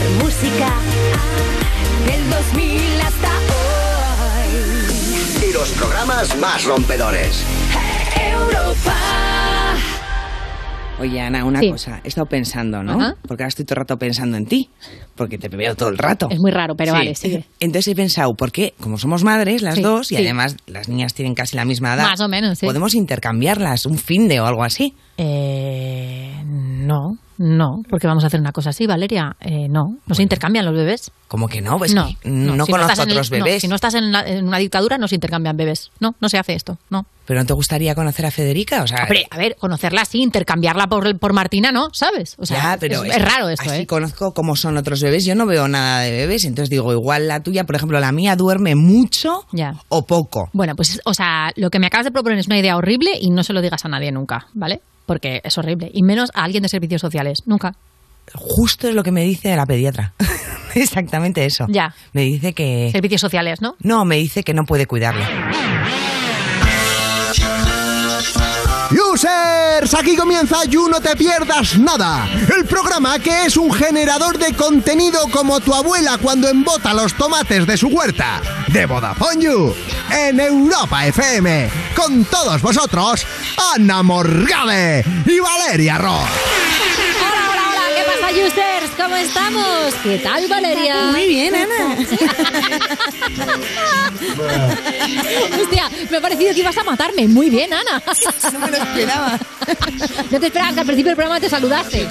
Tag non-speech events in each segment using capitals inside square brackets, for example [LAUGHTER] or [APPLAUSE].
mejor música del 2000 hasta hoy. Y los programas más rompedores. Europa. Oye, Ana, una Sí. cosa. He estado pensando, ¿no? Ajá. Porque ahora estoy todo el rato pensando en ti. Porque te veo todo el rato. Es muy raro, pero vale, sigue. Entonces he pensado, ¿por qué? Como somos madres las Sí, dos y sí. además las niñas tienen casi la misma edad. Más o menos, sí. Podemos intercambiarlas, un fin de o algo así. Eh, no, no, porque vamos a hacer una cosa así, Valeria. Eh, no, no se intercambian los bebés. Como que no, pues no, que no, si conozco el- otros no, bebés. si no estás en, la- en una dictadura, no se intercambian bebés. No, no se hace esto, no. Pero ¿no te gustaría conocer a Federica? O sea, Hombre, a ver, conocerla sí, intercambiarla por, por Martina, ¿no? ¿Sabes? O sea, ya, pero es, es raro esto, así ¿eh? conozco cómo son otros bebés. Yo no veo nada de bebés, entonces digo, igual la tuya, por ejemplo, la mía duerme mucho Ya. o poco. Bueno, pues, o sea, lo que me acabas de proponer es una idea horrible y no se lo digas a nadie nunca, ¿vale? Porque es horrible. Y menos a alguien de servicios sociales, nunca. Justo es lo que me dice la pediatra. [LAUGHS] [LAUGHS] Exactamente eso. Ya. Me dice que... Servicios sociales, ¿no? No, me dice que no puede cuidarla. Users, aquí comienza You No Te Pierdas Nada, el programa que es un generador de contenido como tu abuela cuando embota los tomates de su huerta, de Vodafone You, en Europa FM, con todos vosotros, Ana Morgade y Valeria Ross. Hola, hola, hola, ¿qué pasa, users? ¿Cómo estamos? ¿Qué tal, Valeria? Muy bien, Ana. [LAUGHS] Hostia, me ha parecido que ibas a matarme. Muy bien, Ana. [LAUGHS] No me lo esperaba. No te esperabas que al principio del programa te saludaste.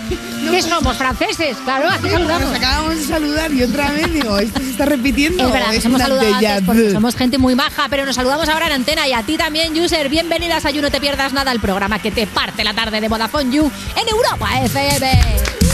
¿Qué somos, franceses? Claro, así saludamos. acabamos de saludar y otra vez digo, ¿esto se está repitiendo? Es verdad, nos hemos saludado antes porque somos gente muy maja, pero nos saludamos ahora en antena y a ti también, user. Bienvenidas a You No Te Pierdas Nada, el programa que te parte la tarde de Vodafone You en Europa FM.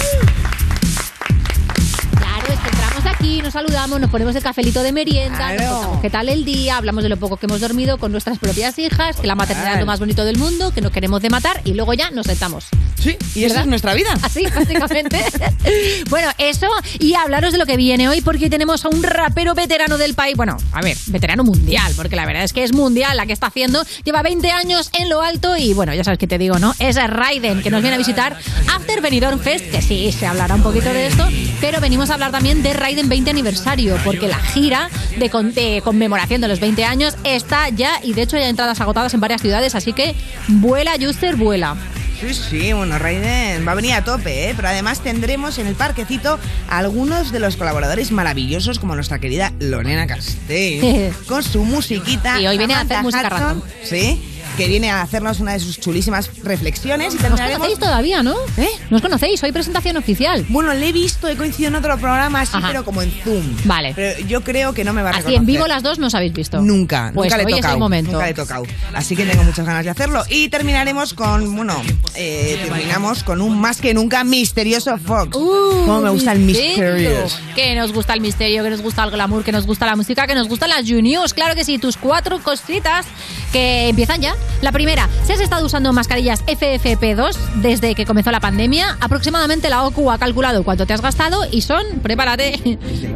Aquí, nos saludamos, nos ponemos el cafelito de merienda, nos contamos qué tal el día, hablamos de lo poco que hemos dormido con nuestras propias hijas, que la maternidad es lo más bonito del mundo, que nos queremos de matar y luego ya nos sentamos. Sí, y esa ¿Verdad? es nuestra vida. Así, básicamente. [LAUGHS] bueno, eso y hablaros de lo que viene hoy porque tenemos a un rapero veterano del país. Bueno, a ver, veterano mundial, porque la verdad es que es mundial la que está haciendo. Lleva 20 años en lo alto y bueno, ya sabes que te digo, ¿no? Es Raiden que nos viene a visitar After Benidorm Fest, que sí, se hablará un poquito de esto, pero venimos a hablar también de Raiden 20 aniversario, porque la gira de, con- de conmemoración de los 20 años está ya y de hecho hay entradas agotadas en varias ciudades, así que vuela, Juster, vuela. Sí, sí, bueno, Raiden va a venir a tope, ¿eh? Pero además tendremos en el parquecito a algunos de los colaboradores maravillosos, como nuestra querida Lorena Castell, [LAUGHS] con su musiquita. Y hoy viene a hacer música Hudson. Sí, que viene a hacernos una de sus chulísimas reflexiones. Y ¿Nos conocéis todavía, no? ¿Eh? ¿Nos conocéis? Hoy presentación oficial. Bueno, le he visto, he coincidido en otro programa así, Ajá. pero como en Zoom. Vale. Pero yo creo que no me va a Así reconocer. en vivo las dos no os habéis visto. Nunca, Pues nunca le he tocado. el momento. Nunca le he tocado. Así que tengo muchas ganas de hacerlo. Y terminaremos con, bueno, eh, terminamos con un más que nunca misterioso Fox. Uh, Cómo me gusta el misterio. misterio. Que nos gusta el misterio, que nos gusta el glamour, que nos gusta la música, que nos gustan las juniors. Claro que sí, tus cuatro cositas que empiezan ya. La primera, si has estado usando mascarillas FFP2 desde que comenzó la pandemia, aproximadamente la OCU ha calculado cuánto te has gastado y son, prepárate, [LAUGHS]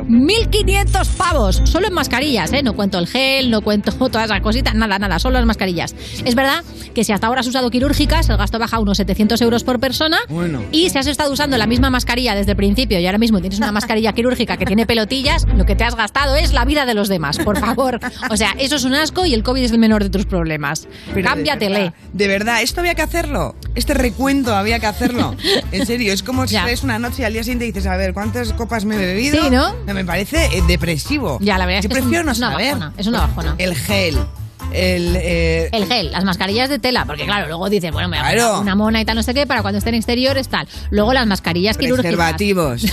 1.500 pavos. Solo en mascarillas, ¿eh? No cuento el gel, no cuento [LAUGHS] todas esas cositas, nada, nada, solo las mascarillas. Es verdad que si hasta ahora has usado quirúrgicas, el gasto baja a unos 700 euros por persona. Bueno. Y si has estado usando la misma mascarilla desde el principio y ahora mismo tienes una mascarilla quirúrgica que tiene pelotillas, lo que te has gastado es la vida de los demás, por favor. O sea, eso es un asco y el COVID es el menor de tus problemas. Pero Cámbiatele. De verdad, de verdad, esto había que hacerlo. Este recuento había que hacerlo. [LAUGHS] En serio, es como si Ya. es una noche y al día siguiente dices, a ver, ¿cuántas copas me he bebido? Sí, ¿no? Me parece eh, depresivo. Ya, la verdad es Yo que es un- no es una saber. bajona, es una bajona. El gel. El, eh, El gel, las mascarillas de tela, porque claro, luego dices, bueno, me voy a Claro. una mona y tal, no sé qué, para cuando esté en exteriores, tal. Luego las mascarillas quirúrgicas. preservativos.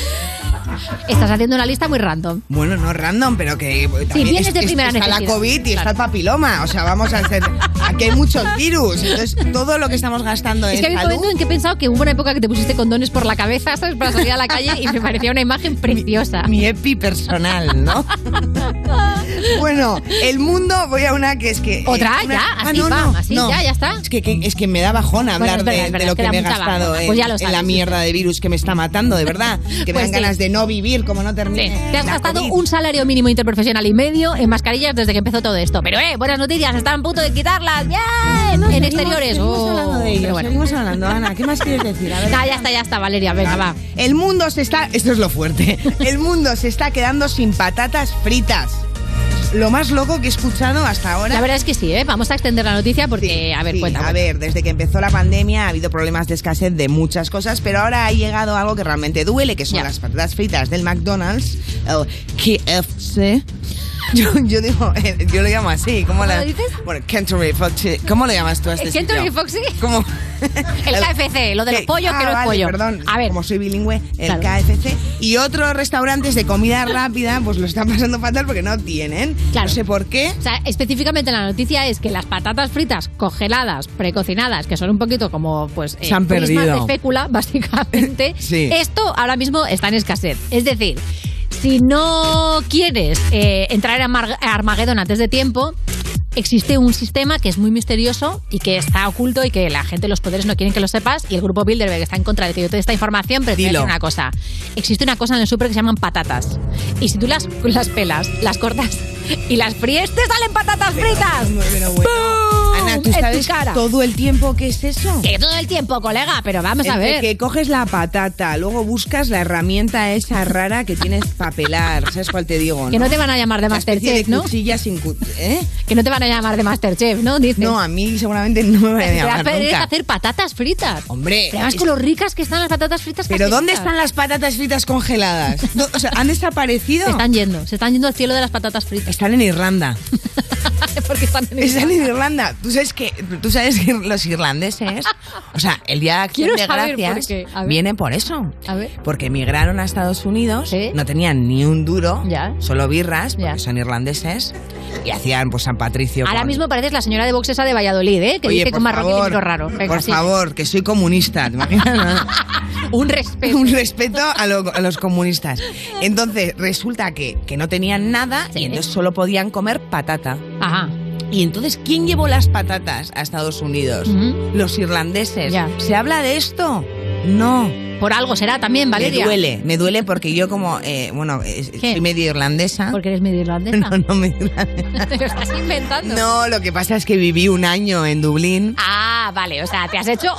Estás haciendo una lista muy random. Bueno, no random, pero que también vienes es- de es- primera está la. COVID y está Claro. el papiloma. O sea, vamos a hacer... Aquí hay muchos virus. Entonces, todo lo que estamos gastando Es en que había un momento en que he pensado que hubo una época que te pusiste condones por la cabeza, ¿sabes? Para salir a la calle y me parecía una imagen preciosa. Mi epi personal, ¿no? bueno, el mundo, voy a una que es que... eh, ¿Otra? una- Ya, Ah, así, no, pam, no, así, no. ya, ya está. Es que, que- es que me da Bueno, hablar es verdad, de, es de lo es que me he gastado en, Pues ya lo en la sabes. mierda de virus que me está matando, de [LAUGHS] verdad. Que me Pues dan sí. ganas de no no vivir como no Sí, termine. te has gastado COVID. un salario mínimo interprofesional y medio en mascarillas desde que empezó todo esto. Pero, eh, buenas noticias, están a punto de quitarlas. ¡Bien! No, en seguimos- exteriores. Seguimos Oh, hablando de ello, bueno. seguimos hablando, Ana. ¿Qué más quieres decir? A ver. Ah, ya está, ya está, Valeria. Venga, va. El mundo se está. Esto es lo fuerte. [LAUGHS] El mundo se está quedando sin patatas fritas. Lo más loco que he escuchado hasta ahora. La verdad es que sí, ¿eh? Vamos a extender la noticia porque, a ver, Sí, cuenta. A ver, desde que empezó la pandemia ha habido problemas de escasez de muchas cosas, pero ahora ha llegado algo que realmente duele, que son Ya. las patatas fritas del McDonald's, el KFC. [LAUGHS] Yo, yo digo, eh, yo lo llamo así. ¿Cómo, ¿Cómo la, lo dices? Bueno, Kentucky Foxy. ¿Cómo lo llamas tú a este [LAUGHS] ¿El Kentucky? Foxy? ¿Cómo? El KFC, lo de los pollos, Ah, que no es vale, pollo. Perdón, A ver. como soy bilingüe, el Claro. KFC. Y otros restaurantes de comida rápida, pues lo están pasando fatal porque no tienen. Claro. No sé por qué. O sea, específicamente la noticia es que las patatas fritas congeladas, precocinadas, que son un poquito como, pues, Se han perdido. de fécula, [LAUGHS] básicamente, Sí. esto ahora mismo está en escasez. Es decir, si no quieres eh, entrar a Armageddon antes de tiempo, existe un sistema que es muy misterioso y que está oculto y que la gente, los poderes no quieren que lo sepas y el grupo Bilderberg está en contra de que yo te dé esta información, pero te voy a Dilo. decir una cosa. Existe una cosa en el súper que se llaman patatas. Y si tú las, las pelas, las cortas y las fríes, te salen patatas fritas. Pero. Ana, ¿tú sabes todo el tiempo qué es eso? Que todo el tiempo, colega, pero vamos a Entre ver. que coges la patata, luego buscas la herramienta esa rara que tienes para pelar. ¿Sabes cuál te digo? Que no te van a llamar de Masterchef, ¿no? cuchilla sin cu- ¿Eh? Que no te van a llamar de Masterchef, ¿no? Dices. No, a mí seguramente no me van a Te vas llamar a que nunca. hacer patatas fritas. Hombre, Pero además es- con lo ricas que están las patatas fritas. ¿pero dónde están las patatas fritas congeladas? O sea, ¿han desaparecido? Se están yendo, se están yendo al cielo de las patatas fritas. Están en Irlanda. [LAUGHS] Porque están en Están en Irlanda. ¿Tú sabes que, tú sabes que los irlandeses, o sea, el Día de Acción Quiero de saber Gracias por qué. A ver. viene por eso. A ver. Porque emigraron a Estados Unidos, no tenían ni un duro, Ya. solo birras, porque Ya. son irlandeses, y hacían pues San Patricio. Ahora con- mismo pareces la señora de boxesa de Valladolid, ¿eh? Que Oye, dice por con marroquí favor, micro raro. Venga, por sí. favor, que soy comunista, ¿te imaginas? [LAUGHS] Un respeto. un respeto a, lo- a los comunistas. Entonces, resulta que, que no tenían nada y entonces solo podían comer patata. Ajá. Y entonces, ¿quién llevó las patatas a Estados Unidos? Los irlandeses. Ya. ¿Se habla de esto? No. Por algo será también, Valeria. Me duele, me duele porque yo como, eh, bueno, eh, ¿Qué? soy medio irlandesa. Porque eres medio irlandesa. [LAUGHS] No, no me irlandesa. Te [LAUGHS] lo estás inventando. No, lo que pasa es que viví un año en Dublín. Ah, vale, o sea, te has hecho.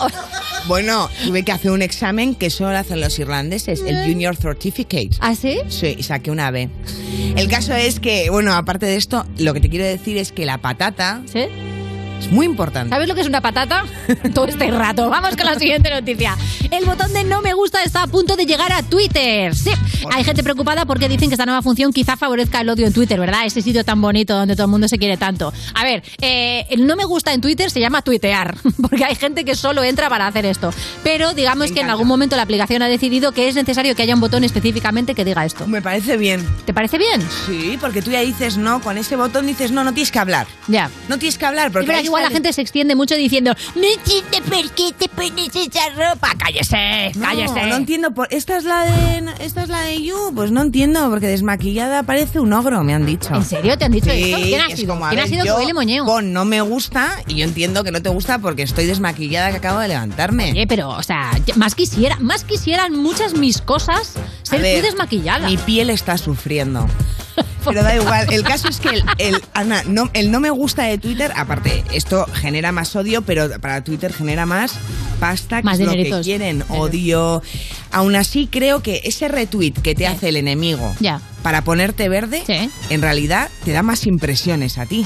Bueno, tuve que hacer un examen que solo hacen los irlandeses, el Junior Certificate. ¿Ah, sí? Sí, saqué una B. El caso es que, bueno, aparte de esto, lo que te quiero decir es que la patata ¿Sí? Es muy importante. ¿Sabes lo que es una patata? [LAUGHS] Todo este rato. Vamos con la siguiente noticia. El botón de no me gusta está a punto de llegar a Twitter. Sí, hay gente preocupada porque dicen que esta nueva función quizá favorezca el odio en Twitter, ¿verdad? Ese sitio tan bonito donde todo el mundo se quiere tanto. A ver, eh, el no me gusta en Twitter se llama tuitear, [LAUGHS] porque hay gente que solo entra para hacer esto. Pero digamos que en algún momento la aplicación ha decidido que es necesario que haya un botón específicamente que diga esto. Me parece bien. ¿Te parece bien? Sí, porque tú ya dices no, con ese botón dices no, no tienes que hablar. Ya. No tienes que hablar, porque Igual la gente se extiende mucho diciendo no entiende por qué te pones esa ropa. Cállese, No, cállese. no entiendo. Por... ¿Esta es la de esta es la de You? Pues no entiendo, porque desmaquillada parece un ogro, me han dicho. ¿En serio te han dicho Sí, eso? ¿Quién ha sido? como, ¿Quién ha ver, sido yo huele moñeo? Pon no me gusta y yo entiendo que no te gusta porque estoy desmaquillada que acabo de levantarme. Oye, pero, o sea, más quisiera, más quisieran muchas mis cosas ser ver, tú desmaquillada. Mi piel está sufriendo. [LAUGHS] Pero da igual, el caso es que el, el- Ana, no, el no me gusta de Twitter, aparte, esto genera más odio, pero para Twitter genera más pasta, que Más es lo que quieren, odio. Aún así, creo que ese retweet que te hace el enemigo Ya. para ponerte verde, Sí. en realidad te da más impresiones a ti.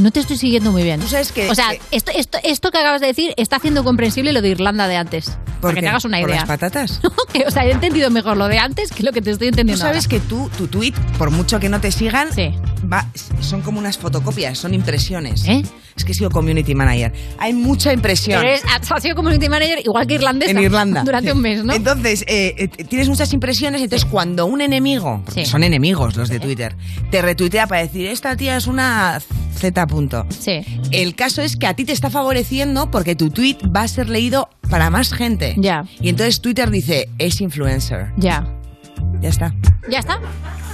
No te estoy siguiendo muy bien. Tú sabes que- O sea, que- esto, esto, esto que acabas de decir está haciendo comprensible lo de Irlanda de antes. ¿Por Para que te hagas una ¿Por idea. las patatas? [LAUGHS] Que, o sea, he entendido mejor lo de antes que lo que te estoy Tú entendiendo. sabes ahora. que tú, tu tweet, por mucho que no te sigan, Sí. va- son como unas fotocopias, son impresiones. ¿Eh? Es que he sido community manager. Hay mucha impresión. Eres, has sido community manager igual que irlandesa. en Irlanda. Durante un mes, ¿no? Entonces, eh, eh, tienes muchas impresiones, entonces cuando un enemigo, porque Sí. son enemigos los de Twitter, te retuitea para decir, esta tía es una Z punto. Sí. El caso es que a ti te está favoreciendo porque tu tweet va a ser leído para más gente. Ya. Y entonces Twitter dice, es influencer. Ya. Ya está. ¿Ya está?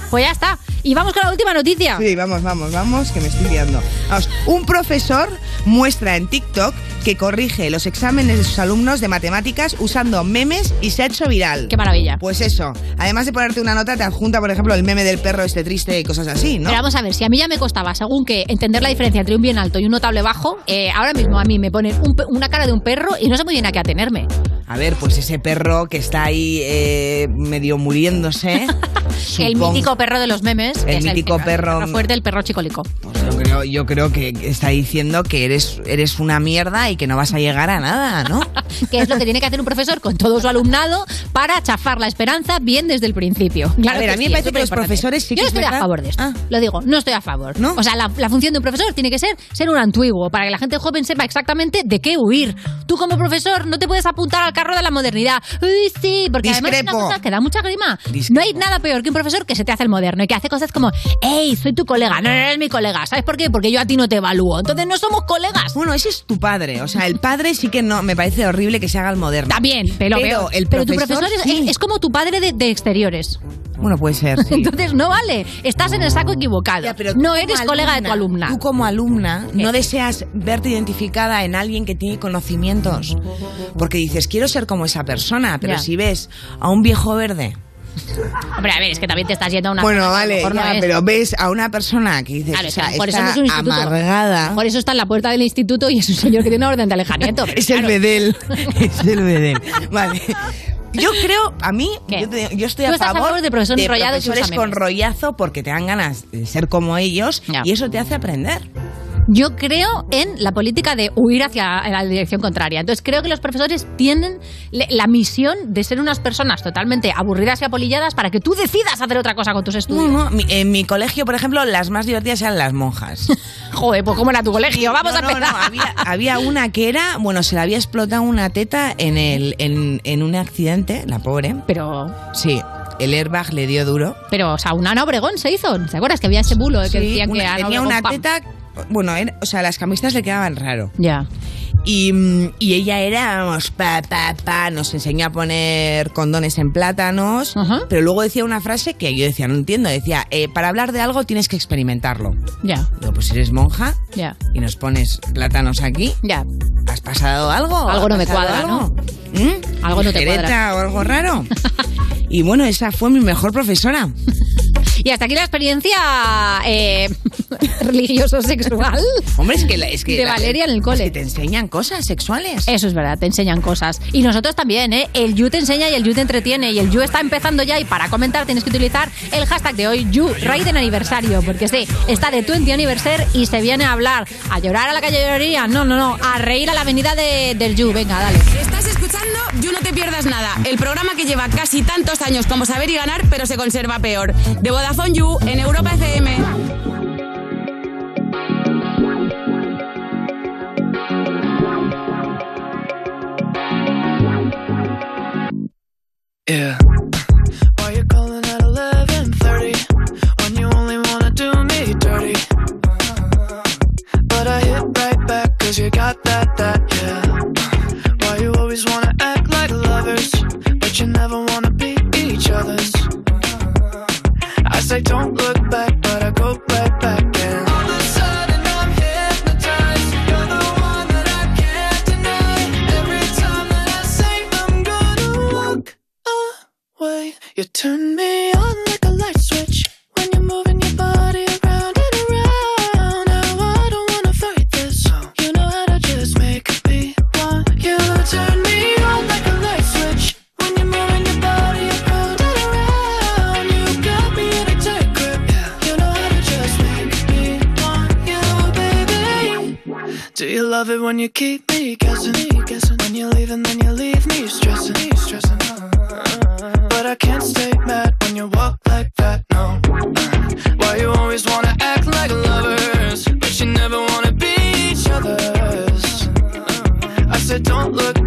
Pues ya está. Y vamos con la última noticia. Sí, vamos, vamos, vamos, que me estoy liando. Vamos, un profesor muestra en TikTok que corrige los exámenes de sus alumnos de matemáticas usando memes y sexo viral. Qué maravilla. Pues eso, además de ponerte una nota, te adjunta, por ejemplo, el meme del perro este triste y cosas así, ¿no? Pero vamos a ver, si a mí ya me costaba, según que entender la diferencia entre un bien alto y un notable bajo, eh, ahora mismo a mí me ponen un una cara de un perro y no sé muy bien a qué atenerme. A ver, pues ese perro que está ahí eh, medio muriéndose. [LAUGHS] El mítico perro de los memes. El mítico el perro- fuerte, el perro chicolico. Pues yo yo creo que está diciendo que eres, eres una mierda y que no vas a llegar a nada, ¿no? [LAUGHS] que es lo que tiene que hacer un profesor con todo su alumnado para chafar la esperanza bien desde el principio. Claro A ver, a mí sí, me es parece que los profesores sí que Yo no es estoy a verdad- favor de esto. Ah. Lo digo, no estoy a favor. ¿No? O sea, la, la función de un profesor tiene que ser ser un antiguo, para que la gente joven sepa exactamente de qué huir. Tú como profesor no te puedes apuntar al carro de la modernidad. Uy, sí, porque además es Discrepo. una cosa que da mucha grima. Discrepo. No hay nada peor que un profesor que se te hace el moderno y que hace cosas como, hey, soy tu colega. No, no eres mi colega. ¿Sabes por qué? Porque yo a ti no te evalúo. Entonces no somos colegas. Bueno, ese es tu padre. O sea, el padre sí que no, me parece horrible que se haga el moderno. También, pero, Pero el pero tu profesor, es, sí. es como tu padre de, de exteriores. Bueno, puede ser, sí. [LAUGHS] Entonces no vale. Estás en el saco equivocado. Ya, pero tú no eres colega de tu alumna. Tú como alumna no deseas verte identificada en alguien que tiene conocimientos. Porque dices, quiero ser como esa persona, pero Ya. si ves a un viejo verde... Hombre, a ver, es que también te estás yendo a una. bueno, vale, no ya, es. pero ves a una persona que dices, Claro, o sea, por eso está no es un amargada... Por eso está en la puerta del instituto y es un señor que tiene una orden de alejamiento. [LAUGHS] Es el claro. bedel. [LAUGHS] Es el bedel. Vale. Yo creo, a mí, yo, te- yo estoy a estás a favor favor de profesores y profesores con rollazo porque te dan ganas de ser como ellos y eso te hace aprender. Yo creo en la política de huir hacia la dirección contraria. Entonces creo que los profesores tienen la misión de ser unas personas totalmente aburridas y apolilladas para que tú decidas hacer otra cosa con tus estudios. No, no, mi- en mi colegio, por ejemplo, las más divertidas eran las monjas. [LAUGHS] Joder, pues ¿cómo era tu colegio? Vamos no, a empezar. no, había, había una que era, bueno, se le había explotado una teta en, el, en, en un accidente, la pobre. Pero Sí, el airbag le dio duro. Pero, o sea, una Ana Obregón se hizo. ¿Te acuerdas que había ese bulo de que Sí, decían que una- Ana tenía Obregón, una pam? Bueno, era- o sea, las camisas le quedaban raro. Ya. Y, mm, y ella era, vamos, pa, pa, pa, nos enseñó a poner condones en plátanos, pero luego decía una frase que yo decía, no entiendo, decía, eh, para hablar de algo tienes que experimentarlo. Ya. Digo, pues eres monja Ya. y nos pones plátanos aquí, Ya. ¿has pasado algo? Algo no ¿Ha me cuadra, algo? ¿Mm? Algo no te ¿Tijereta cuadra. o algo raro? [LAUGHS] y bueno, esa fue mi mejor profesora. Y hasta aquí la experiencia eh, [LAUGHS] religioso-sexual Hombre, es que, la- es que de la- Valeria en el es cole. que te enseñan cosas sexuales. Eso es verdad, te enseñan cosas. Y nosotros también, ¿eh? El You te enseña y el You te entretiene. Y el You está empezando ya. Y para comentar tienes que utilizar el hashtag de hoy, You Raiden Aniversario. Porque sí, está de 20 Anniversary y se viene a hablar, a llorar a la calle llorería. No, no, no, a reír a la avenida de- del You. Venga, dale. Estás escuchando You No Te Pierdas Nada, el programa que lleva casi tantos años como saber y ganar, pero se conserva peor. De Vodafone You en Europa FM. Yeah. Why you calling at 11:30 when you only wanna do me dirty? But I hit right back 'cause you got that that yeah. Why you always wanna act like lovers but you never wanna be each other's? I say don't look back, You turn me on like a light switch when you're moving your body around and around. Now I don't wanna fight this. You know how to just make me want you. Turn me on like a light switch when you're moving your body around and around. You got me in a tight grip. You know how to just make me want you, baby. Do you love it when you keep me guessing? When you leave and then you leave me stressing, I can't stay mad when you walk like that. No. Why you always wanna act like lovers, but you never wanna be each other's? I said don't look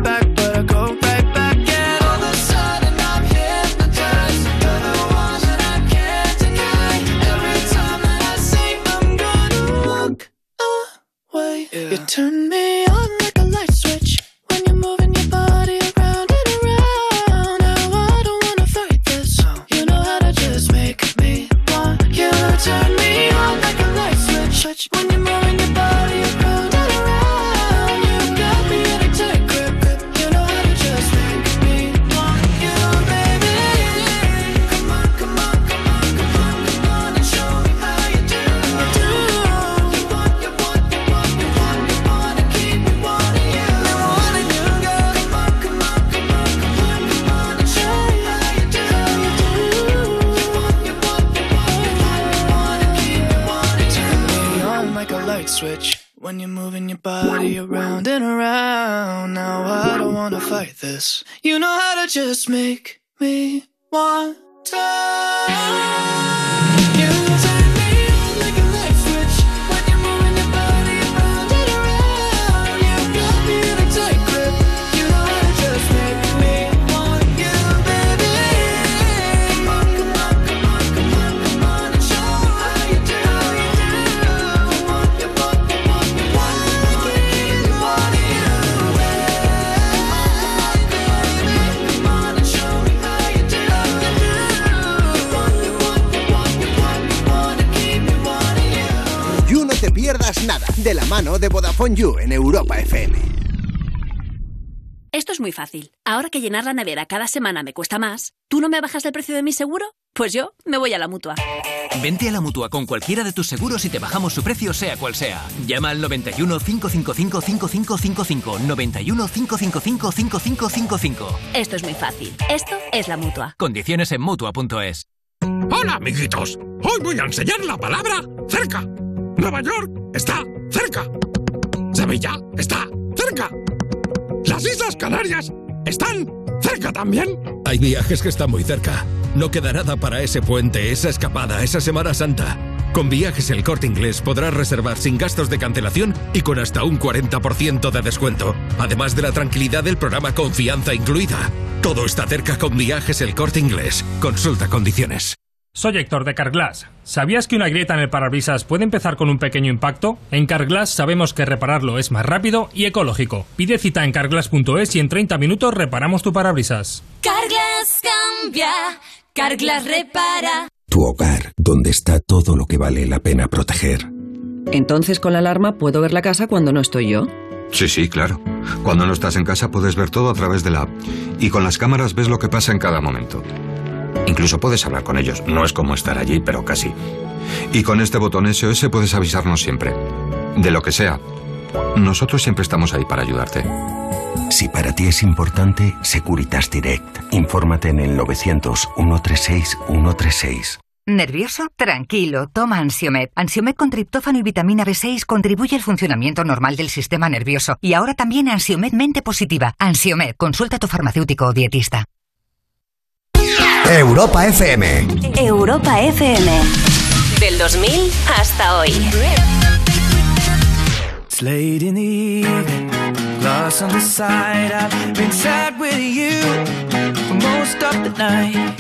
es muy fácil. Ahora que llenar la nevera cada semana me cuesta más, ¿tú no me bajas el precio de mi seguro? Pues yo me voy a la mutua. Vente a la mutua con cualquiera de tus seguros y te bajamos su precio, sea cual sea. Llama al 91 555 5555. 91 555 5555. Esto es muy fácil. Esto es la mutua. Condiciones en mutua.es. Hola, amiguitos. Hoy voy a enseñar la palabra cerca. Nueva York está cerca. Sevilla está cerca. Las Islas Canarias están cerca también. Hay viajes que están muy cerca. No queda nada para ese puente, esa escapada, esa Semana Santa. Con viajes El Corte Inglés podrás reservar sin gastos de cancelación y con hasta un 40% de descuento. Además de la tranquilidad del programa Confianza incluida. Todo está cerca con viajes El Corte Inglés. Consulta condiciones. Soy Héctor de Carglass. ¿Sabías que una grieta en el parabrisas puede empezar con un pequeño impacto? En Carglass sabemos que repararlo es más rápido y ecológico. Pide cita en carglass.es y en 30 minutos reparamos tu parabrisas. Carglass cambia, Carglass repara. Tu hogar, donde está todo lo que vale la pena proteger. Entonces con la alarma puedo ver la casa cuando no estoy yo. Sí, sí, claro. Cuando no estás en casa puedes ver todo a través de la app. Y con las cámaras ves lo que pasa en cada momento. Incluso puedes hablar con ellos. No es como estar allí, pero casi. Y con este botón SOS puedes avisarnos siempre. De lo que sea. Nosotros siempre estamos ahí para ayudarte. Si para ti es importante, Securitas Direct. Infórmate en el 900-136-136. ¿Nervioso? Tranquilo, toma Ansiomed. Ansiomed con triptófano y vitamina B6 contribuye al funcionamiento normal del sistema nervioso. Y ahora también Ansiomed Mente Positiva. Ansiomed, consulta a tu farmacéutico o dietista. Europa FM. Europa FM. Del 2000 hasta hoy. It's late in the evening, glass on the side. I've been sad with you for most of the night.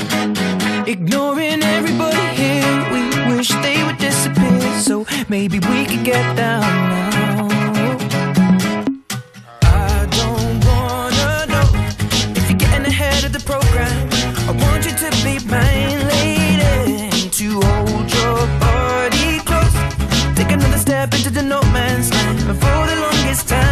Ignoring everybody here, we wish they would disappear. So maybe we could get down now. I don't wanna know if you're getting ahead of the program. Want you to be mine, lady. To hold your body close. Take another step into the no man's land. For the longest time,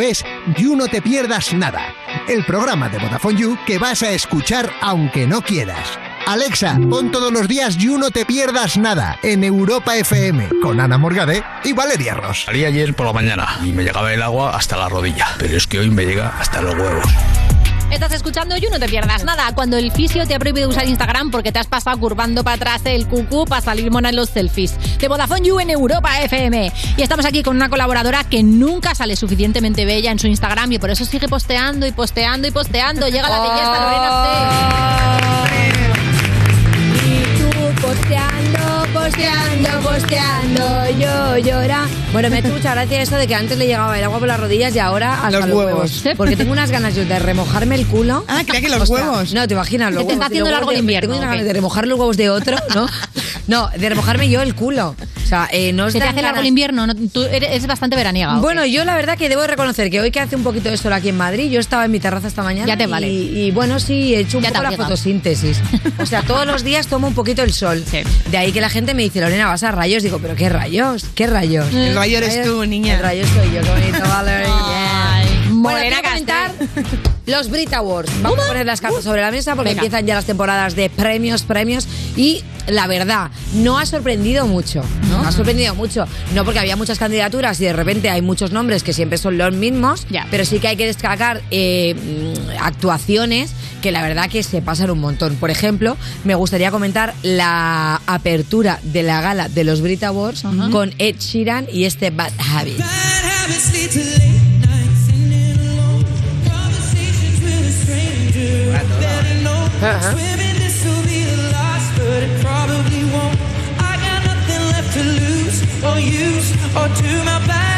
Es You No Te Pierdas Nada, el programa de Vodafone You que vas a escuchar aunque no quieras. Alexa, pon todos los días You No Te Pierdas Nada en Europa FM con Ana Morgade y Valeria Ross. Salí ayer por la mañana y me llegaba el agua hasta la rodilla, pero es que hoy me llega hasta los huevos. Estás escuchando You, no te pierdas nada. Cuando el fisio te ha prohibido usar Instagram porque te has pasado curvando para atrás el cucú para salir mona en los selfies. De Vodafone You en Europa FM. Y estamos aquí con una colaboradora que nunca sale suficientemente bella en su Instagram y por eso sigue posteando y posteando y posteando. Llega la belleza Lorena C. [LAUGHS] Y tú posteando, posteando, posteando, yo llora. Bueno, me ha hecho mucha gracia eso de que antes le llegaba el agua por las rodillas y ahora hasta Los los, huevos. huevos. Porque tengo unas ganas yo de remojarme el culo. Ah, creía que los huevos. No, te imaginas los te huevos. está haciendo largo el de- invierno, Tengo unas ¿o qué? ganas de remojar los huevos de otro, ¿no? No, de remojarme yo el culo. O sea, eh, no Se te hace largo ganas- el invierno, ¿no? tú eres, bastante veraniega. ¿o Bueno, qué? yo la verdad que debo de reconocer que hoy que hace un poquito de sol aquí en Madrid, yo estaba en mi terraza esta mañana. Ya te y- vale. Y, bueno, sí, he hecho un Ya te poco la fotosíntesis. O sea, todos los días tomo un poquito el sol. De ahí que la gente me dice, Lorena, vas a rayos. Digo, ¿pero qué rayos? ¿Qué rayos? El rayo eres tú, niña. El rayo soy yo, qué bonito, Valerie. Morena comentar los Brit Awards. Vamos a poner las cartas sobre la mesa porque Venga. empiezan ya las temporadas de premios, premios. Y la verdad, no ha sorprendido mucho. ¿no? Ha sorprendido mucho. No porque había muchas candidaturas y de repente hay muchos nombres que siempre son los mismos. Pero sí que hay que destacar eh, mm, actuaciones que la verdad que se pasan un montón. Por ejemplo, me gustaría comentar la apertura de la gala de los Brit Awards con Ed Sheeran y este Bad Habit. Or use or do my best.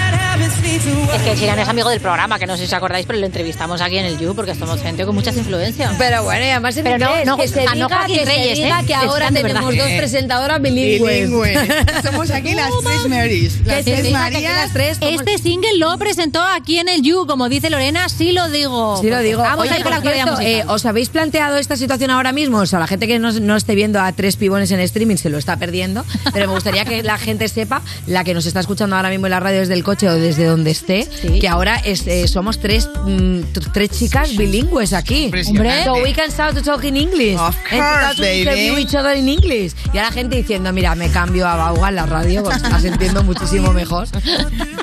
Es que Chiran es amigo del programa, que no sé si os acordáis, pero lo entrevistamos aquí en el You porque somos gente con muchas influencias. Pero bueno, y además en Pero no, inglés, no, que se no diga, Joaquín que se Reyes, diga ¿eh? que ahora tenemos verdad. dos presentadoras bilingües. Bilingües. [LAUGHS] Somos aquí las tres Marys. Las se tres Marías. las tres Este single lo presentó aquí en el You, como dice Lorena, sí lo digo. Sí lo digo. Vamos Oye, ahí con la cierto, eh, ¿Os habéis planteado esta situación ahora mismo? O sea, la gente que no, no esté viendo a tres pibones en streaming se lo está perdiendo. Pero me gustaría que la gente sepa, la que nos está escuchando ahora mismo en la radio desde el coche o desde donde esté, que ahora es, eh, somos tres, mm, tres chicas bilingües aquí. Impresionante. So we can start to talk in English. Of course, baby. each other in English. Y a la gente diciendo, mira, me cambio a Bauga en la radio, porque estás entiendo muchísimo mejor.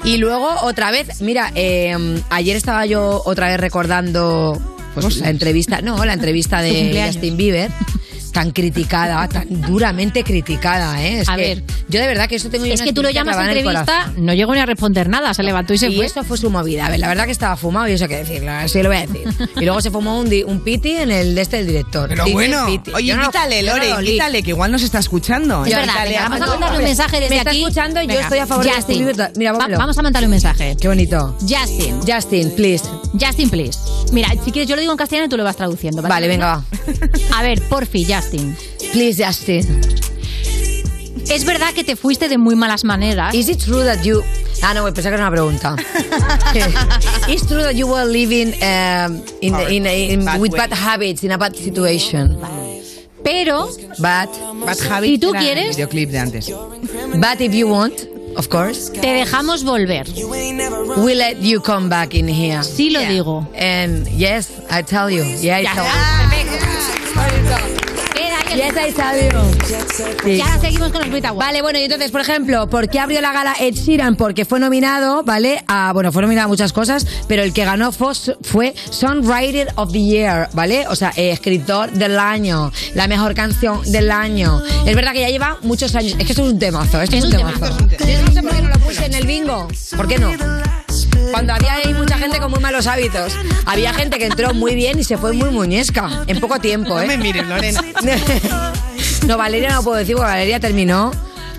Y luego, otra vez, mira, eh, ayer estaba yo otra vez recordando pues, la entrevista, no, la entrevista de. Justin Bieber. Tan criticada, tan duramente criticada, ¿eh? Es A que ver. yo de verdad que eso tengo yo Es una que tú lo llamas en entrevista, no llegó ni a responder nada, se levantó y se y fue. eso fue su movida. A ver, la verdad que estaba fumado y eso hay que decirlo, así lo voy a decir. Y luego se fumó un, di- un piti en el de este del director. Pero Dice bueno, piti. oye, Yo no- invítale, yo no Lore, lo olí. invítale, que igual nos está escuchando. Es verdad, Invítale venga, a- vamos a mandarle un mensaje desde Me está aquí. escuchando y yo Venga, estoy a favor de Justin. Mira, Va- vamos a mandarle un mensaje. Qué bonito. Justin. Justin, please. Justin, please. Mira, si quieres yo lo digo en castellano y tú lo vas traduciendo. Vale, venga, va. A ver, porfi, Justin. Please, Justin. Es verdad que te fuiste de muy malas maneras. Is it true that you... Ah, no, pensaba que era una pregunta. [LAUGHS] [LAUGHS] Is true that you were living um, in, the- in, in- Bad with way. bad habits, in a bad situation? Pero, But, Bad Habit ¿Y tú era el quieres? videoclip de antes. but if you want, of course, te dejamos volver. we let you come back in here. Sí lo digo. And yes, I tell you. Yeah, I tell you. Queda I tell you. Sí. Y ahora seguimos con los Brit Awards. Vale, bueno, y entonces, por ejemplo, ¿por qué abrió la gala Ed Sheeran? Porque fue nominado, ¿vale? A, bueno, fue nominado a muchas cosas, pero el que ganó fue, fue Songwriter of the Year, ¿vale? O sea, eh, escritor del año, la mejor canción del año. Es verdad que ya lleva muchos años. Es que esto es un temazo, esto es, un temazo. Yo no sé por qué no lo puse en el bingo. ¿Por qué no? Cuando había ahí mucha gente con muy malos hábitos. Había gente que entró muy bien y se fue muy muñesca. En poco tiempo, ¿eh? No me mires, Lorena. [LAUGHS] no, Valeria no puedo decir porque Valeria terminó.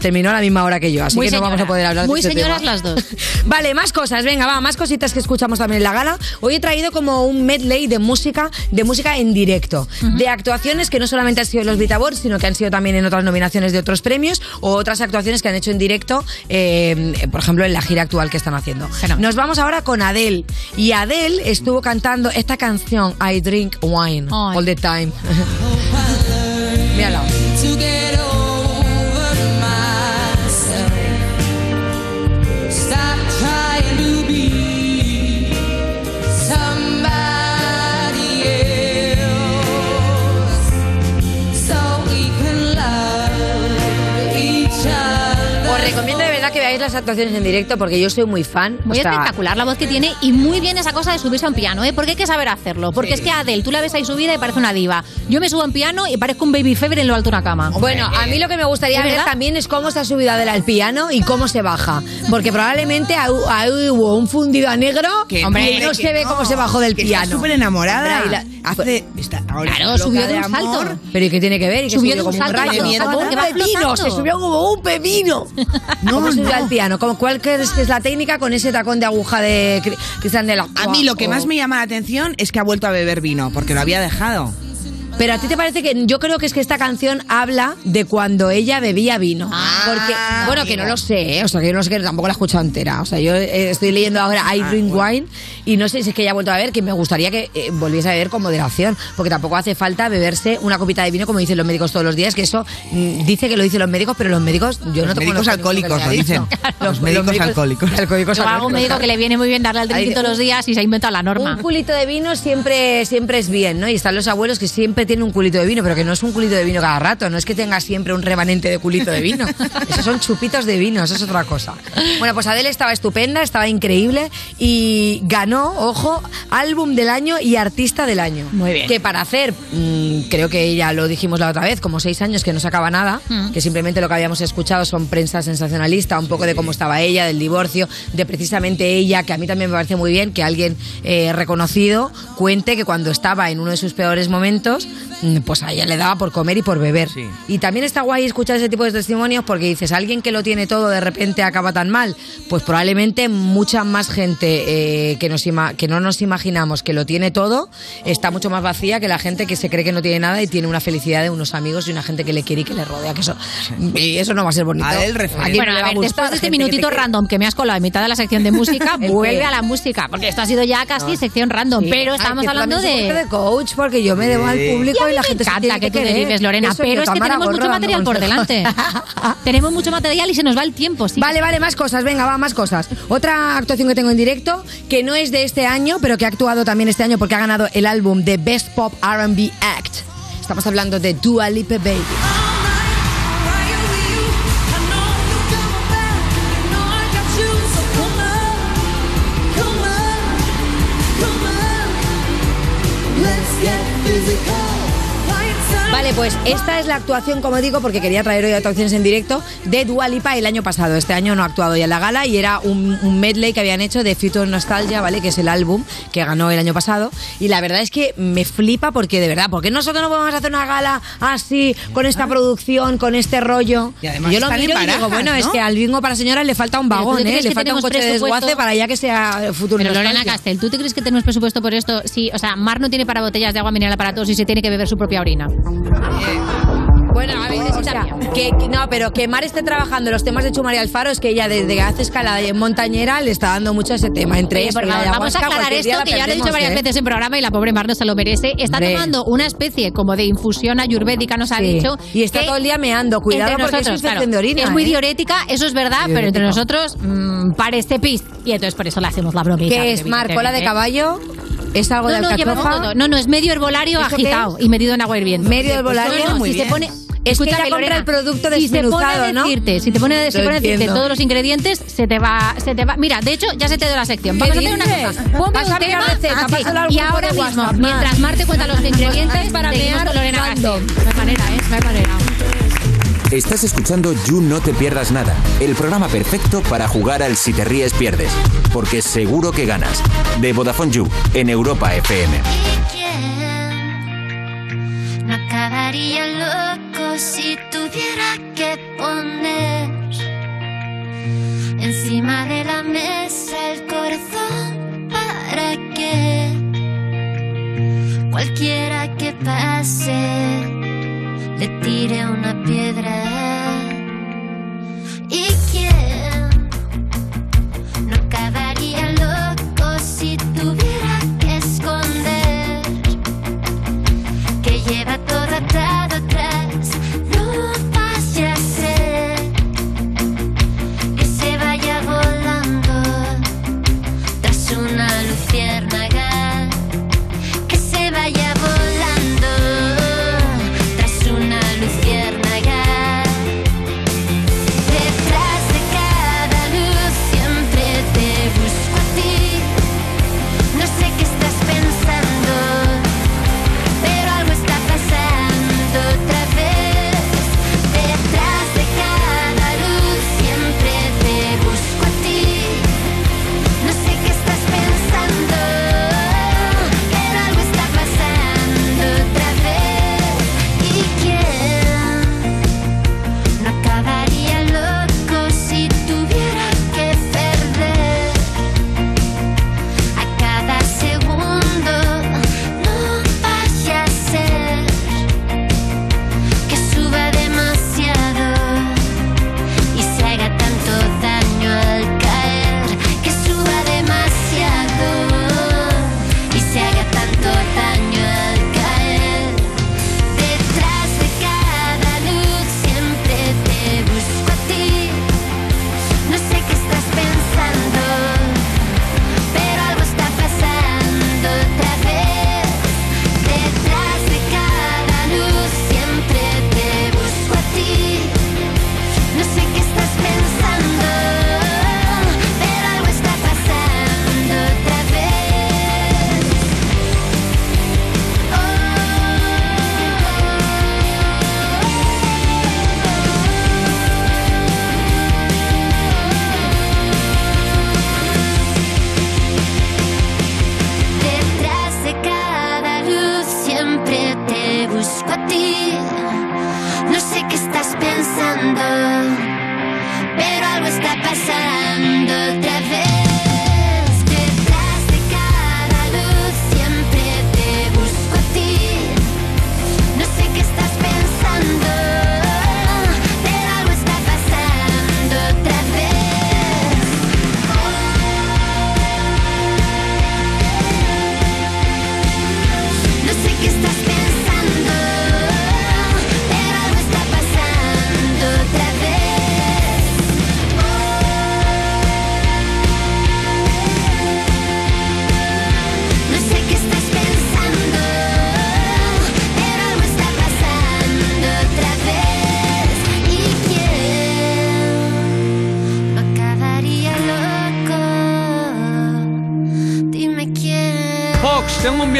Terminó a la misma hora que yo, así Muy que no vamos a señora. poder hablar Muy de este señoras tema. las dos. [LAUGHS] Vale, más cosas, venga, va, más cositas que escuchamos también en la gala. Hoy he traído como un medley de música, de música en directo, de actuaciones que no solamente han sido en los Brit Awards, sino que han sido también en otras nominaciones de otros premios o otras actuaciones que han hecho en directo, eh, por ejemplo, en la gira actual que están haciendo. Nos vamos ahora con Adele. Y Adele estuvo cantando esta canción, I Drink Wine, All the Time. [LAUGHS] Mírala. Veáis las actuaciones en directo porque yo soy muy fan. Muy O sea, espectacular la voz que tiene y muy bien esa cosa de subirse a un piano, ¿eh? Porque hay que saber hacerlo. Porque Sí. es que Adele, tú la ves ahí subida y parece una diva. Yo me subo en piano y parezco un baby fever en lo alto de una cama. Bueno, a mí lo que me gustaría ¿Es ver verdad? también es cómo se ha subido Adele al piano y cómo se baja. Porque ahí hubo un fundido a negro Que hombre, y no, se ve no, cómo se bajó del que piano. Está súper enamorada. Hombre, la- Hace, está ahora Claro, subió de un amor. salto. Pero ¿y qué tiene que ver? ¿Y que Subió de un como salto rayo? bajó, un va pepino, se subió como un pepino. No, ¿Cómo subió no. Al piano? ¿Cómo, ¿Cuál crees que es la técnica con ese tacón de aguja de Cri- Cristian de la A mí lo que más me llama la atención es que ha vuelto a beber vino, porque lo había dejado. Pero a ti te parece que yo creo que es que esta canción habla de cuando ella bebía vino. Porque, bueno, que no lo sé, ¿eh? o sea, que yo no sé que tampoco la he escuchado entera. O sea, yo eh, estoy leyendo ahora I Drink Wine y no sé si es que ya he vuelto a ver, que me gustaría que eh, volviese a beber con moderación, porque tampoco hace falta beberse una copita de vino como dicen los médicos todos los días, que eso mm, dice que lo dicen los médicos, pero los médicos, yo no Los te médicos conozco a ninguno alcohólicos lo dicen. dicho. Los médicos alcohólicos. [LAUGHS] alcohólicos Luego un alcohólicos, médico que le viene muy bien darle al drinkito todos los días y se ha inventado la norma. Un culito de vino siempre, siempre es bien, ¿no? Y están los abuelos que siempre tienen un culito de vino, pero que no es un culito de vino cada rato, no es que tenga siempre un remanente de culito de vino. [LAUGHS] Esos son chupitos de vino, eso es otra cosa. Bueno, pues Adele estaba estupenda, estaba increíble y ganó, ojo, álbum del año y artista del año. Muy bien. Que para hacer, mm, creo que ya lo dijimos la otra vez, como seis años que no sacaba nada, Mm. que simplemente lo que habíamos escuchado son prensa sensacionalista, un poco de cómo estaba ella, del divorcio, de precisamente ella, que a mí también me parece muy bien que alguien eh, reconocido cuente que cuando estaba en uno de sus peores momentos, pues a ella le daba por comer y por beber. Y también está guay escuchar ese tipo de testimonios porque dices, alguien que lo tiene todo de repente acaba tan mal, pues probablemente mucha más gente eh, que, nos ima- que no nos imaginamos que lo tiene todo está mucho más vacía que la gente que se cree que no tiene nada y tiene una felicidad de unos amigos y una gente que le quiere y que le rodea. Que eso, y eso no va a ser bonito. ¿A quién Bueno, a ver, después de este que minutito random que me has colado en mitad de la sección de música, [LAUGHS] ¿El vuelve a la música, porque esto ha sido ya casi sección random, Sí. pero estamos hablando de... de coach porque yo me debo al Sí. Público a y, mí la me gente se encanta tiene que tú querer. derives, Lorena, pero es que tenemos mucho material por delante. [LAUGHS] tenemos mucho material y se nos va el tiempo, sí. Vale, vale, más cosas, venga, va, más cosas. Otra actuación que tengo en directo, que no es de este año, pero que ha actuado también este año porque ha ganado el álbum de Best Pop RB Act. Estamos hablando de Dua Lipa Baby. Vale, pues esta es la actuación, como digo, porque quería traer hoy actuaciones en directo de Dua Lipa el año pasado. Este año no ha actuado ya en la gala y era un, un medley que habían hecho de Future Nostalgia, ¿vale? Que es el álbum que ganó el año pasado. Y la verdad es que me flipa porque, de verdad, porque nosotros no podemos hacer una gala así, con esta producción, con este rollo. Y además yo lo están en miro y digo, bueno, es que al bingo para señoras le falta un Pero ¿tú vagón, ¿eh? Le falta un coche de desguace para ya que sea Future Pero Lorena. Castel, ¿tú te crees que tenemos presupuesto por esto? Sí, o sea, Mar no tiene para botellas de agua mineral para todos y se tiene que beber su propia orina. Bueno, a ver, o sea, que, que- no, pero que Mar esté trabajando los temas de Chumar y Alfaro es que ella desde que hace escalada y en montañera le está dando mucho a ese tema. Entre Oye, esto por y la favor, vamos a ayahuasca, aclarar cualquier día esto la que ya lo he dicho perdemos, varias ¿eh? veces en programa y la pobre Mar no se lo merece. Está Hombre. tomando una especie como de infusión ayurvédica, nos ha Sí. dicho. Y está todo el día meando. Cuidado entre porque es nosotros, infección claro, de orina. Es muy ¿eh? diurética, eso es verdad, pero entre nosotros mm, parece pis. Y entonces por eso le hacemos la bromita. ¿Qué es, Mar? ¿Cola de caballo? ¿Es algo de No, no, llevamos alcachofa? todo. No, no, es medio herbolario ¿Eso qué agitado y medido en agua hirviendo. Medio herbolario, no, no, muy si bien. se pone... Es que ella compra el producto si desmenuzado, a ¿no? decirte, Si te pone, se pone a decirte todos los ingredientes, se te va, se te va. Mira, de hecho, ya se te dio la sección. ¿Qué Vamos a hacer una cosa. Ponme un tema, receta, ah, sí, y ahora de mismo, mientras Mar te cuenta los ingredientes, Para mear Lorena. No hay manera, ¿eh? No hay manera. Estás escuchando You No Te Pierdas Nada, el programa perfecto para jugar al Si Te Ríes Pierdes, porque seguro que ganas. De Vodafone You, en Europa FM. No acabaría loco si tuviera que poner encima de la mesa el corazón para que cualquiera que pase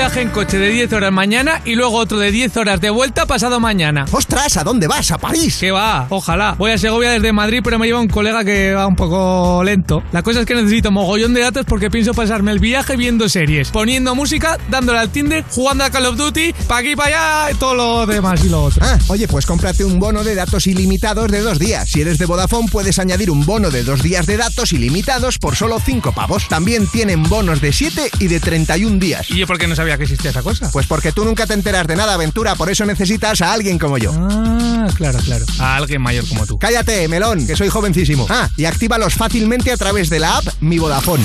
viaje en coche de 10 horas mañana y luego otro de 10 horas de vuelta pasado mañana. ¡Ostras! ¿A dónde vas? ¿A París? ¿Qué va? Ojalá. Voy a Segovia desde Madrid, pero me lleva un colega que va un poco lento. La cosa es que necesito mogollón de datos porque pienso pasarme el viaje viendo series, poniendo música, dándole al Tinder, jugando a Call of Duty, pa' aquí, para allá, y todo lo demás y lo otro. Ah, oye, pues cómprate un bono de datos ilimitados de dos días. Si eres de Vodafone, puedes añadir un bono de dos días de datos ilimitados por solo 5 pavos. También tienen bonos de 7 y de 31 días. ¿Y yo por qué no sabía que existía esa cosa? Pues porque tú nunca te enteras de nada, aventura, por eso necesitas a alguien como yo. Ah, claro, claro. A alguien mayor como tú. Cállate, melón, que soy jovencísimo. Ah, y actívalos fácilmente a través de la app Mi Vodafone.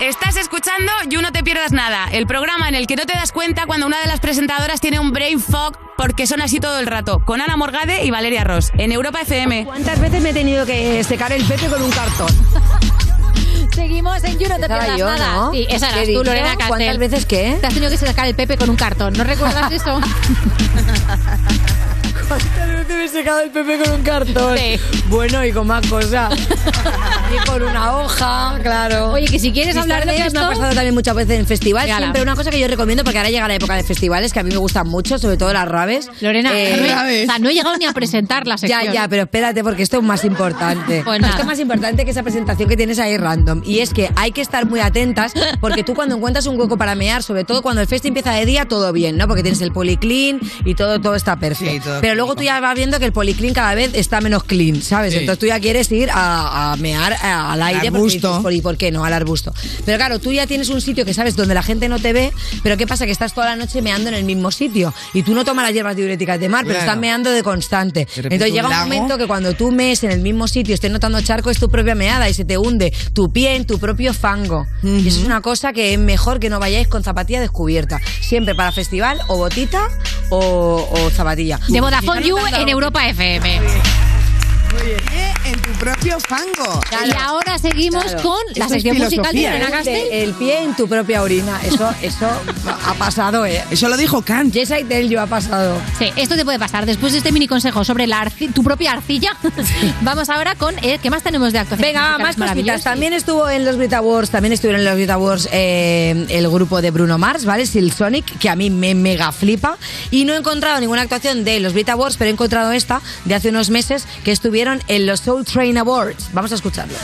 Estás escuchando You No Te Pierdas Nada, el programa en el que no te das cuenta cuando una de las presentadoras tiene un brain fog porque son así todo el rato, con Ana Morgade y Valeria Ross, en Europa FM. ¿Cuántas veces me he tenido que secar el pepe con un cartón? Seguimos en You, no te pierdas yo, nada. ¿no? Sí, esa ¿Qué eras tú? Lorena Castel. ¿Cuántas veces qué? Te has tenido que sacar el Pepe con un cartón. ¿No recuerdas [LAUGHS] eso? [LAUGHS] ¿Cuántas veces me he secado el pepe con un cartón? Bueno, y con más cosas. y con una hoja, claro. Oye, que si quieres hablar ¿sabes de que me ha esto- pasado también muchas veces en festivales. Regala. Siempre una cosa que yo recomiendo, porque ahora llega la época de festivales, que a mí me gustan mucho, sobre todo las raves. Lorena, Eh, no, he, o sea, no he llegado ni a presentar la sección. Ya, ya, pero espérate, porque esto es más importante. Pues esto es más importante que esa presentación que tienes ahí random. Y es que hay que estar muy atentas, porque tú cuando encuentras un hueco para mear, sobre todo cuando el festi empieza de día, todo bien, ¿no? Porque tienes el policlean y todo, todo está perfecto. Sí, todo pero luego tú ya vas viendo que el policlean cada vez está menos clean, ¿sabes? Sí. Entonces tú ya quieres ir a, a mear a- al aire. porque arbusto. dices, ¿por, ¿Y por qué no? Al arbusto. Pero claro, tú ya tienes un sitio que sabes donde la gente no te ve, pero ¿qué pasa? Que estás toda la noche meando en el mismo sitio. Y tú no tomas las hierbas diuréticas de mar, pero Claro. estás meando de constante. Entonces un llega un lago. momento que cuando tú mees en el mismo sitio, estés notando charco, es tu propia meada y se te hunde tu pie en tu propio fango. Y eso es una cosa que es mejor que no vayáis con zapatilla descubierta. Siempre para festival, o botita o, o zapatilla. De Vodafone You en Europa FM. En tu propio fango. Y ahora seguimos Claro. con la Esto sección musical de Lorena ¿eh? Castel. El pie en tu propia orina. Eso, eso ha pasado, ¿eh? Eso lo dijo Kant. Yes, I tell you, ha pasado. Sí, esto te puede pasar. Después de este mini consejo sobre la arci- tu propia arcilla, [LAUGHS] vamos ahora con eh, ¿qué más tenemos de actuación? Venga, más cositas. También estuvo en los Brit Awards, también estuvieron en los Brit Awards eh, el grupo de Bruno Mars, ¿vale? Silk Sonic, que a mí me mega flipa. Y no he encontrado ninguna actuación de los Brit Awards, pero he encontrado esta de hace unos meses que estuvieron en los Soul Train Awards. Vamos a escucharlo.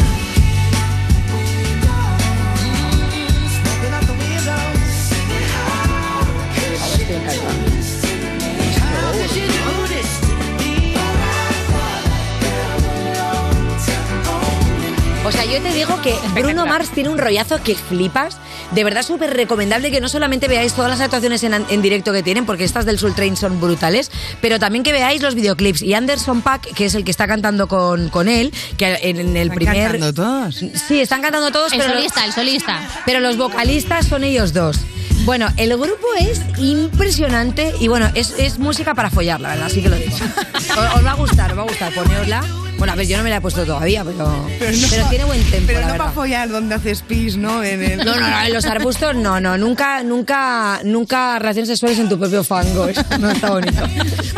Yo te digo que Bruno [LAUGHS] Mars tiene un rollazo que flipas. De verdad, súper recomendable que no solamente veáis todas las actuaciones en, en directo que tienen, porque estas del Soul Train son brutales, pero también que veáis los videoclips. Y Anderson Pack, que es el que está cantando con, con él, que en, en el Están primer. cantando todos. Sí, están cantando todos, El pero, solista, el solista. pero los vocalistas son ellos dos. Bueno, el grupo es impresionante y bueno, es, es música para follar, la verdad, así que lo digo. [LAUGHS] Os, os va a gustar, os va a gustar, poneosla. Bueno, a ver, yo no me la he puesto todavía, pero, pero, no- tiene buen tempo, Pero la no verdad. para follar donde haces pis, ¿no? En el... No, no, no, en los arbustos no, no, nunca, nunca, nunca relaciones sexuales en tu propio fango. Eso no está bonito.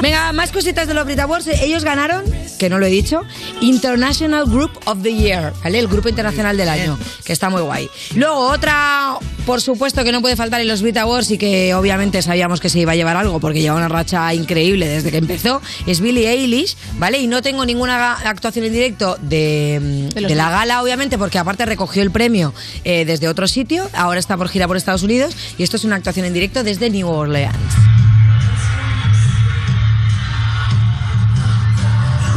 Venga, más cositas de los Brit Awards. Ellos ganaron, que no lo he dicho, International Group of the Year, ¿vale? El grupo internacional del año, que está muy guay. Luego, otra, por supuesto, que no puede faltar en los Brit Awards y que obviamente sabíamos que se iba a llevar algo porque lleva una racha increíble desde que empezó, es Billie Eilish, ¿vale? Y no tengo ninguna actuación en directo de, de la gala, obviamente, porque aparte recogió el premio eh, desde otro sitio, ahora está por gira por Estados Unidos y esto es una actuación en directo desde New Orleans.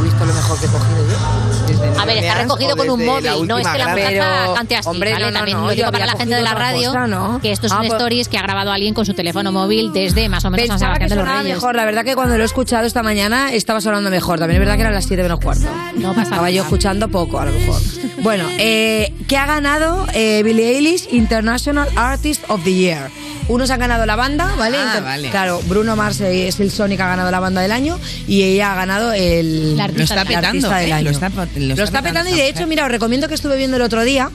Uy, esto es lo mejor que he cogido yo. A ver, está recogido con un móvil, no es que la muchacha cante así, hombre, ¿vale? no, no, También no, lo digo para la gente de la radio, cosa, ¿no? que esto es Ah, un pues- stories que ha grabado alguien con su teléfono móvil desde más o menos San Sebastián de los Reyes. mejor, la verdad que cuando lo he escuchado esta mañana estaba sonando mejor. También es verdad que eran las 7 menos cuarto. No pasa Estaba yo escuchando poco, a lo mejor. Bueno, eh, ¿qué ha ganado eh, Billie Eilish International Artist of the Year? Unos han ganado la banda, ¿vale? Ah, Inter- vale. Claro, Bruno Mars es el Sonic ha ganado la banda del año y ella ha ganado el La artista Lo está del año. petando, artista del ¿eh? año. Lo está, lo está Lo está petando y de hecho, mira, os recomiendo que estuve viendo el otro día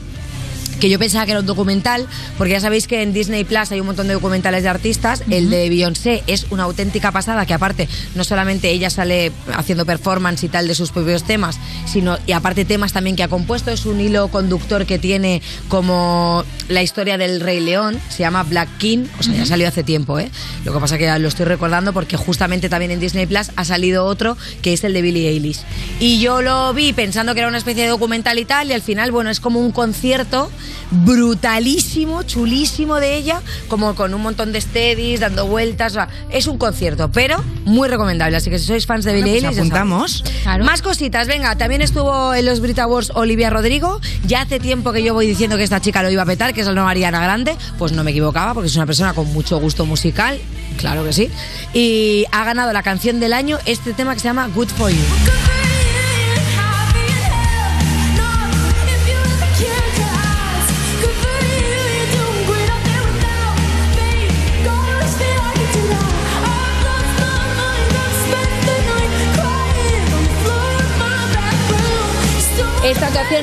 que yo pensaba que era un documental, porque ya sabéis que en Disney Plus hay un montón de documentales de artistas. El de Beyoncé es una auténtica pasada, que aparte no solamente ella sale haciendo performance y tal de sus propios temas, sino y aparte temas también que ha compuesto, es un hilo conductor que tiene como la historia del Rey León, se llama Black King, o sea, ya salió hace tiempo, ¿eh? Lo que pasa que ya lo estoy recordando porque justamente también en Disney Plus ha salido otro que es el de Billie Eilish. Y yo lo vi pensando que era una especie de documental y tal, y al final, bueno, es como un concierto brutalísimo, chulísimo de ella, como con un montón de steadies, dando vueltas. o sea, es un concierto, pero muy recomendable. Así que si sois fans de Bueno, Billie pues Eilish, sabéis. Más cositas, venga, también estuvo en los Brit Awards Olivia Rodrigo. Ya hace tiempo que yo voy diciendo que esta chica lo iba a petar, que es la nueva Ariana Grande. Pues no me equivocaba, porque es una persona con mucho gusto musical. Claro que sí. Y ha ganado la canción del año este tema que se llama Good for You.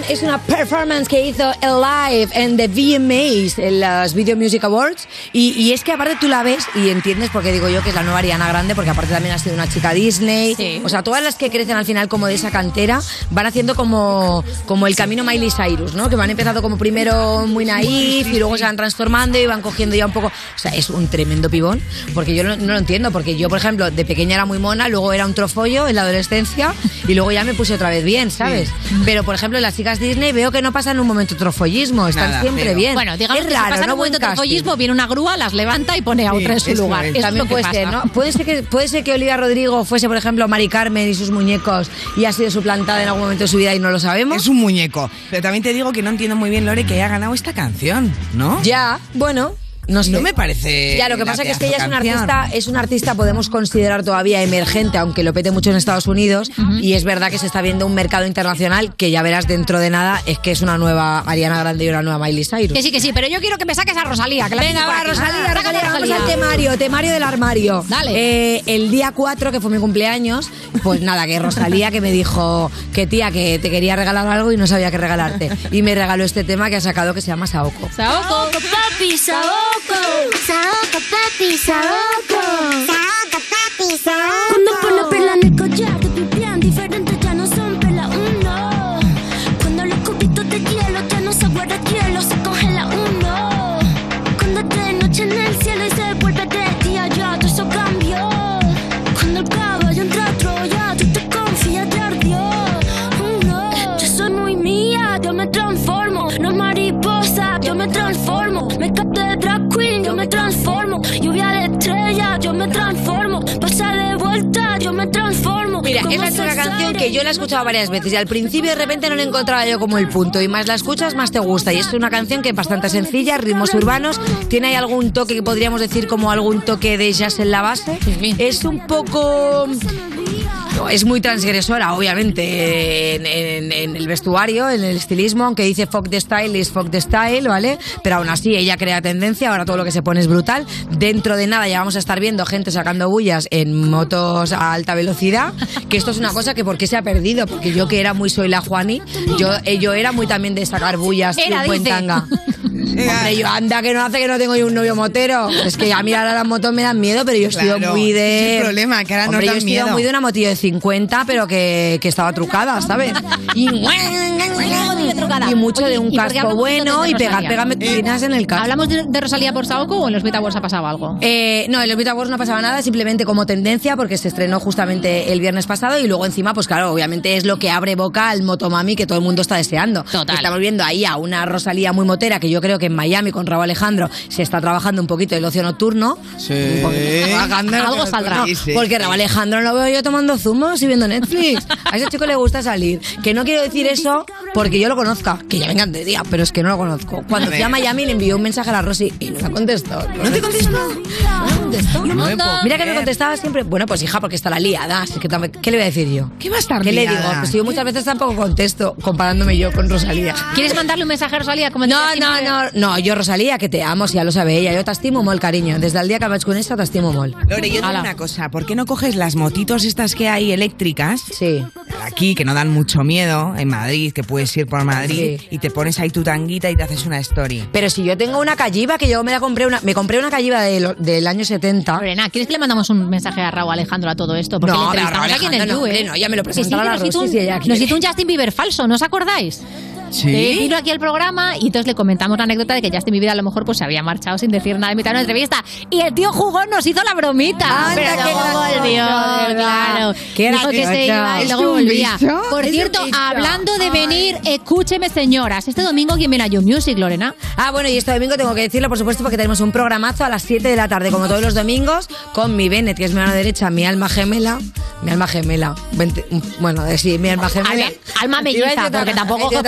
Es una performance que hizo Alive en The VMAs, en los Video Music Awards. Y, y es que aparte tú la ves y entiendes por qué digo yo que es la nueva Ariana Grande, porque aparte también ha sido una chica Disney. O sea, todas las que crecen al final como de esa cantera van haciendo como, como el camino Miley Cyrus, ¿no? Que van empezando como primero muy naif y luego se van transformando y van cogiendo ya un poco. O sea, es un tremendo pibón, porque yo no, no lo entiendo, porque yo, por ejemplo, de pequeña era muy mona, luego era un trofollo en la adolescencia y luego ya me puse otra vez bien, ¿sabes? Pero, por ejemplo, las chicas Disney veo que no pasan un momento trofollismo, están Nada, siempre bien. Bueno, digamos es que si raro, pasan ¿no? un momento Buen de trofollismo, viene una grúa, las levanta y pone a otra en su eso lugar. es. Eso También es lo que puede ser, pasa. ¿no? Puede ser, que, puede ser que Olivia Rodrigo fuese, por ejemplo, Mari Carmen y sus muñecos y ha sido suplantada en algún momento de su vida y no lo sabemos. Es un muñeco. Pero también te digo que no entiendo muy bien, Lore, que haya ganado esta canción, ¿no? Ya, bueno. No, sé. No me parece. Ya, lo que pasa es que ella es una artista, es una artista, podemos considerar todavía emergente, aunque lo pete mucho en Estados Unidos, y es verdad que se está viendo un mercado internacional que ya verás dentro de nada, es que es una nueva Ariana Grande y una nueva Miley Cyrus. Que sí, que sí, pero yo quiero que me saques a Rosalía. Que la Venga, va. Rosalía, Saca a Rosalía, vamos al temario, temario del armario. Dale. Eh, el día 4, que fue mi cumpleaños, pues nada, que Rosalía que me dijo que tía, que te quería regalar algo y no sabía qué regalarte. Y me regaló este tema que ha sacado que se llama Saoko. Saoko. papi, Saoko. Saoko, papi, Saoko. Saoko, papi, Saoko. Cuando la perla en el collar que yo la he escuchado varias veces y al principio de repente no la encontraba yo como el punto. Y más la escuchas más te gusta. Y es una canción que es bastante sencilla, ritmos urbanos, tiene ahí algún toque que podríamos decir como algún toque de jazz en la base, es un poco... no, es muy transgresora, obviamente, en, en- en el vestuario, en el estilismo, aunque dice fuck the style is fuck the style, ¿vale? Pero aún así ella crea tendencia, ahora todo lo que se pone es brutal. Dentro de nada ya vamos a estar viendo gente sacando bullas en motos a alta velocidad, que esto es una cosa que por qué se ha perdido, porque yo que era muy soy la Juani, yo, eh, yo era muy también de sacar bullas y Era, un buen dice. tanga. [LAUGHS] Hombre, yo anda que no hace que no tengo yo un novio motero. Es que a mí ahora las motos me dan miedo, pero yo he sido Claro, muy de. es el problema, que ahora Hombre, yo he sido miedo. muy de una motillo de 50, pero que, que estaba trucada, ¿sabes? Y, y mucho Oye, de un ¿y por qué casco hablamos bueno de y pegar Rosalía? pegamentrinas en el casco. ¿Hablamos de, de Rosalía por Saoko o en los Beta Wars ha pasado algo? Eh, no, en los Beat Awards no pasaba nada, simplemente como tendencia, porque se estrenó justamente el viernes pasado y luego encima, pues claro, obviamente es lo que abre boca al motomami que todo el mundo está deseando. Total. Estamos viendo ahí a una Rosalía muy motera, que yo creo que en Miami con Raúl Alejandro se está trabajando un poquito el ocio nocturno. Sí. Un poquito [LAUGHS] Algo saldrá. Sí, sí, porque. Raúl Alejandro lo veo yo tomando zumos y viendo Netflix. A ese chico le gusta salir. Que no quiero decir eso porque yo lo conozca, que ya me encantaría, pero es que no lo conozco. Cuando fui a Miami le envió un mensaje a la Rosy y no me contestó. ¿No te contestó? No contestó. No Mira que me contestaba siempre, bueno, pues hija, porque está la liada. Así que ¿Qué le voy a decir yo? ¿Qué va a estar ¿Qué le digo? Pues yo muchas veces tampoco contesto, comparándome yo con Rosalía. ¿Quieres mandarle un mensaje a Rosalía? Como No, no, no, no, yo Rosalía, que te amo, si ya lo sabe ella, yo te estimo mol, cariño. Desde el día que me con esta te estimo mol. Lore, yo te digo Ala. una cosa, ¿por qué no coges las motitos estas que hay eléctricas? Sí. Aquí, que no dan mucho miedo, en Madrid, que puedes ir por Madrid y te pones ahí tu tanguita y te haces una story. Pero si yo tengo una calliva que yo me la compré una, me compré una calliva del, del año 70. Lorena, ¿quieres que le mandamos un mensaje a Raúl Alejandro a todo esto? Porque No, le pero entrevistamos aquí en el no, ¿eh? no, ya me lo Que sí, que la nos hizo Rosy, un- si ella quiere. Nos hizo un Justin Bieber falso, ¿no os acordáis? Sí. Eh, vino aquí al programa y entonces le comentamos la anécdota de que Justin Bieber a lo mejor pues se había marchado sin decir nada en mitad de una entrevista y el tío jugó nos hizo la bromita Anda, pero luego volvió verdad. claro dijo que se iba y luego volvía por cierto hablando de venir escúcheme señoras este domingo quién viene a You Music Lorena Ah, bueno, y este domingo tengo que decirlo, por supuesto, porque tenemos un programazo a las 7 de la tarde, como todos los domingos, con mi Bennett, que es mi mano derecha, mi alma gemela. Mi alma gemela. Bueno, sí, mi alma gemela. alma melliza, porque tampoco os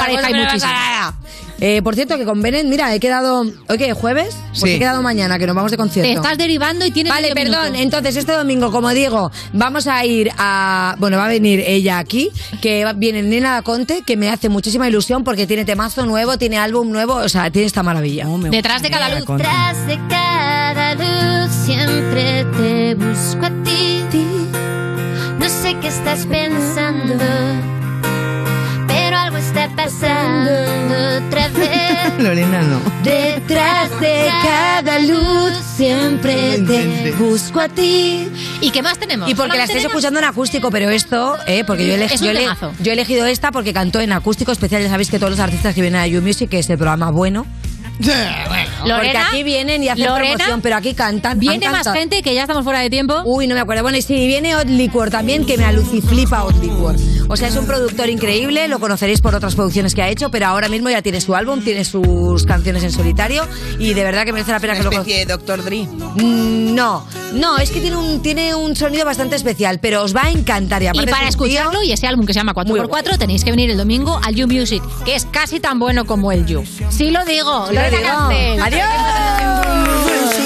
Eh, por cierto, que con Bennett, mira, he quedado. ¿Hoy qué? ¿Jueves? Pues Sí. he quedado mañana, que nos vamos de concierto. te estás derivando y tienes Vale, medio perdón. minuto. Entonces, este domingo, como digo, vamos a ir a. Bueno, va a venir ella aquí, que va- viene Nena Conte, que me hace muchísima ilusión porque tiene temazo nuevo, tiene álbum nuevo, o sea, tiene esta maravilla. detrás de cada luz Detrás de cada luz siempre te busco a ti. No sé qué estás pensando, pasando otra [LAUGHS] vez. Lorena no. Detrás de cada luz siempre te busco a ti. ¿Y qué más tenemos? Y porque la ¿Solamente estáis escuchando en acústico, pero esto, eh, porque yo, he elegi- Es un yo, he- temazo. yo he elegido esta porque cantó en acústico especial. Ya sabéis que todos los artistas que vienen a You Music, que es el programa bueno. porque Lorena, aquí vienen y hacen Lorena, promoción, pero aquí cantan. Viene más gente que ya estamos fuera de tiempo. Uy, no me acuerdo. Bueno, y sí, viene Odd Liquor también, que me aluciflipa Odd Liquor. O sea, es un productor increíble, lo conoceréis por otras producciones que ha hecho, pero ahora mismo ya tiene su álbum, tiene sus canciones en solitario y de verdad que merece la pena Una que lo de Dr. Dre. Mm, No, no, es que tiene un, tiene un sonido bastante especial, pero os va a encantar. Y, Y para es escucharlo y ese álbum que se llama 4x4 tenéis que venir el domingo al You Music, que es casi tan bueno como el You. Sí lo digo. Sí lo digo. Adiós.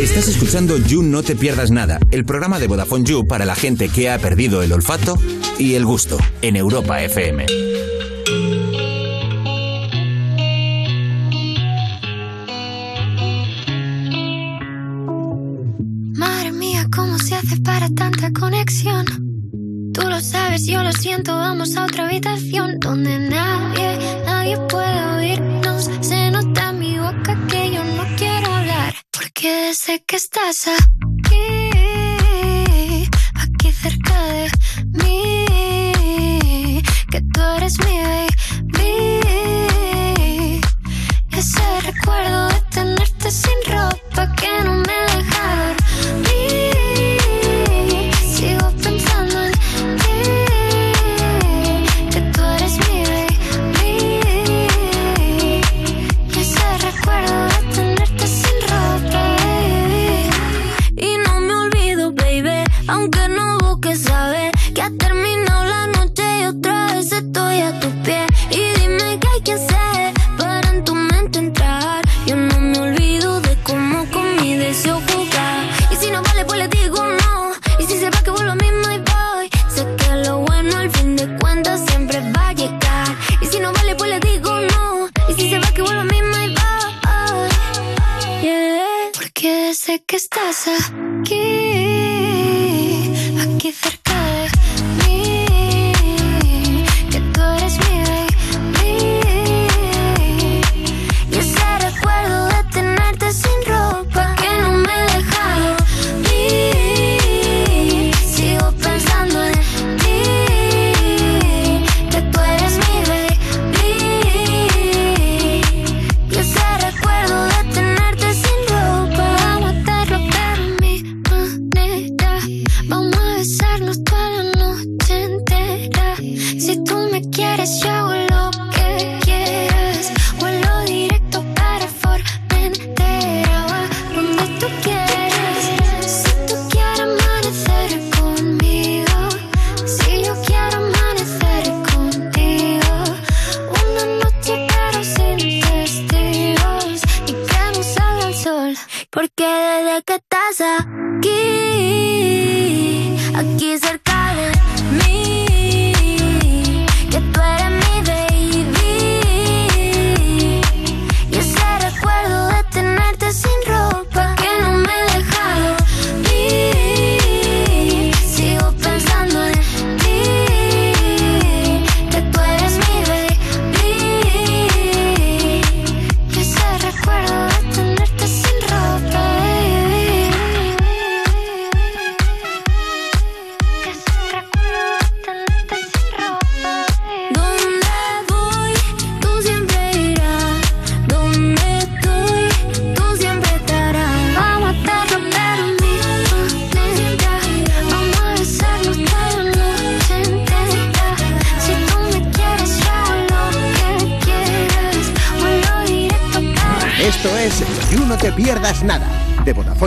Estás escuchando You No Te Pierdas Nada, el programa de Vodafone You para la gente que ha perdido el olfato y el gusto en Europa FM. Madre mía, ¿cómo se hace para tanta conexión? Tú lo sabes, yo lo siento, vamos a otra habitación donde nadie, nadie puede oírnos. Se nota en mi boca que yo no porque sé que estás aquí, aquí cerca de mí, que tú eres mi baby. Ese recuerdo de tenerte sin ropa que no me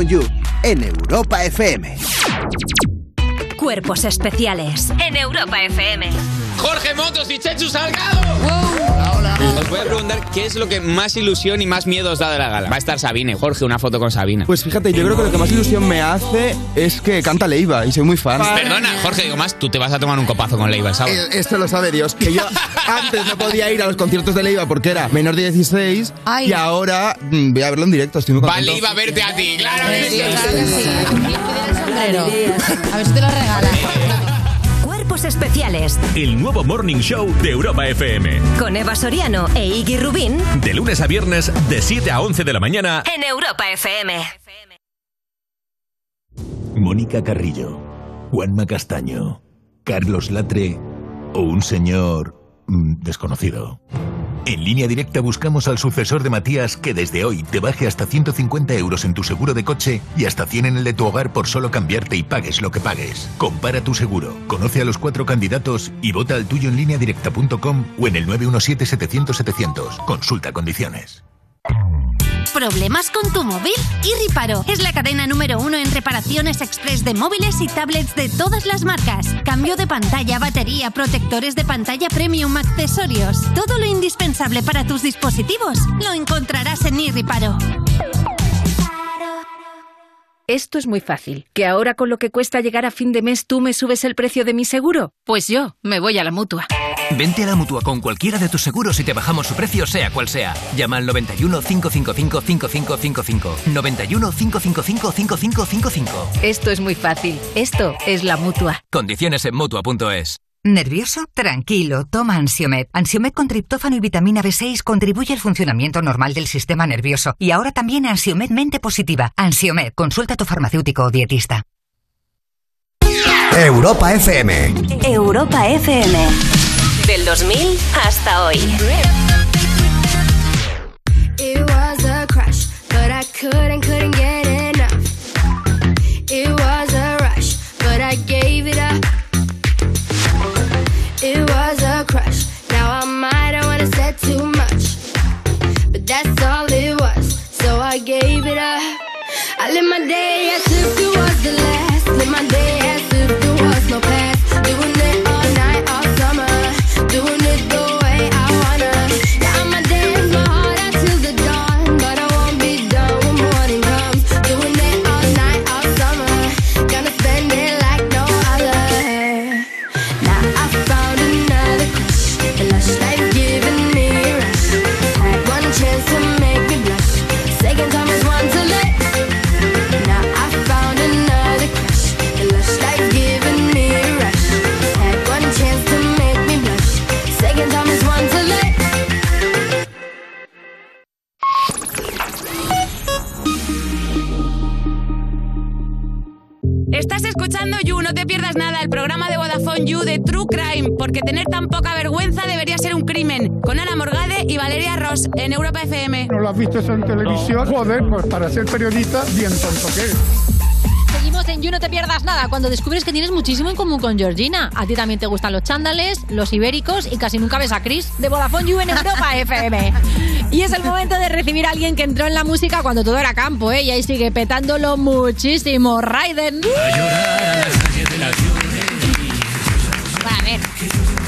You, en Europa FM. Cuerpos especiales en Europa FM. Jorge Motos y Chechu Salgado. Os voy a preguntar qué es lo que más ilusión y más miedo os da de la gala. Va a estar Sabine. Jorge, una foto con Sabine. Pues fíjate, yo creo que lo que más ilusión me hace es que canta Leiva y soy muy fan. Perdona, Jorge, digo más, tú te vas a tomar un copazo con Leiva sábado. Eh, Esto lo sabe Dios, que yo antes no podía ir a los conciertos de Leiva porque era menor de 16 Ay. y ahora mm, voy a verlo en directo, estoy muy Va contento. Leiva a verte a ti, claro que sí. sombrero. A ver si te lo regala. Especiales El nuevo Morning Show de Europa FM. con Eva Soriano e Iggy Rubín De lunes a viernes, de 7 a 11 de la mañana. en Europa FM. Mónica Carrillo, Juanma Castaño, Carlos Latre o un señor mm, desconocido. En línea directa buscamos al sucesor de Matías que desde hoy te baje hasta 150 euros en tu seguro de coche y hasta 100 en el de tu hogar por solo cambiarte y pagues lo que pagues. Compara tu seguro, conoce a los cuatro candidatos y vota al tuyo en línea directa.com o en el 917-700-700. Consulta condiciones. ¿Problemas con tu móvil? Irriparo es la cadena número uno en reparaciones express de móviles y tablets de todas las marcas. Cambio de pantalla, batería, protectores de pantalla premium, accesorios. Todo lo indispensable para tus dispositivos lo encontrarás en Irriparo. Esto es muy fácil. ¿Que ahora con lo que cuesta llegar a fin de mes tú me subes el precio de mi seguro? Pues yo me voy a la mutua. Vente a la mutua con cualquiera de tus seguros y te bajamos su precio, sea cual sea. Llama al 91 555 5555. 91 555 5555. Esto es muy fácil. Esto es la mutua. Condiciones en mutua.es. ¿Nervioso? Tranquilo, toma Ansiomed. Ansiomed con triptófano y vitamina B6 contribuye al funcionamiento normal del sistema nervioso. Y ahora también Ansiomed Mente Positiva. Ansiomed, consulta a tu farmacéutico o dietista. Europa FM. Europa FM. Del 2000 hasta hoy. It was a crush, but I couldn't, couldn't get enough. It was a rush, but I gave it up. It was a crush. Now I might have wanna said too much, but that's all it was. So I gave it up. I live my day porque tener tan poca vergüenza debería ser un crimen. Con Ana Morgade y Valeria Ross en Europa FM. ¿No lo has visto eso en televisión? Joder, pues para ser periodista, bien tonto que es. Seguimos en You No Te Pierdas Nada cuando descubres que tienes muchísimo en común con Georgina. A ti también te gustan los chándales, los ibéricos y casi nunca ves a Chris de Vodafone You en Europa [LAUGHS] FM. Y es el momento de recibir a alguien que entró en la música cuando todo era campo, ¿eh? Y ahí sigue petándolo muchísimo. Raiden. Bueno, a ver,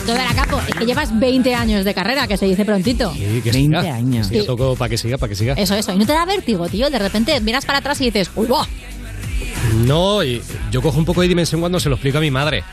todo era campo. Es que llevas 20 años de carrera, que se dice prontito. Sí, que 20 siga. años. Sí, Sí. toco para que siga, para que siga. Eso, eso. Y no te da vértigo, tío. De repente miras para atrás y dices, ¡Uy, va! No, y yo cojo un poco de dimensión cuando se lo explico a mi madre.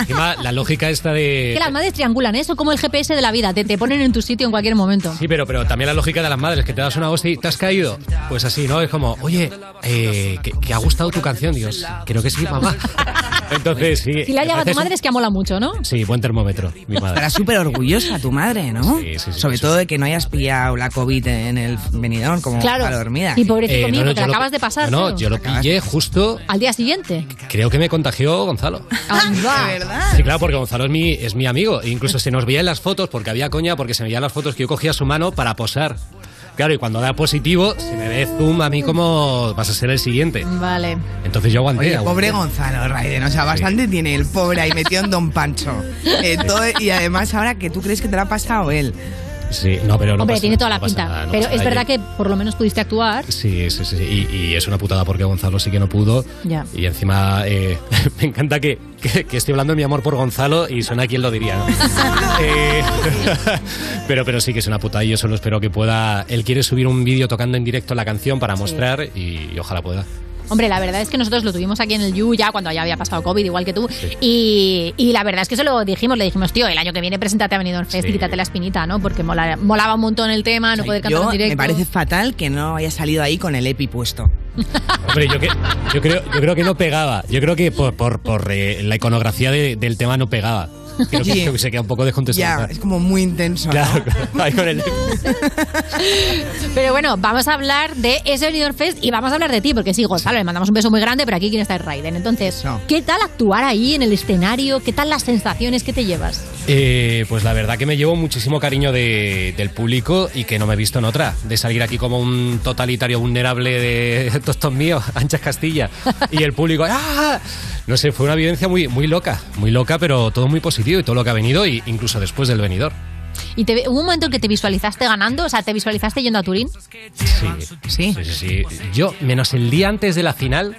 Encima, la lógica esta de... Que las madres triangulan, ¿eh? Son como el GPS de la vida. Te, te ponen en tu sitio en cualquier momento. Sí, pero, pero también la lógica de las madres, que te das una hostia y te has caído. Pues así, ¿no? Es como, oye, eh, que, que ha gustado tu canción, Dios. Creo que sí, mamá. [LAUGHS] Entonces, sí. Si le ha llegado a tu madre es que mola mucho, ¿no? Sí, buen termómetro, mi madre. Estará súper orgullosa tu madre, ¿no? Sobre todo de que no hayas pillado la COVID en el venidón como Claro. para dormida. Y pobrecito Eh, mío, no, lo lo- acabas de pasar. No, yo lo pillé justo, Al día siguiente. creo que me contagió Gonzalo. Anda. Sí, claro, porque Gonzalo es mi, es mi amigo. E incluso se nos veía en las fotos, porque había coña, porque se me veían las fotos que yo cogía su mano para posar. Claro, y cuando da positivo, se me ve zoom a mí como vas a ser el siguiente. Vale. Entonces yo aguanté. Oye, aguanté. pobre Gonzalo Raiden, o sea, bastante tiene el pobre ahí metido en Don Pancho. [LAUGHS] Eh, todo- y además ahora que tú crees que te lo ha pasado él. Sí, no, pero no Hombre, pasa tiene toda la no pinta. nada, no pero es verdad que por lo menos pudiste actuar. Sí, sí, sí. sí. Y, y es una putada porque Gonzalo sí que no pudo. Ya. Y encima eh, [LAUGHS] me encanta que, que- que estoy hablando de mi amor por Gonzalo y suena quien lo diría. ¿no? [LAUGHS] Eh, pero, pero sí que es una putada y yo solo espero que pueda. Él quiere subir un vídeo tocando en directo la canción para mostrar y, y ojalá pueda. Hombre, la verdad es que nosotros lo tuvimos aquí en el You ya cuando ya había pasado COVID, igual que tú. Y, y la verdad es que se lo dijimos, le dijimos, tío, el año que viene preséntate a Benidorm Fest y Sí. quítate la espinita, ¿no? Porque mola- molaba un montón el tema, no poder cantar Yo en directo. me parece fatal que no haya salido ahí con el EPI puesto. [LAUGHS] Hombre, yo, que, yo, creo, yo creo que no pegaba. Yo creo que por, por, por, eh, la iconografía de- del tema no pegaba. Creo que, creo que se queda un poco descontestado. Ya, es como muy intenso. ¿no? Claro, [LAUGHS] ahí con el- Pero bueno, vamos a hablar de ese Benidorm Fest y vamos a hablar de ti, porque sí, Gonzalo, le mandamos un beso muy grande, pero aquí quien está es Raiden. Entonces, ¿qué tal actuar ahí en el escenario? ¿Qué tal las sensaciones que te llevas? Eh, pues la verdad que me llevo muchísimo cariño de- del público y que no me he visto en otra. De salir aquí como un totalitario vulnerable de [LAUGHS] tostos míos, Anchas Castilla. Y el público, ¡ah! No sé, fue una vivencia muy, muy loca, muy loca, pero todo muy positivo y todo lo que ha venido, y incluso después del venidor. ¿Y te, hubo un momento en que te visualizaste ganando? O sea, ¿te visualizaste yendo a Turín? Sí, sí, sí, sí. Yo, menos el día antes de la final,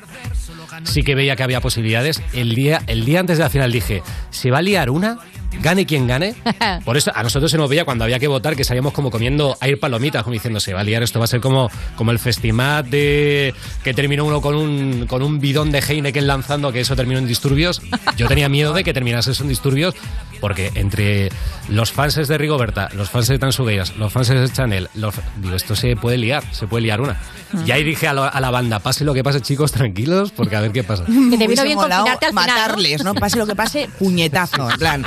sí que veía que había posibilidades. El día, el día antes de la final dije, se va a liar una, gane quien gane. [LAUGHS] Por eso a nosotros se nos veía cuando había que votar que salíamos como comiendo air palomitas, como diciendo, se va a liar, esto va a ser como, como el festimat de que terminó uno con un, con un bidón de Heineken lanzando, que eso terminó en disturbios. Yo tenía miedo de que terminase eso en disturbios, porque entre los fans de Rigoberta, los fans de Tansugueiras, los fans de Chanel, los, digo, esto se puede liar, se puede liar una. Y ahí dije a, la- a la banda, pase lo que pase, chicos, tranquilos, porque a ver qué pasa. Que te vino bien al final, ¿no? matarles, ¿no? Pase lo que pase, puñetazo, en plan.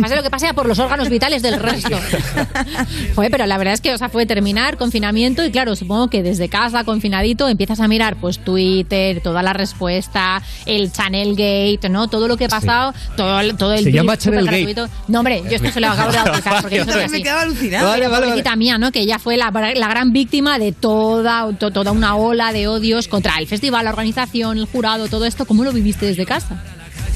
Pase lo que pase a por los órganos vitales del resto. Fue, pero la verdad es que o sea, fue terminar confinamiento y claro, supongo que desde casa, confinadito, empiezas a mirar pues Twitter, toda la respuesta, el Channel Gate, ¿no? Todo lo que ha pasado, todo, el- todo el Se llama Channel Gate. No, hombre, yo esto se lo acabo de [LAUGHS] bautizar porque yo soy Me así. quedaba alucinada. Vale, vale, Pobrecita mía, ¿no? Que ella fue la, la gran víctima de toda, to- toda una ola de odios contra el festival, la organización, el jurado, todo esto. ¿Cómo lo viviste desde casa?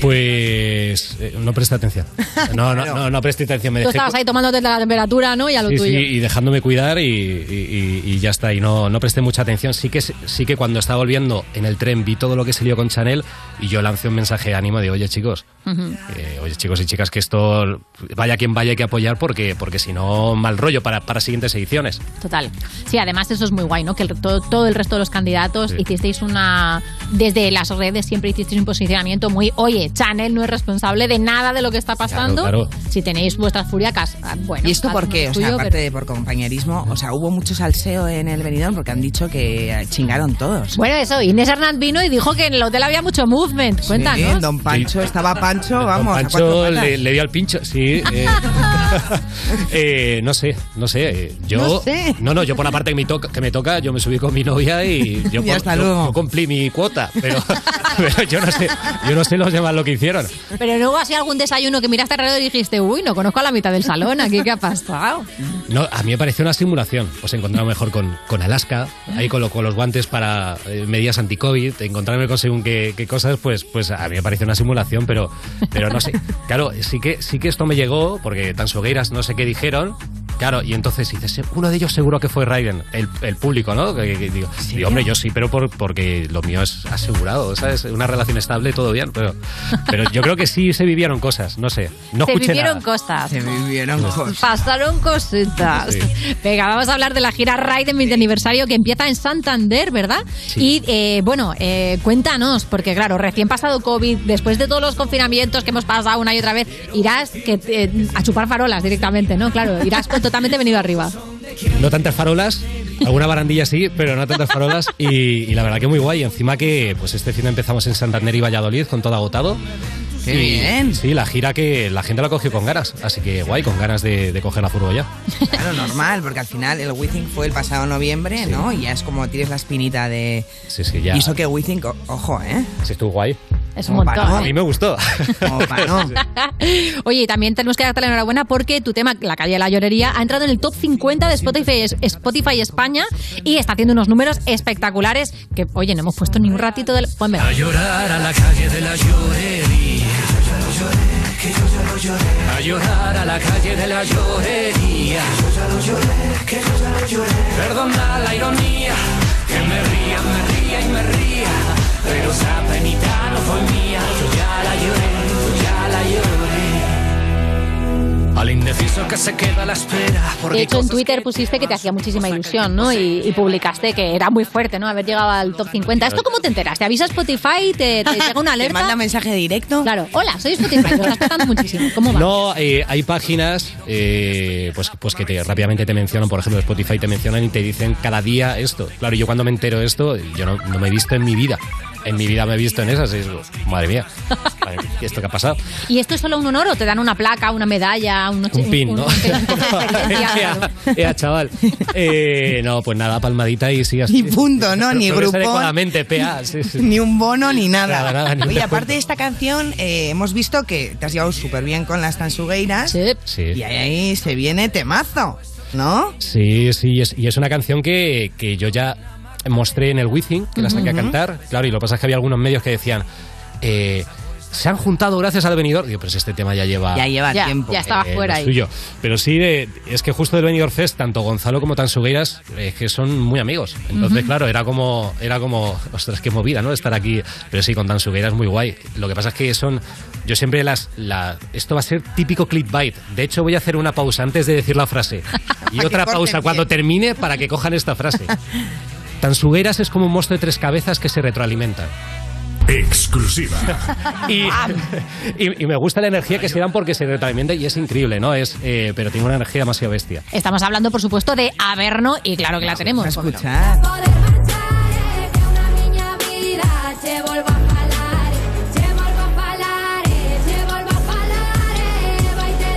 Pues eh, no presté atención. No, no, no, no presté atención. Me Tú dejé estabas ahí tomándote la temperatura, ¿no? Y a lo Sí, tuyo. sí, y dejándome cuidar y, y- y- y ya está. Y no, no presté mucha atención. Sí que, sí que cuando estaba volviendo en el tren vi todo lo que se lió con Chanel y yo lancé un mensaje de ánimo de, oye chicos, Ujú. eh, oye chicos y chicas, que esto vaya quien vaya hay que apoyar porque, porque si no, mal rollo para, para siguientes ediciones. Total. Sí, además eso es muy guay, ¿no? Que el- todo, todo el resto de los candidatos Sí. hicisteis una... Desde las redes siempre hicisteis un posicionamiento muy, oye, Chanel no es responsable de nada de lo que está pasando. Claro, Si tenéis vuestras furiacas, ah, bueno. ¿Y esto por qué? O sea, aparte pero- de por compañerismo, o sea, hubo mucho salseo en el venidor porque han dicho que chingaron todos. Bueno, eso, Inés Hernán vino y dijo que en el hotel había mucho movement. Cuéntanos. Sí, don Pancho estaba Pancho, vamos, Pancho le, le dio al pincho, sí. eh. [LAUGHS] [LAUGHS] Eh, no sé, no sé. eh, Yo, No sé. no, no, yo por la parte que me, toca, que me toca, yo me subí con mi novia y [LAUGHS] yo, Y por- hasta yo- luego. yo cumplí mi cuota, pero, pero yo no sé, yo no sé los demás lo que hicieron. Pero no hubo así algún desayuno que miraste alrededor y dijiste, uy, no conozco a la mitad del salón, aquí qué ha pasado. No, a mí me pareció una simulación. Os encontraba mejor con, con Alaska, ahí con, lo- con los guantes para eh, medidas anti-COVID, encontrarme con según qué, qué cosas, pues, pues a mí me pareció una simulación, pero, pero no sé. Claro, sí que, sí que esto me llegó, porque tan sogueiras no sé qué dijeron. Claro, y entonces dices, uno de ellos seguro que fue Raiden, el, el público, ¿no? Que- que digo, hombre, yo sí, pero por, porque lo mío es asegurado, ¿sabes? Una relación estable, todo bien, pero, pero yo creo que sí se vivieron cosas, no sé. No Se vivieron nada. cosas. Se vivieron cosas. Pasaron cositas. Sí. Venga, vamos a hablar de la gira Raiden 20 aniversario que empieza en Santander, ¿verdad? Y eh, bueno, eh, cuéntanos, porque claro, recién pasado COVID, después de todos los confinamientos que hemos pasado una y otra vez, irás que, eh, a chupar farolas directamente, ¿no? Claro, irás con totalmente venido arriba. No tantas farolas, alguna barandilla sí, pero no tantas farolas. Y, la verdad que muy guay. Encima que pues este fin empezamos en Santander y Valladolid con todo agotado. Qué bien. Sí, la gira que la gente la cogió con ganas. Así que guay, con ganas de, de coger la furgo ya. Claro, normal, porque al final el Withing fue el pasado noviembre, ¿no? Y ya es como tienes la espinita de... Sí, sí, ya. Y eso que Withing, ojo, ¿eh? Sí, estuvo guay. Es un Como montón. no. A mí me gustó. No. [LAUGHS] Oye, y también tenemos que darte la enhorabuena porque tu tema, La calle de la llorería, ha entrado en el top 50 de Spotify, Spotify España y está haciendo unos números espectaculares que, oye, no hemos puesto ni un ratito del... Ponme. A llorar a la calle de la llorería. Que yo ya lo lloré. A llorar a la calle de la llorería. Que yo ya lo lloré, que yo ya lo lloré. Perdona la ironía, que me ría, me ría y me ría. Pero esa penita no fue mía. Yo ya la lloré, Al indeciso que se queda a la espera. De hecho, en Twitter pusiste que te hacía muchísima ilusión, ¿no? Y, y publicaste que era muy fuerte, ¿no? Haber llegado al top 50. ¿Esto cómo te enteras? ¿Te avisa Spotify? ¿Te, te [LAUGHS] llega una alerta? ¿Te manda mensaje directo? Claro. Hola, soy Spotify. Lo estás petando muchísimo. ¿Cómo va? No, eh, hay páginas eh, pues, pues que te, rápidamente te mencionan, por ejemplo, Spotify te mencionan y te dicen cada día esto. Claro, yo cuando me entero esto, yo no, no me he visto en mi vida. En mi vida me he visto en esas. y digo, madre mía, ¿y esto qué ha pasado? ¿Y esto es solo un honor o te dan una placa, una medalla, un, Un pin, ¿no? [LAUGHS] Ea, ea, chaval. Eh, no, pues nada, palmadita y sí. así. Ni punto, ¿no? [LAUGHS] Ni grupón. adecuadamente, PA, sí, sí. Ni un bono ni nada. Nada, nada, ni un Oye, descuento. aparte de esta canción, eh, hemos visto que te has llevado súper bien con las tansugueiras. Sí. Y ahí se viene temazo, ¿no? Sí, sí, y es, y es una canción que, que yo ya mostré en el Wizzing, que la saqué a cantar. Claro, y lo que pasa es que había algunos medios que decían, eh, se han juntado gracias al venidor. Digo, pero si este tema ya lleva... Ya lleva Ya, tiempo. ya estaba eh, fuera ahí. suyo. Pero sí, de- es que justo del Benidorm Fest, tanto Gonzalo como Tansugueiras, es que son muy amigos. Entonces, claro, era como, era como, ostras, qué movida, ¿no? Estar aquí. Pero sí, con Tansugueiras muy guay. Lo que pasa es que son, yo siempre las, la, esto va a ser típico clickbait. De hecho, voy a hacer una pausa antes de decir la frase. [LAUGHS] Y otra pausa bien. cuando termine para que cojan esta frase. [LAUGHS] Tansugueiras es como un monstruo de tres cabezas que se retroalimentan. Exclusiva. [LAUGHS] Y, y- y me gusta la energía que se dan porque se retroalimentan y es increíble, ¿no? Es, eh, pero tiene una energía demasiado bestia. Estamos hablando, por supuesto, de Averno y claro que la tenemos. Escuchar. a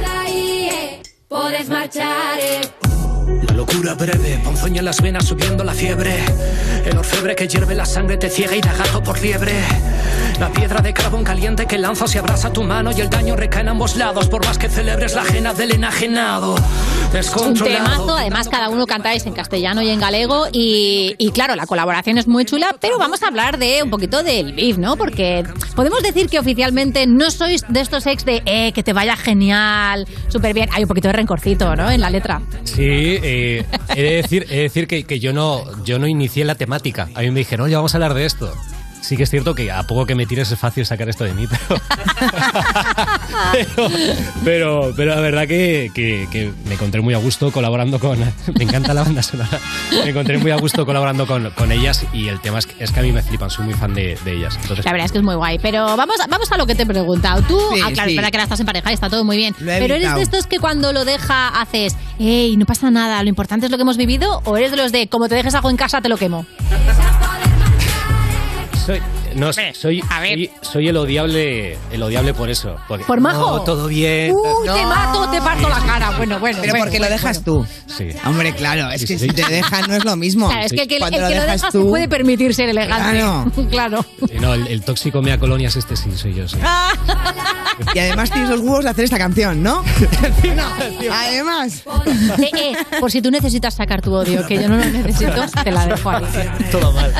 da ahí, puedes marchar. Locura breve, ponzoña en las venas subiendo la fiebre. El orfebre que hierve la sangre te ciega y da gato por liebre. La piedra de carbón caliente que lanzas y abraza tu mano y el daño recae en ambos lados por más que celebres la ajena del enajenado. Un Descontrolado. temazo, además cada uno cantáis en castellano y en galego y, y claro, la colaboración es muy chula, pero vamos a hablar de un poquito del beef, ¿no? Porque podemos decir que oficialmente no sois de estos ex de, eh, que te vaya genial, súper bien. Hay un poquito de rencorcito, ¿no? En la letra. Sí, eh, he de decir, he de decir que, que yo, no, yo no inicié la temática. A mí me dijeron, oye, vamos a hablar de esto. Sí que es cierto que a poco que me tires es fácil sacar esto de mí, pero... pero, [LAUGHS] pero, pero la verdad que, que- que me encontré muy a gusto colaborando con... [LAUGHS] Me encanta la banda sonora. Me encontré muy a gusto colaborando con, con ellas y el tema es que, es que a mí me flipan, soy muy fan de, de ellas. Entonces, La verdad es que es muy guay. Pero vamos, vamos a lo que te he preguntado. Tú, Sí, ah, claro, sí. es verdad que ahora estás en pareja y está todo muy bien. Pero eres de estos que cuando lo deja haces, ey, no pasa nada, lo importante es lo que hemos vivido, o eres de los de, como te dejes algo en casa, te lo quemo. Soy, no, soy, soy, soy el odiable el odiable por eso. Porque, ¿Por majo? No, todo bien. Uh, te mato, te parto la cara. Bueno, bueno. Pero bueno, porque lo bueno, dejas bueno. tú. Sí. Hombre, claro, es Sí, que sí, si sí. te dejan no es lo mismo. Claro, es que el que, el Cuando que lo dejas deja tú- puede permitir ser elegante. Claro. [LAUGHS] claro. Sí, no, el, el tóxico mea colonia es este, sí, soy yo. sí. Y además tienes los huevos de hacer esta canción, ¿no? [LAUGHS] Además. Eh, eh, por si tú necesitas sacar tu odio, que yo no lo necesito, te la dejo ahí. Todo mal.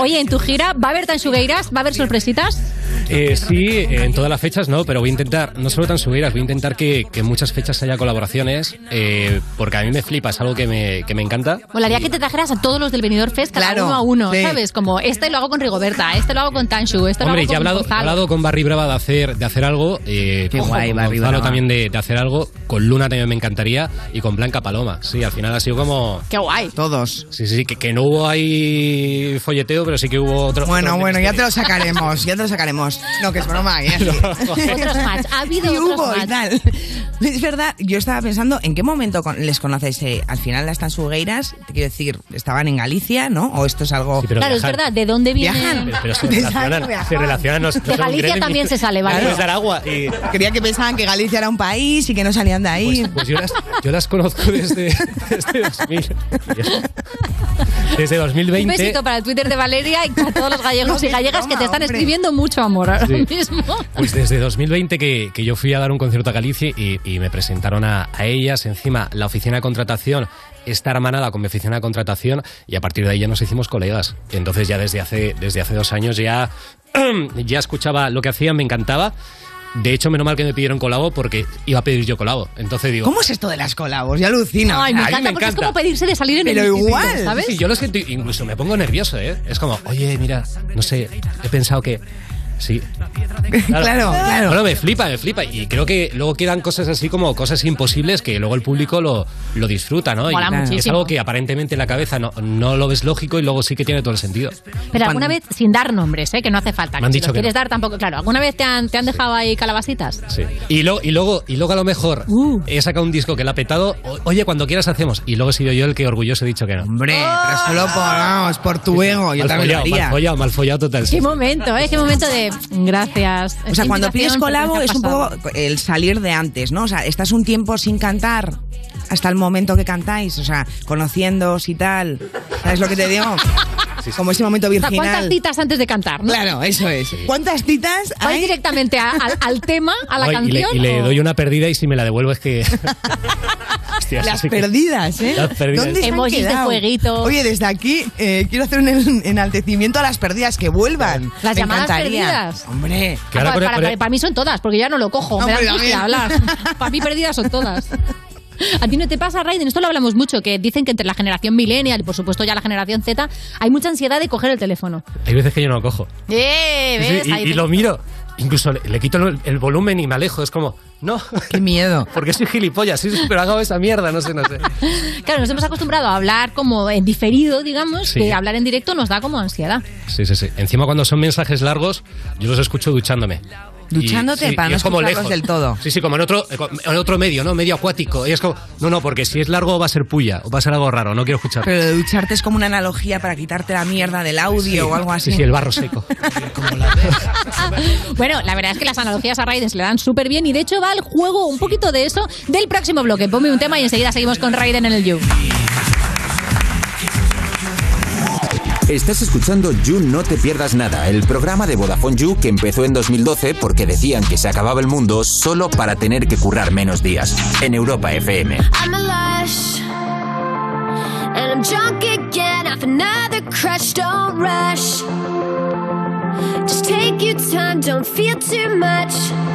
Oye, en tu gira, ¿va a haber ¿Va a haber sorpresitas? Eh, sí, en todas las fechas no, pero voy a intentar, no solo tan subidas, voy a intentar que, que en muchas fechas haya colaboraciones, eh, porque a mí me flipa, es algo que me, que me encanta. Molaría que te trajeras a todos los del Benidorm Fest, cada Claro, uno a uno, sí. ¿sabes? Como este lo hago con Rigoberta, este lo hago con Tanshu, este Hombre, lo hago ya he con hablado, he Gonzalo. hablado con Barry Brava de hacer, de hacer algo, eh, Qué guay, con Barry Gonzalo Brava. también de, de hacer algo, con Luna también me encantaría, y con Blanca Paloma. Sí, al final ha sido como... Qué guay. Todos. Sí, sí, sí, que, que no hubo ahí folleteo, pero sí que hubo otro... Bueno, otro bueno, ya te lo sacaremos, ya te lo sacaremos. No, que es broma, ¿eh? [LAUGHS] Otros match, ha habido Sí, otros hubo y tal. Es verdad, yo estaba pensando, ¿en qué momento con- les conoces? eh, al final las tansugueiras, te quiero decir, estaban en Galicia, ¿no? ¿O esto es algo...? pero Claro, es viajan. verdad, ¿de dónde viene? Viajan. Pero, pero se [LAUGHS] relacionan, se relacionan. no- no De son Galicia también se sale, ¿vale? Puedes dar agua y... Creía que pensaban que Galicia era un país y que no salían de ahí. Pues yo las, yo las conozco desde, desde 2000. Desde Un 2020. besito para el Twitter de Valeria y para todos los gallegos No, y gallegas que te están hombre. escribiendo mucho amor ahora Sí. mismo. Pues desde 2020 que, que yo fui a dar un concierto a Galicia y, y me presentaron a, a ellas. Encima, la oficina de contratación está hermanada con mi oficina de contratación y a partir de ahí ya nos hicimos colegas. Entonces ya desde hace, desde hace dos años ya, [CLEARS THROAT] ya escuchaba lo que hacían, me encantaba. De hecho, menos mal que me pidieron colabo porque iba a pedir yo colabo. Entonces digo... ¿Cómo es esto de las colabos? Ya alucina. Ay, me encanta me porque es como pedirse de salir en Pero el instituto, igual. ¿sabes? Sí, yo lo siento, incluso me pongo nervioso, ¿eh? Es como, oye, mira, no sé, he pensado que... Sí. [LAUGHS] Claro, claro. Bueno, me flipa, me flipa. Y creo que luego quedan cosas así como cosas imposibles que luego el público lo, lo disfruta, ¿no? Y es algo que aparentemente en la cabeza no, no lo ves lógico y luego sí que tiene todo el sentido. Pero alguna vez, sin dar nombres, ¿eh? que no hace falta. Me han si dicho lo que quieres no. dar tampoco. Claro, ¿alguna vez te han, te han dejado ahí calabasitas? Sí. Y, lo- y, luego, y luego a lo mejor he sacado un disco que le ha petado. o- Oye, cuando quieras hacemos. Y luego he sido yo el que orgulloso he dicho que no. Hombre, pero solo por, vamos, por tu ego. Yo mal también lo follado, mal follado, mal follado total. sí. Qué momento, ¿eh? Qué momento de gracias. O sea, cuando pides colabo es un poco el salir de antes, ¿no? O sea, estás un tiempo sin cantar hasta el momento que cantáis, o sea, conociéndoos y tal. ¿Sabes lo que te digo? Como ese momento ¿Cuántas virginal. citas antes de cantar? ¿no? Claro, eso es. ¿Cuántas citas Vais directamente a- al, al tema, a la Ay, y, le, canción. y le o- doy una perdida y si me la devuelvo es que... [LAUGHS] Hostia, Las así que- perdidas, ¿eh? Las perdidas. ¿Dónde se han Emojis de quedado? fueguito. Oye, desde aquí eh, quiero hacer un en- enaltecimiento a las perdidas que vuelvan. Las Me llamadas encantaría. perdidas. Hombre. Con el- para, con el- para- para mí son todas, porque ya no lo cojo. me da Hombre, angustia también. hablar. [LAUGHS] para mí perdidas son todas. ¿A ti no te pasa, Raiden? Esto lo hablamos mucho, que dicen que entre la generación millennial y por supuesto ya la generación Z hay mucha ansiedad de coger el teléfono. Hay veces que yo no lo cojo. ¡Eh! Sí, ¿ves? y, Ahí y te- lo miro. Incluso le, le quito el, el volumen y me alejo. Es como, no. Qué miedo. [LAUGHS] Porque soy gilipollas. Sí, sí, pero hago esa mierda. No sé, no sé. Claro, nos hemos acostumbrado a hablar como en diferido, digamos, Sí. que hablar en directo nos da como ansiedad. Sí, sí, sí. Encima cuando son mensajes largos, yo los escucho duchándome. Duchándote Y- sí, para no es como lejos. del todo. Sí, sí, como en otro, en otro medio, ¿no? Medio acuático. Y es como, no, no, porque si es largo va a ser puya, o va a ser algo raro, no quiero escuchar. Pero de ducharte es como una analogía para quitarte la mierda del audio Sí, o algo así. Sí, sí, el barro seco. [LAUGHS] [LAUGHS] Bueno, la verdad es que las analogías a Raiden se le dan súper bien y de hecho va el juego un poquito de eso del próximo bloque. Ponme un tema y enseguida seguimos con Raiden en el You. Estás escuchando You No Te Pierdas Nada, el programa de Vodafone You que empezó en 2012 porque decían que se acababa el mundo solo para tener que currar menos días. En Europa FM. I'm a lush, and I'm drunk again another crush. Don't rush, just take your time, don't feel too much.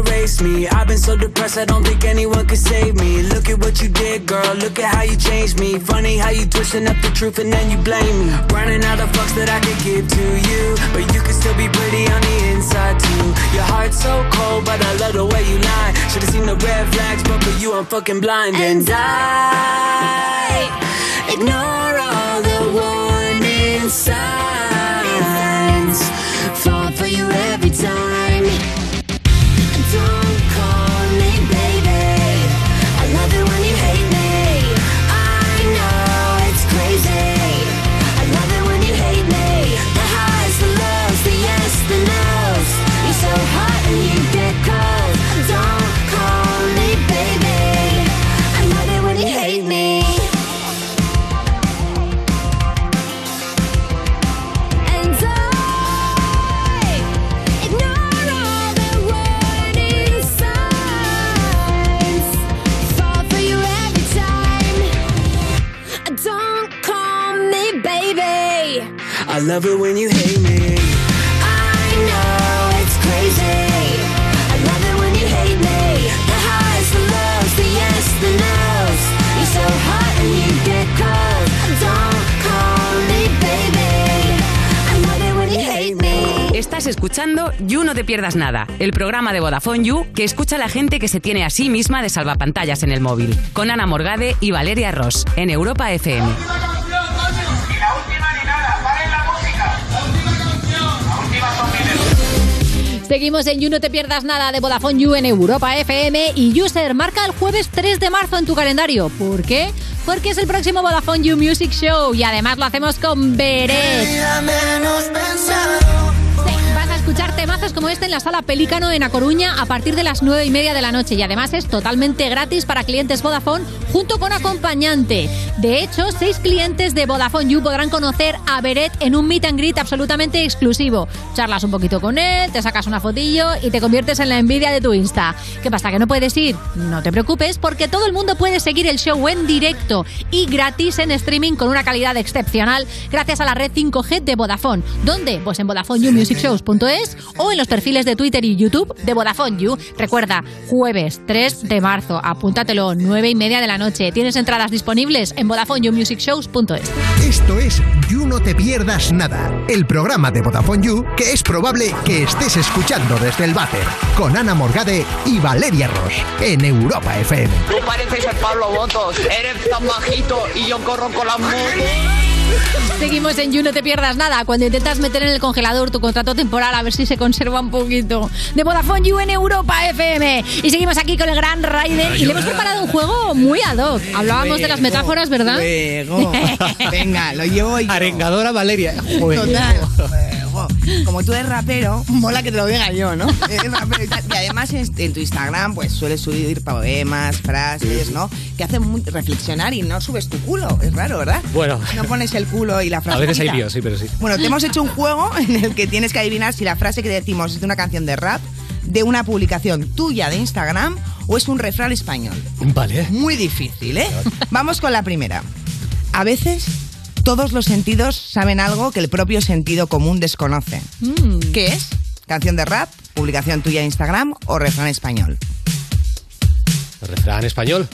Erase me. I've been so depressed, I don't think anyone could save me. Look at what you did, girl. Look at how you changed me. Funny how you twisting up the truth and then you blame me. Running out of fucks that I could give to you. But you can still be pretty on the inside, too. Your heart's so cold, but I love the way you lie. Should've seen the red flags, but for you, I'm fucking blind. And I ignore all the warning signs. Love it when you hate me. I know it's crazy. I love it when you hate me. The highs, the lows, the yes, the no's. You're so hot and you get cold. Don't call me baby. I love it when you hate me. Estás escuchando You No Te Pierdas Nada, el programa de Vodafone You que escucha a la gente que se tiene a sí misma de salvapantallas en el móvil, con Ana Morgade y Valeria Ross, en Europa FM. Seguimos en You No Te Pierdas Nada de Vodafone You en Europa FM y User marca el jueves 3 de marzo en tu calendario. ¿Por qué? Porque es el próximo Vodafone You Music Show y además lo hacemos con Beret. Escuchar temazos como este en la sala Pelícano en A Coruña a partir de las 9 y media de la noche y además es totalmente gratis para clientes Vodafone junto con acompañante. De hecho, seis clientes de Vodafone You podrán conocer a Beret en un meet and greet absolutamente exclusivo. Charlas un poquito con él, te sacas una fotillo y te conviertes en la envidia de tu Insta. ¿Qué pasa? ¿Que no puedes ir? No te preocupes porque todo el mundo puede seguir el show en directo y gratis en streaming con una calidad excepcional gracias a la red 5G de Vodafone. ¿Dónde? Pues en VodafoneYouMusicShows.es o en los perfiles de Twitter y YouTube de Vodafone You. Recuerda, jueves 3 de marzo, apúntatelo, 9 y media de la noche. Tienes entradas disponibles en VodafoneYouMusicShows.es. Esto es You No Te Pierdas Nada, el programa de Vodafone You que es probable que estés escuchando desde el váter, con Ana Morgade y Valeria Ross, en Europa FM. Tú pareces el Pablo Botos, eres tan bajito y yo corro con las motos. Seguimos en You, no te pierdas nada. Cuando intentas meter en el congelador tu contrato temporal a ver si se conserva un poquito. De Vodafone You en Europa FM. Y seguimos aquí con el gran Raiden. Y le hemos preparado un juego muy ad hoc. Hablábamos de las metáforas, ¿verdad? Luego. Venga, lo llevo yo. Arengadora Valeria. Total. Como tú eres rapero, mola que te lo diga yo, ¿no? [LAUGHS] Eres rapero y, tal. Y además en, tu Instagram pues sueles subir poemas, frases, ¿no? Que hacen muy- reflexionar y no subes tu culo. Es raro, ¿verdad? Bueno, No pones el culo y la frase. a veces hay líos, sí, pero sí. Bueno, te hemos hecho un juego [LAUGHS] en el que tienes que adivinar si la frase que decimos es de una canción de rap, de una publicación tuya de Instagram o es un refrán español. Vale. Muy difícil, ¿eh? Vamos con la primera. A veces todos los sentidos saben algo que el propio sentido común desconoce. ¿Qué es? ¿Canción de rap, publicación tuya de Instagram o refrán español? Refrán español.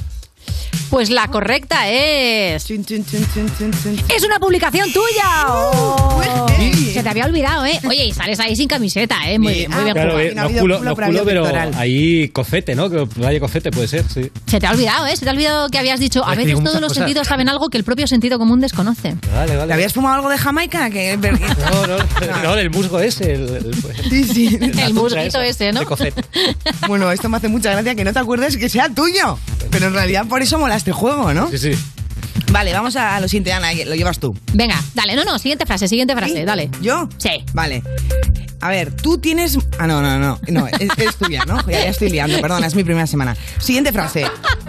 Pues la correcta es. ¡Es una publicación tuya! Uh, ¡Oh! Se te había olvidado, ¿eh? Oye, y sales ahí sin camiseta, ¿eh? Muy bien, muy bien Claro, jugado. eh, no culo, no culo, pero ahí cofete, ¿no? Que vaya cofete puede ser, sí. Se te ha olvidado, ¿eh? Se te ha olvidado que habías dicho, a veces todos los cosas. sentidos saben algo que el propio sentido común desconoce. Vale, vale. ¿Te habías fumado algo de Jamaica? Que... [LAUGHS] No, no, no, el musgo ese. El, el- Sí, sí. El musguito ese, ¿no? de cofete. Bueno, esto me hace mucha gracia que no te acuerdes que sea tuyo. Pero en realidad por eso mola este juego, ¿no? Sí, sí. Vale, vamos a lo siguiente, Ana, lo llevas tú. Venga, dale, no, no, siguiente frase, siguiente frase, dale. ¿Yo? Sí. Vale. A ver, tú tienes... Ah, no, no, no. No, es, es tuya, ¿no? Ya, ya estoy liando, perdona, es mi primera semana. Siguiente frase.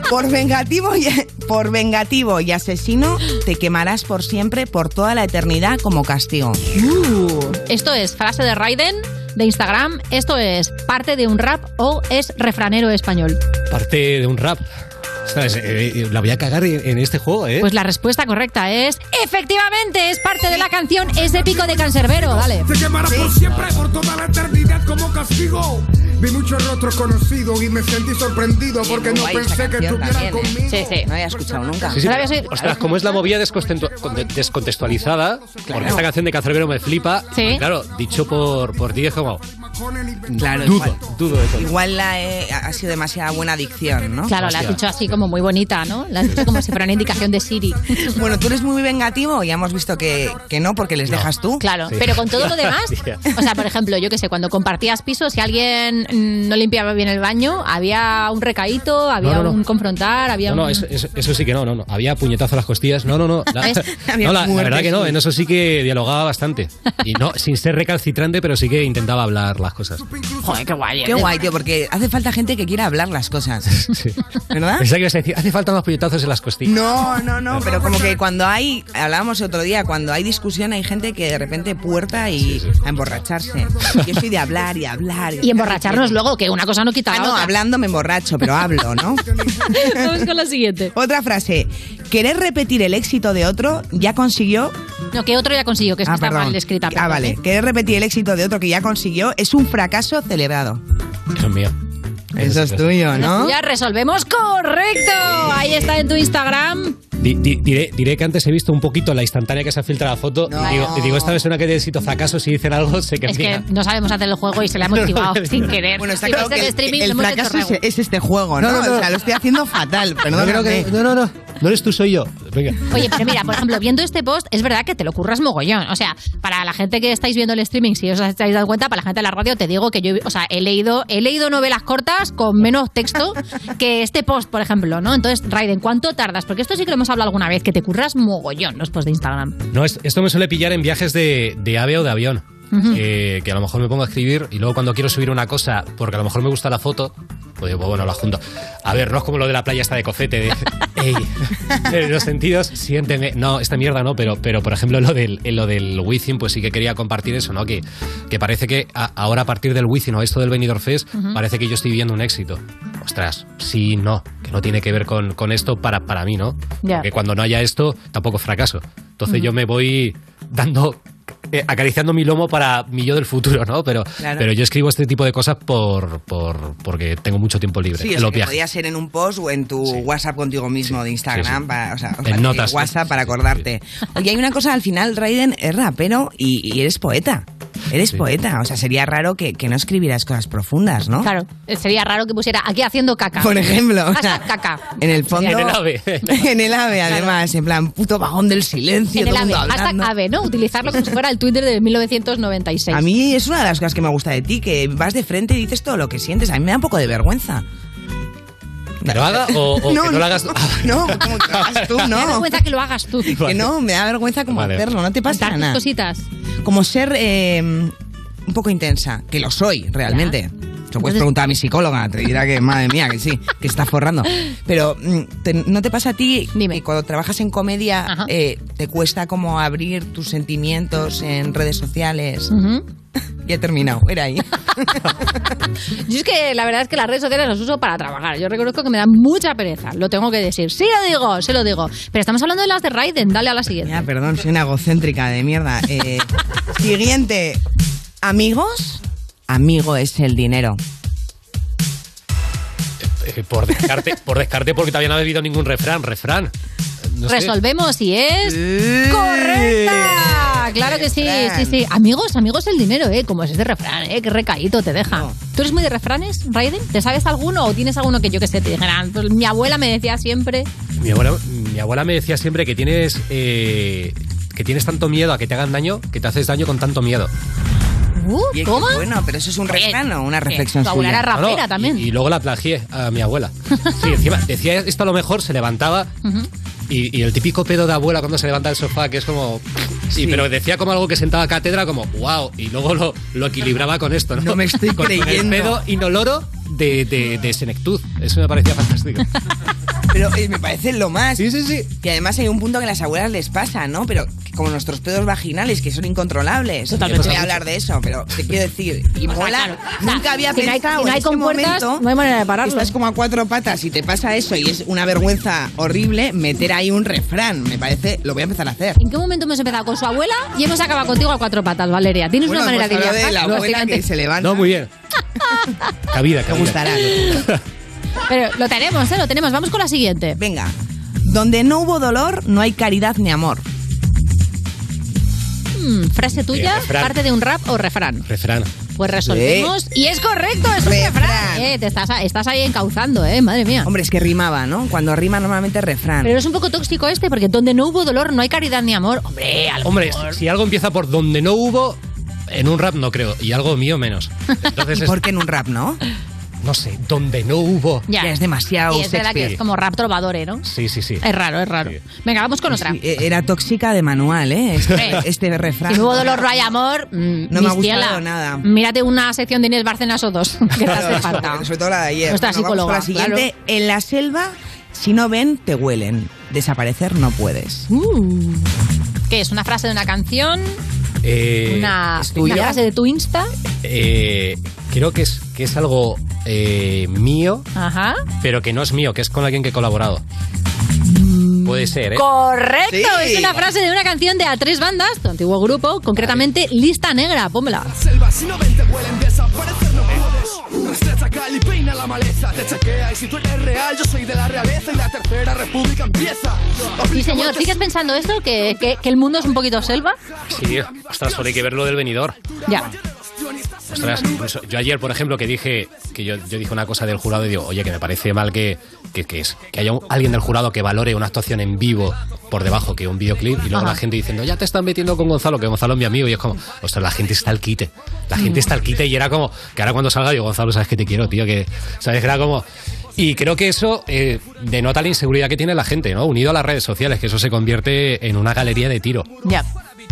Por vengativo, y, por vengativo y asesino, te quemarás por siempre, por toda la eternidad, como castigo. Uh, esto es frase de Raiden de Instagram, esto es parte de un rap o es refranero español. Parte de un rap. Ostras, eh, eh, la voy a cagar en, este juego, ¿eh? Pues la respuesta correcta es efectivamente es parte de la canción Es épico de Cancerbero, dale. Te quemarás por siempre, por toda la eternidad como castigo. Vi muchos rostros conocidos y me sentí sorprendido porque no pensé que estuvieran también, ¿eh? conmigo. Sí, sí. No había escuchado nunca. Sí, sí, ¿No la pero- ostras, como es la movida descontextualizada, porque esta canción de Cancerbero me flipa. Sí. Claro, dicho por, por ti es como. Claro, dudo, igual, dudo de todo. igual la he- ha sido demasiada buena adicción, ¿no? Claro, la has dicho así como muy bonita, ¿no? La has dicho como si fuera una indicación de Siri. Bueno, tú eres muy vengativo y ya hemos visto que, que no, porque les dejas tú. Claro, pero con todo lo demás, o sea, por ejemplo, yo qué sé, cuando compartías pisos, si alguien no limpiaba bien el baño, había un recaíto, había No, no, no. un confrontar, había No, no, un... eso, eso- eso sí que no, no, no. Había puñetazo a las costillas. No, no, no. La, ¿Ves? [LAUGHS] no, la, la muertes, verdad que no, sí. en eso sí que dialogaba bastante. Y no, sin ser recalcitrante, pero sí que intentaba hablar las cosas. Joder, qué guay. Qué guay, tío, porque hace falta gente que quiera hablar las cosas. [LAUGHS] ¿Verdad? Pensaba que ibas a decir, hace falta unos puñetazos en las costillas. No, no, no, pero como que cuando hay, hablábamos otro día, cuando hay discusión hay gente que de repente puerta y a emborracharse. Yo soy de hablar y hablar. Y emborracharnos luego, que una cosa no quita Ah, la no, otra. hablando me emborracho, pero hablo, ¿no? [LAUGHS] Vamos con la siguiente. Otra frase. Querer repetir el éxito de otro ya consiguió. No, que otro ya consiguió, que es que Ah, está perdón. mal escrita. Ah, vale. ¿eh? Querer repetir el éxito de otro que ya consiguió es un fracaso celebrado. Dios mío. Eso es tuyo, ¿no? Ya resolvemos correcto. Ahí está en tu Instagram. Di- di- diré, diré que antes he visto un poquito la instantánea que se ha filtrado la foto. Y digo, y digo, esta vez una que necesito fracaso, si dicen algo, sé que Es que no sabemos hacer el juego y se le hemos chivado [LAUGHS] sin querer. Bueno, está Si claro ves que el el, streaming, el hemos hecho fracaso es, es este juego, ¿no? No, no, no. O sea, lo estoy haciendo fatal, No, creo perdóname. que- no, no, no. No eres tú, soy yo. Venga. Oye, pero mira, por ejemplo, viendo este post, es verdad que te lo curras mogollón. O sea, para la gente que estáis viendo el streaming, si os estáis dando cuenta, para la gente de la radio, te digo que yo, o sea, he leído, he leído novelas cortas con menos texto que este post, por ejemplo, ¿no? Entonces, Raiden, ¿cuánto tardas? Porque esto sí que lo hemos hablado alguna vez, que te curras mogollón los posts de Instagram. No, es- esto me suele pillar en viajes de, de ave o de avión. Ujú. que, que a lo mejor me pongo a escribir y luego cuando quiero subir una cosa, porque a lo mejor me gusta la foto, pues pues bueno, la junto. A ver, no es como lo de la playa esta de cofete, de, [LAUGHS] ey, en los sentidos, siénteme. No, esta mierda no, pero, pero por ejemplo lo del, lo del Wizzing, pues sí que quería compartir eso, ¿no? Que, que parece que a- ahora a partir del Wizzing o esto del Benidorm Fest, parece que yo estoy viviendo un éxito. Ostras, sí, no, que no tiene que ver con, con esto para, para mí, ¿no? Ya. Que cuando no haya esto, tampoco fracaso. Entonces yo me voy dando eh, acariciando mi lomo para mi yo del futuro, ¿no? Pero, Claro. pero yo escribo este tipo de cosas por, por porque tengo mucho tiempo libre Sí, en o sea, los que viajes. podía ser en un post o en tu WhatsApp contigo mismo de Instagram, sí, sí. para- o sea, o En sea, notas. WhatsApp para acordarte. Oye, hay una cosa, al final Raiden es rapero y, y eres poeta. Eres poeta, o sea, sería raro que, que no escribieras cosas profundas, ¿no? Claro, sería raro que pusiera aquí haciendo caca. Por ejemplo, o sea, caca. En el fondo. En el ave. [LAUGHS] en el ave, además, en plan, puto vagón del silencio, En el todo AVE, hablando. AVE, ¿no? Utilizarlo como si fuera el Twitter de 1996. A mí es una de las cosas que me gusta de ti, que vas de frente y dices todo lo que sientes. A mí me da un poco de vergüenza. ¿Que lo haga o, o [LAUGHS] que no lo hagas? No, como que lo hagas tú, Me da no. vergüenza que lo hagas tú. [LAUGHS] Que no, me da vergüenza como Vale. hacerlo, no te pasa nada. cositas. Como ser eh, un poco intensa, que lo soy realmente. Se lo puedes preguntar a mi psicóloga, te dirá que, madre mía, que sí, que está forrando. Pero, mm, te- ¿no te pasa a ti que cuando trabajas en comedia eh, te cuesta como abrir tus sentimientos en redes sociales? Ya he terminado, era ahí. [LAUGHS] Yo es que la verdad es que las redes sociales las uso para trabajar. Yo reconozco que me da mucha pereza, lo tengo que decir. Sí lo digo, sí lo digo. Pero estamos hablando de las de Raiden, dale a la siguiente. Ya, perdón, soy una egocéntrica de mierda. Eh, siguiente. Amigos, amigo es el dinero. Eh, por descarte, por descarte porque todavía no ha bebido ningún refrán, refrán. No sé. Resolvemos y es correcta. Claro que sí, sí, sí. Amigos, amigos el dinero, ¿eh? Como es ese refrán, ¿eh? Qué recaíto te deja. ¿Tú eres muy de refranes, Raiden? ¿Te sabes alguno o tienes alguno que yo que sé te dijeran? Pues mi abuela me decía siempre. Mi abuela, mi abuela me decía siempre que tienes eh, que tienes tanto miedo a que te hagan daño que te haces daño con tanto miedo. Uh, Y es que, ¿Cómo? Bueno, pero eso es un refrán o una reflexión Tu abuela suya. era rapera No, no, también. Y, y luego la plagié a mi abuela. Sí, encima decía esto a lo mejor, se levantaba Ujú. y, y el típico pedo de abuela cuando se levanta del sofá, que es como. Sí, pero decía como algo que sentaba a cátedra, como wow, y luego lo, lo equilibraba con esto, ¿no? No me estoy [LAUGHS] Con- con creyendo. el pedo inoloro de, de, de senectud. Eso me parecía fantástico. [LAUGHS] Pero eh, me parece lo más. Sí, sí, sí. Que además hay un punto que a las abuelas les pasa, ¿no? Pero como nuestros pedos vaginales, que son incontrolables. Totalmente. No voy a hablar de eso, pero te quiero decir, y mola, nunca había si no hay- pensado si no hay en compuertas, momento no hay manera de pararlo. Estás como a cuatro patas y te pasa eso y es una vergüenza horrible, meter ahí un refrán. Me parece, lo voy a empezar a hacer. ¿En qué momento hemos empezado con su abuela y hemos acabado contigo a cuatro patas, Valeria? ¿Tienes Bueno, una manera pues de de la abuela que se levanta. No, muy bien. [LAUGHS] Cabida, cabida. Te gustará. [LAUGHS] Pero lo tenemos, ¿eh? Lo tenemos. Vamos con la siguiente. Venga. Donde no hubo dolor, no hay caridad ni amor. Mm, frase tuya, Eh, refrán. parte de un rap o refrán. Refrán. Pues resolvemos. Y es correcto, es un refrán. Eh, te estás, estás ahí encauzando, ¿eh? Madre mía. Hombre, es que rimaba, ¿no? Cuando rima normalmente es refrán. Pero es un poco tóxico este, porque donde no hubo dolor no hay caridad ni amor. Hombre, mejor. si algo empieza por donde no hubo, en un rap no creo, y algo mío menos. [LAUGHS] Entonces ¿Y es- por qué en un rap, no? No sé, donde no hubo. Ya. es demasiado Sí, es verdad que es como rap trovadore, ¿no? Sí, sí, sí. Es raro, es raro. Venga, vamos con otra. Sí, era tóxica de manual, ¿eh? Este, este refrán. Si no hubo dolor, no hay amor. mm, No me ha gustado nada. Mírate una sección de Inés Bárcenas o dos, que te hace falta. Sobre todo la de ayer. Nuestra Bueno, vamos con la psicóloga, siguiente. En la selva, si no ven, te huelen. Desaparecer no puedes. Uh. ¿Qué es? ¿Una frase de una canción? Eh, ¿Una, ¿es una frase de tu Insta? Eh, creo que es, que es algo eh, mío, Ajá. pero que no es mío, que es con alguien que he colaborado. Puede ser, ¿eh? Correcto, Sí. es una frase de una canción de A3 Bandas, tu antiguo grupo, concretamente Lista Negra, pónmela. Selva, si no ven te huelen, desaparecer no puedes. Cal y peina la maleza, te chequea y si tú eres real, yo soy de la realeza y la tercera república empieza. Sí, señor, ¿sigues pensando esto? ¿Que, que, que el mundo es un poquito selva? Sí, ostras, solo hay que ver lo del venidor. Ya. Ostras, incluso yo ayer, por ejemplo, que dije que yo, yo dije una cosa del jurado y digo, oye, que me parece mal que, que, que es, que haya un- alguien del jurado que valore una actuación en vivo por debajo que un videoclip y luego Ajá. la gente diciendo, ya te están metiendo con Gonzalo, que Gonzalo es mi amigo. Y es como, ostras, la gente está al quite. La gente está al quite y era como, que ahora cuando salga digo, Gonzalo, sabes que te quiero, tío, que, sabes, que era como... Y creo que eso eh, denota la inseguridad que tiene la gente, ¿no? Unido a las redes sociales, que eso se convierte en una galería de tiro. Ya.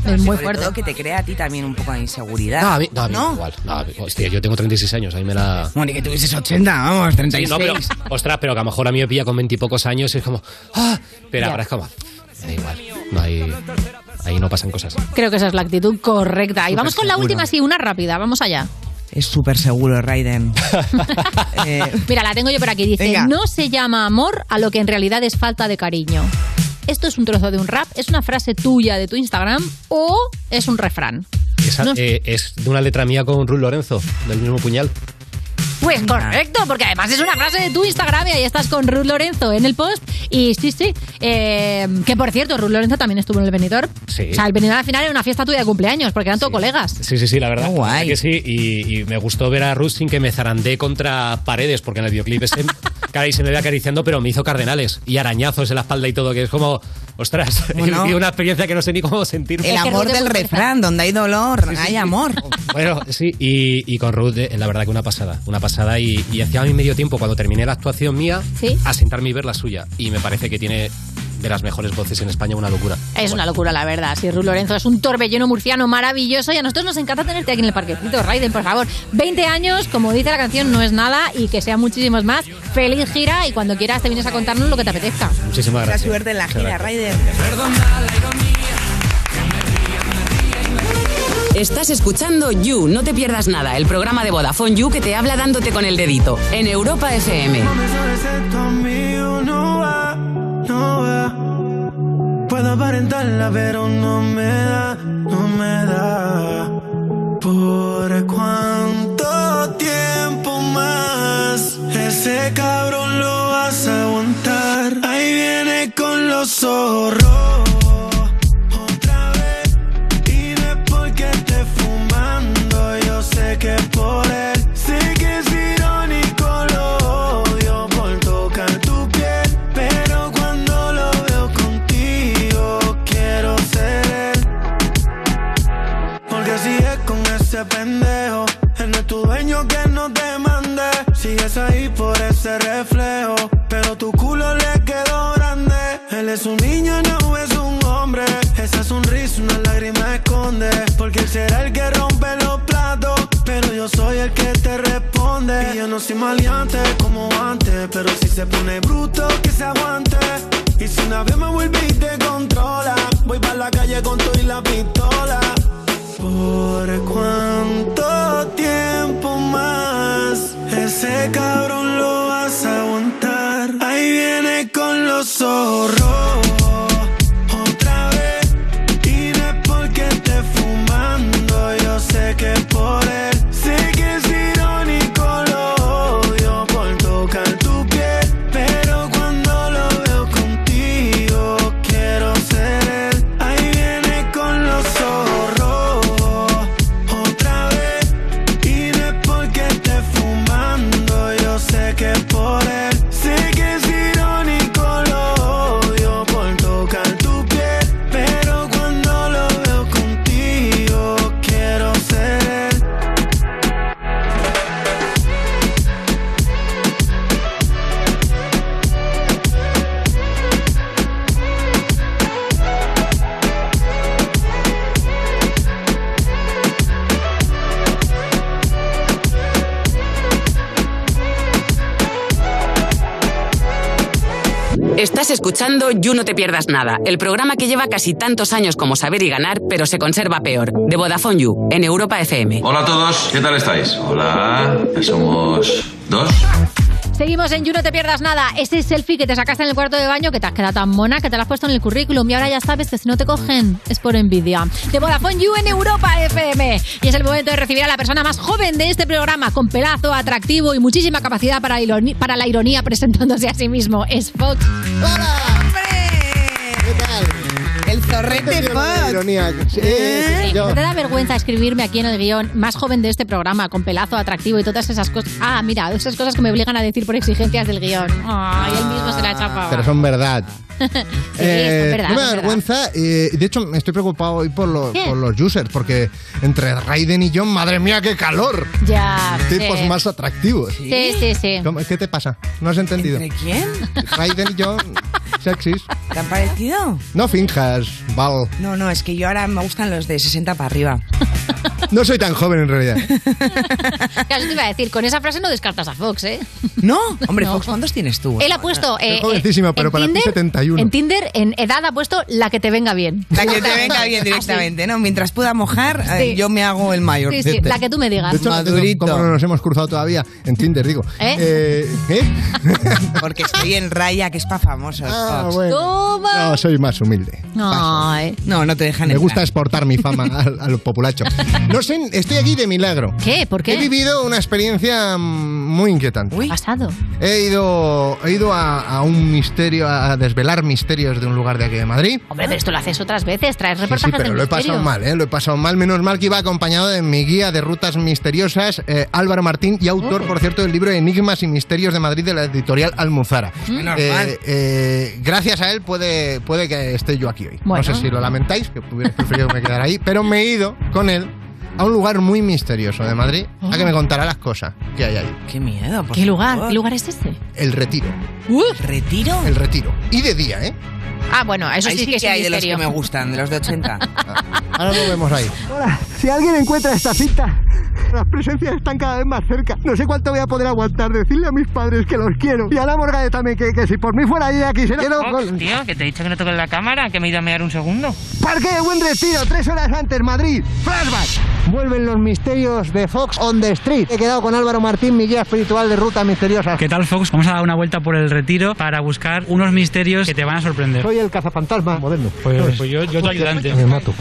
Es muy fuerte. todo que te crea a ti también un poco de inseguridad. No, a mí, no, a mí igual. No, a mí- hostia, yo tengo 36 años, a mí me la... Bueno, y que tuvieses 80, vamos, 36. Sí, no, pero, ostras, pero que a lo mejor a mí me pilla con veintipocos años y es como, ah, pero ahora es como, me da igual, no hay, ahí no pasan cosas. Creo que esa es la actitud correcta. Y vamos con la última, sí, una rápida. Vamos allá. Es súper seguro, Raiden. [LAUGHS] Eh, Mira, la tengo yo por aquí. Dice, Venga. no se llama amor a lo que en realidad es falta de cariño. ¿Esto es un trozo de un rap? ¿Es una frase tuya de tu Instagram? ¿O es un refrán? Esa, No. eh, es de una letra mía con Ruth Lorenzo, del mismo puñal. Pues correcto, porque además es una frase de tu Instagram y ahí estás con Ruth Lorenzo en el post. Y sí, sí. eh, que por cierto, Ruth Lorenzo también estuvo en el Benidorm. Sí. O sea, el Benidorm al final era una fiesta tuya de cumpleaños, porque eran todos colegas. Sí, sí, sí, la verdad. Guay. verdad que sí, y, y me gustó ver a Ruth sin que me zarandé contra paredes, porque en el videoclip ese, [LAUGHS] cara, y se me ve acariciando, pero me hizo cardenales y arañazos en la espalda y todo, que es como, ostras, [LAUGHS] Bueno. y una experiencia que no sé ni cómo sentir. el amor del refrán, donde hay dolor, hay amor. Bueno, sí, y, y con Ruth, eh, la verdad que una pasada, una pasada. Y, y hacía mi medio tiempo, cuando terminé la actuación mía, a sentarme y ver la suya. Y me parece que tiene de las mejores voces en España, una locura. Es una locura, la verdad. Sí, Ruth Lorenzo es un torbellino murciano maravilloso y a nosotros nos encanta tenerte aquí en el parquecito. Raiden, por favor. 20 años, como dice la canción, no es nada y que sean muchísimos más. Feliz gira y cuando quieras te vienes a contarnos lo que te apetezca. Muchísimas Mucha gracias. suerte en la gira. Raiden. Estás escuchando You, no te pierdas nada, el programa de Vodafone You que te habla dándote con el dedito en Europa FM. no va, no va. Puedo aparentarla, pero no me da, no me da. ¿Por cuánto tiempo más ese cabrón lo vas a aguantar? Ahí viene con los zorros. Se pone bruto, que se aguante. Y si una vez me vuelve y te controla, voy para la calle con todo y la pistola. ¿Por cuánto tiempo más ese cabrón lo vas a aguantar? Ahí viene con los zorros. No Te Pierdas Nada, el programa que lleva casi tantos años como Saber y Ganar, pero se conserva peor, de Vodafone You, en Europa FM. Hola a todos, ¿qué tal estáis? Hola, somos dos. Seguimos en You, no te pierdas nada. Ese selfie que te sacaste en el cuarto de baño, que te has quedado tan mona, que te lo has puesto en el currículum y ahora ya sabes que si no te cogen es por envidia. De Vodafone You en Europa FM. Y es el momento de recibir a la persona más joven de este programa, con pelazo, atractivo y muchísima capacidad para, ironi- para la ironía presentándose a sí mismo. Es Fox. ¿Qué ironía. Sí, ¿Eh? yo- ¿No te da vergüenza escribirme aquí en el guion más joven de este programa, con pelazo atractivo y todas esas cosas? Ah, mira, esas cosas que me obligan a decir por exigencias del guion. Ay, él mismo se la chapa. Pero son verdad. Sí, Eh, es verdad. no me es da vergüenza. eh, de hecho, me estoy preocupado hoy por, los- por los users, porque entre Raiden y John, madre mía, qué calor. Ya. Tipos sí. más atractivos. Sí, sí, sí. ¿Cómo- ¿Qué te pasa? ¿No has entendido? ¿De quién? Raiden y John, sexys. ¿Te han parecido? No finjas, Val. No, no, es que yo ahora me gustan los de 60 para arriba. No soy tan joven en realidad. [LAUGHS] Claro, eso te iba a decir, con esa frase no descartas a Fox, ¿eh? ¿No? Hombre, Fox, ¿cuántos tienes tú? Él ha puesto. Eh, jovencísima, pero en para ti Tinder- 71. En Tinder, en edad, ha puesto la que te venga bien. La que te venga bien directamente, ¿no? Mientras pueda mojar, eh, Sí. yo me hago el mayor. Sí, sí, la que tú me digas. De hecho, no Madurito. ¿cómo no nos hemos cruzado todavía? En Tinder, digo. ¿Eh? Eh, ¿eh? Porque estoy en raya, que es para famosos. Ah, Fox. bueno. Toma. No, soy más humilde. Ay. No, no te dejan Me entrar. gusta exportar mi fama al, al populacho. No sé, estoy aquí de milagro. ¿Qué? ¿Por qué? He vivido una experiencia mm, muy inquietante. Uy. pasado? He ido, he ido a, a un misterio, a desvelar misterios de un lugar de aquí de Madrid. Hombre, pero esto lo haces otras veces, traes Sí, reportajes sí, pero del lo he pasado misterio. mal, ¿eh? Lo he pasado mal. Menos mal que iba acompañado de mi guía de rutas misteriosas, eh, Álvaro Martín, y autor, Oh. por cierto, del libro Enigmas y Misterios de Madrid de la editorial Almuzara. Menos Eh, mal. eh, gracias a él puede, puede que esté yo aquí hoy. Bueno. No sé si lo lamentáis, que hubiera preferido que me quedara ahí, pero me he ido con él a un lugar muy misterioso de Madrid a que me contara las cosas que hay ahí. Qué miedo, por ¿Qué lugar? ¿Qué lugar es este? El retiro. ¿Retiro? El retiro. Y de día, ¿eh? Ah, bueno, eso Ahí sí, que es hay de los que me gustan, de los de 80. [LAUGHS] Ahora lo vemos ahí. Hola, si alguien encuentra esta cinta, las presencias están cada vez más cerca. No sé cuánto voy a poder aguantar. Decirle a mis padres que los quiero. Y a la Morgade también, que, que si por mí fuera ella quisiera... Quiero tío, que te he dicho que no toques la cámara, que me he ido a mear un segundo. Parque de Buen Retiro, tres horas antes, Madrid. Flashback. Vuelven los misterios de Fox on the Street. He quedado con Álvaro Martín, mi guía espiritual de rutas misteriosas. ¿Qué tal, Fox? Vamos a dar una vuelta por el retiro para buscar unos misterios que te van a sorprender. Soy el cazafantasma moderno. Pues, pues yo, yo tu ayudante. Me mato.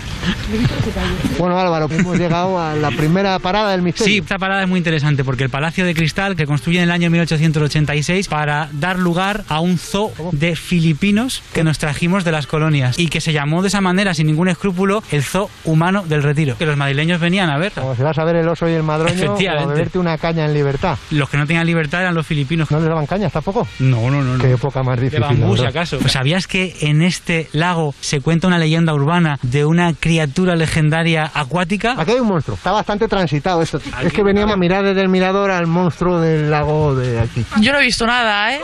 Bueno, Álvaro, hemos llegado a la primera parada del misterio. Sí, esta parada es muy interesante porque el Palacio de Cristal que construye en el año 1886 para dar lugar a un zoo de filipinos que nos trajimos de las colonias y que se llamó de esa manera, sin ningún escrúpulo, el Zoo Humano del Retiro, que los madrileños venían a ver. Como si vas a ver el oso y el madroño a Efectivamente. beberte una caña en libertad. Los que no tenían libertad eran los filipinos. ¿No les daban cañas tampoco? No, no, no. no. Qué época más De difícil. la bambú, si acaso. Pues, ¿Sabías que en este lago se cuenta una leyenda urbana de una criatura legendaria acuática? Aquí hay un monstruo. Está bastante transitado esto. Es que veníamos a mirar desde el mirador al monstruo del lago de aquí. Yo no he visto nada, ¿eh?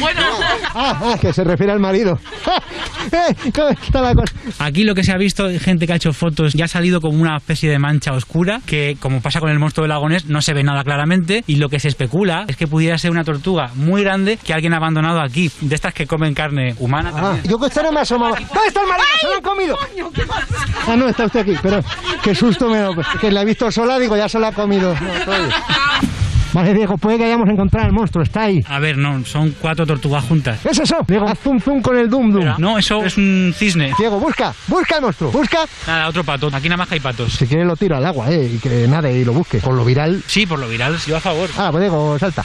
Bueno. Ah, ah, que se refiere al marido. [LAUGHS] Eh, ¿Cómo está la cosa? Aquí lo que se ha visto, gente que ha hecho fotos, ya ha salido como una especie de mancha oscura, que como pasa con el monstruo del lago Ness, no se ve nada claramente, y lo que se especula es que pudiera ser una tortuga muy grande que alguien ha abandonado aquí, de estas que comen carne humana. Ah, también. yo que usted no me asomaba. ¿Dónde está el marido? ¡Se lo han comido! Ah, no, está usted aquí, pero qué susto me da. Que la he visto sola, digo, ya se la ha comido. No, [LAUGHS] Vale, Diego, puede que hayamos encontrado al monstruo, está ahí. A ver, no, son cuatro tortugas juntas. ¿Qué es eso? Diego, haz zoom zoom con el dum dum. No, eso es un cisne. Diego, busca, busca al monstruo, busca. Nada, otro pato. Aquí nada más que hay patos. Si quiere lo tiro al agua, eh, y que nade y lo busque. Por lo viral. Sí, por lo viral, yo a favor. Ah, pues Diego, salta.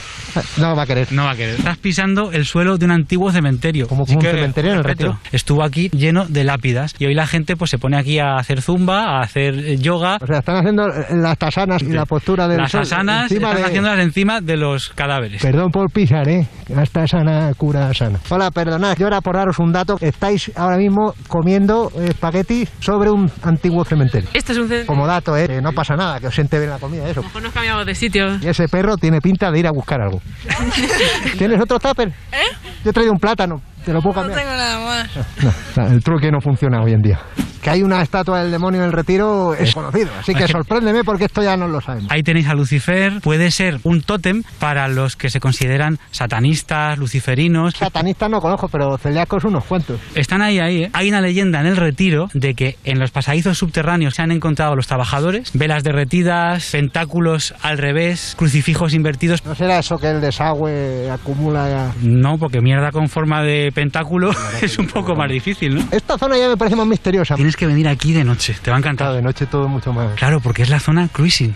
No va a querer. No va a querer. Estás pisando el suelo de un antiguo cementerio. Como Sí un que, cementerio en el respeto. Retiro. Estuvo aquí lleno de lápidas y hoy la gente pues se pone aquí a hacer zumba, a hacer eh, yoga. O sea, están haciendo eh, las tasanas y la postura del Las sol asanas encima están de- haciéndolas encima de los cadáveres. Perdón por pisar, ¿eh? Hasta sana, cura sana. Hola, perdonad, yo era por daros un dato. Estáis ahora mismo comiendo eh, espagueti sobre un antiguo cementerio. Este es un cementerio. Como dato, ¿eh? Que no pasa nada, que os siente bien la comida, eso. mejor nos cambiamos de sitio. Y ese perro tiene pinta de ir a buscar algo. [LAUGHS] ¿Tienes otro tupper? ¿Eh? Yo he traído un plátano. ¿Te lo puedo cambiar? nada más. [LAUGHS] No, el truque no funciona hoy en día. Que hay una estatua del demonio en el retiro es conocido, así que [LAUGHS] sorpréndeme porque esto ya no lo sabemos. Ahí tenéis a Lucifer, puede ser un tótem para los que se consideran satanistas, luciferinos. Satanistas no conozco, pero celíacos unos cuantos. Están ahí, ahí. ¿eh? Hay una leyenda en el retiro de que en los pasadizos subterráneos se han encontrado los trabajadores, velas derretidas, pentáculos al revés, crucifijos invertidos. ¿No será eso que el desagüe acumula ya? No, porque mierda con forma de pentáculo [LAUGHS] es un poco más difícil, ¿no? Esta zona ya me parece más misteriosa. Tienes que venir aquí de noche, te va a encantar. de noche todo mucho más. Claro, porque es la zona cruising.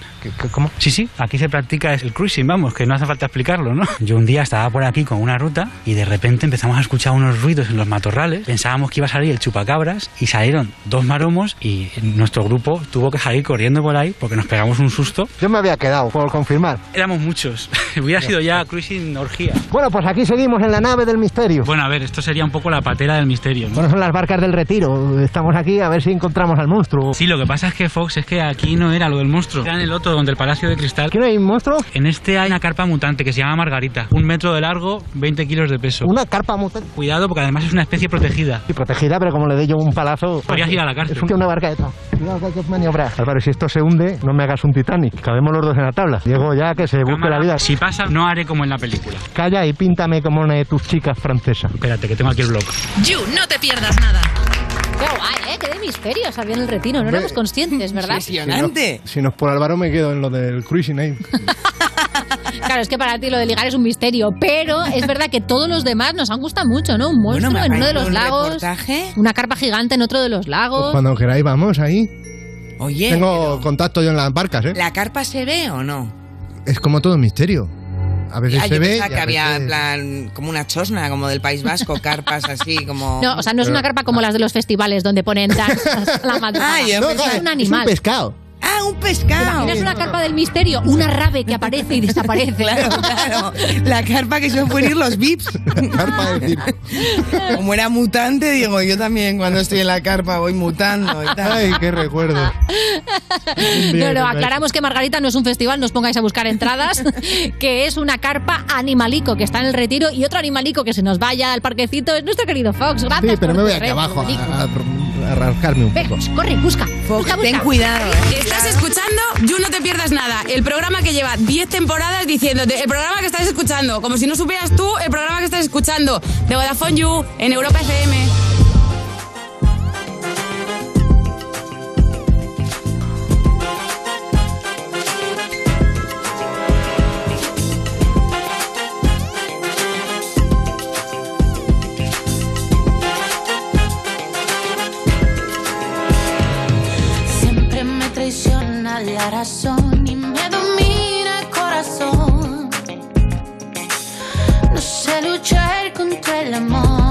¿Cómo? Sí, sí, aquí se practica el cruising, vamos, que no hace falta explicarlo, ¿no? Yo un día estaba por aquí con una ruta y de repente empezamos a escuchar unos ruidos en los matorrales. Pensábamos que iba a salir el chupacabras y salieron dos maromos y nuestro grupo tuvo que salir corriendo por ahí porque nos pegamos un susto. Yo me había quedado, por confirmar. Éramos muchos. [LAUGHS] Hubiera sido ya cruising orgía. Bueno, pues aquí seguimos en la nave del misterio. Bueno, a ver, esto sería un poco la patera del misterio, ¿no? Bueno, son las barcas del retiro. Estamos aquí a ver si encontramos al monstruo. Sí, lo que pasa es que Fox es que aquí no era lo del monstruo. Era en el otro, donde el Palacio de Cristal. ¿Aquí no hay un monstruo? En este hay una carpa mutante que se llama Margarita. Un metro de largo, 20 kilos de peso. Una carpa mutante. Cuidado, porque además es una especie protegida. Sí, protegida, pero como le dé yo un palazo. Podrías ir a la cárcel. Es un- una barca de esta. Cuidado que hay que maniobrar. Álvaro, si esto se hunde, no me hagas un Titanic. Cabemos los dos en la tabla. Diego, ya que se busque la vida. Si pasa, no haré como en la película. Calla y píntame como una de tus chicas francesas. Espérate, que tengo aquí el blog. You, no te pierdas nada. Qué guay, ¿eh? Qué de misterios había en el retiro. No éramos conscientes, ¿verdad? Si no, si no es por Álvaro, me quedo en lo del cruising ahí. [LAUGHS] Claro, es que para ti lo de ligar es un misterio, pero es verdad que todos los demás nos han gustado mucho, ¿no? Un monstruo me en uno de los un lagos, reportaje. una carpa gigante en otro de los lagos. Cuando queráis, vamos ahí. Oye, Tengo contacto yo en las barcas, ¿eh? ¿la carpa se ve o no? Es como todo misterio. A veces Ah, se yo ve. pensaba que había veces- en plan como una chosna, como del País Vasco, [LAUGHS] carpas así como. No, o sea, no es una carpa como las de los festivales donde ponen [LAUGHS] danzas a la madrugada. Ah, yo No, es un animal. pescado. Ah, un ¿Te pescado. imaginas una carpa del misterio? Una rave que aparece y desaparece. [LAUGHS] Claro, claro. La carpa que suelen poner los VIPs. Carpa de decir. Como era mutante, digo, yo también cuando estoy en la carpa voy mutando y tal. Ay, qué recuerdo. [LAUGHS] No, no, aclaramos que Margarita no es un festival, no os pongáis a buscar entradas, [LAUGHS] que es una carpa animalico que está en el retiro y otro animalico que se nos vaya al parquecito es nuestro querido Fox. Gracias. Sí, pero por me voy aquí abajo a- a rascarme un Ven, poco. corre, busca. busca, busca. Ten cuidado, ¿eh? Estás escuchando You No Te Pierdas Nada, el programa que lleva 10 temporadas diciéndote, el programa que estás escuchando, como si no supieras tú el programa que estás escuchando, de Vodafone You, en Europa FM. La razón y me domina el corazón. No sé luchar contra el amor.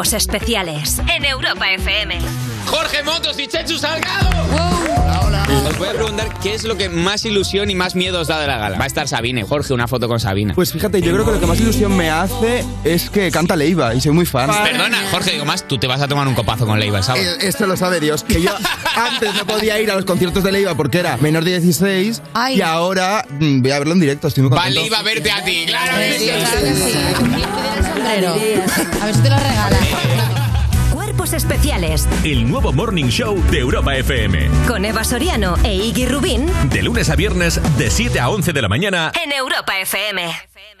Cuerpos especiales en Europa FM. Jorge Motos y Chechu Salgado. Os voy a preguntar qué es lo que más ilusión y más miedo os da de la gala. Va a estar Sabine, Jorge, una foto con Sabina. Pues fíjate, yo creo que lo que más ilusión me hace es que canta Leiva y soy muy fan. Perdona, Jorge, digo más, tú te vas a tomar un copazo con Leiva, ¿sabes? Eh, Esto lo sabe Dios, que yo [LAUGHS] antes no podía ir a los conciertos de Leiva porque era menor de 16 Ay. y ahora mm, voy a verlo en directo, estoy muy Va contento. Leiva a verte a ti, claro que sí. Sombrero. A ver si te lo regalan. [LAUGHS] Cuerpos especiales El nuevo Morning Show de Europa FM. con Eva Soriano e Iggy Rubín De lunes a viernes, de 7 a 11 de la mañana. en Europa FM.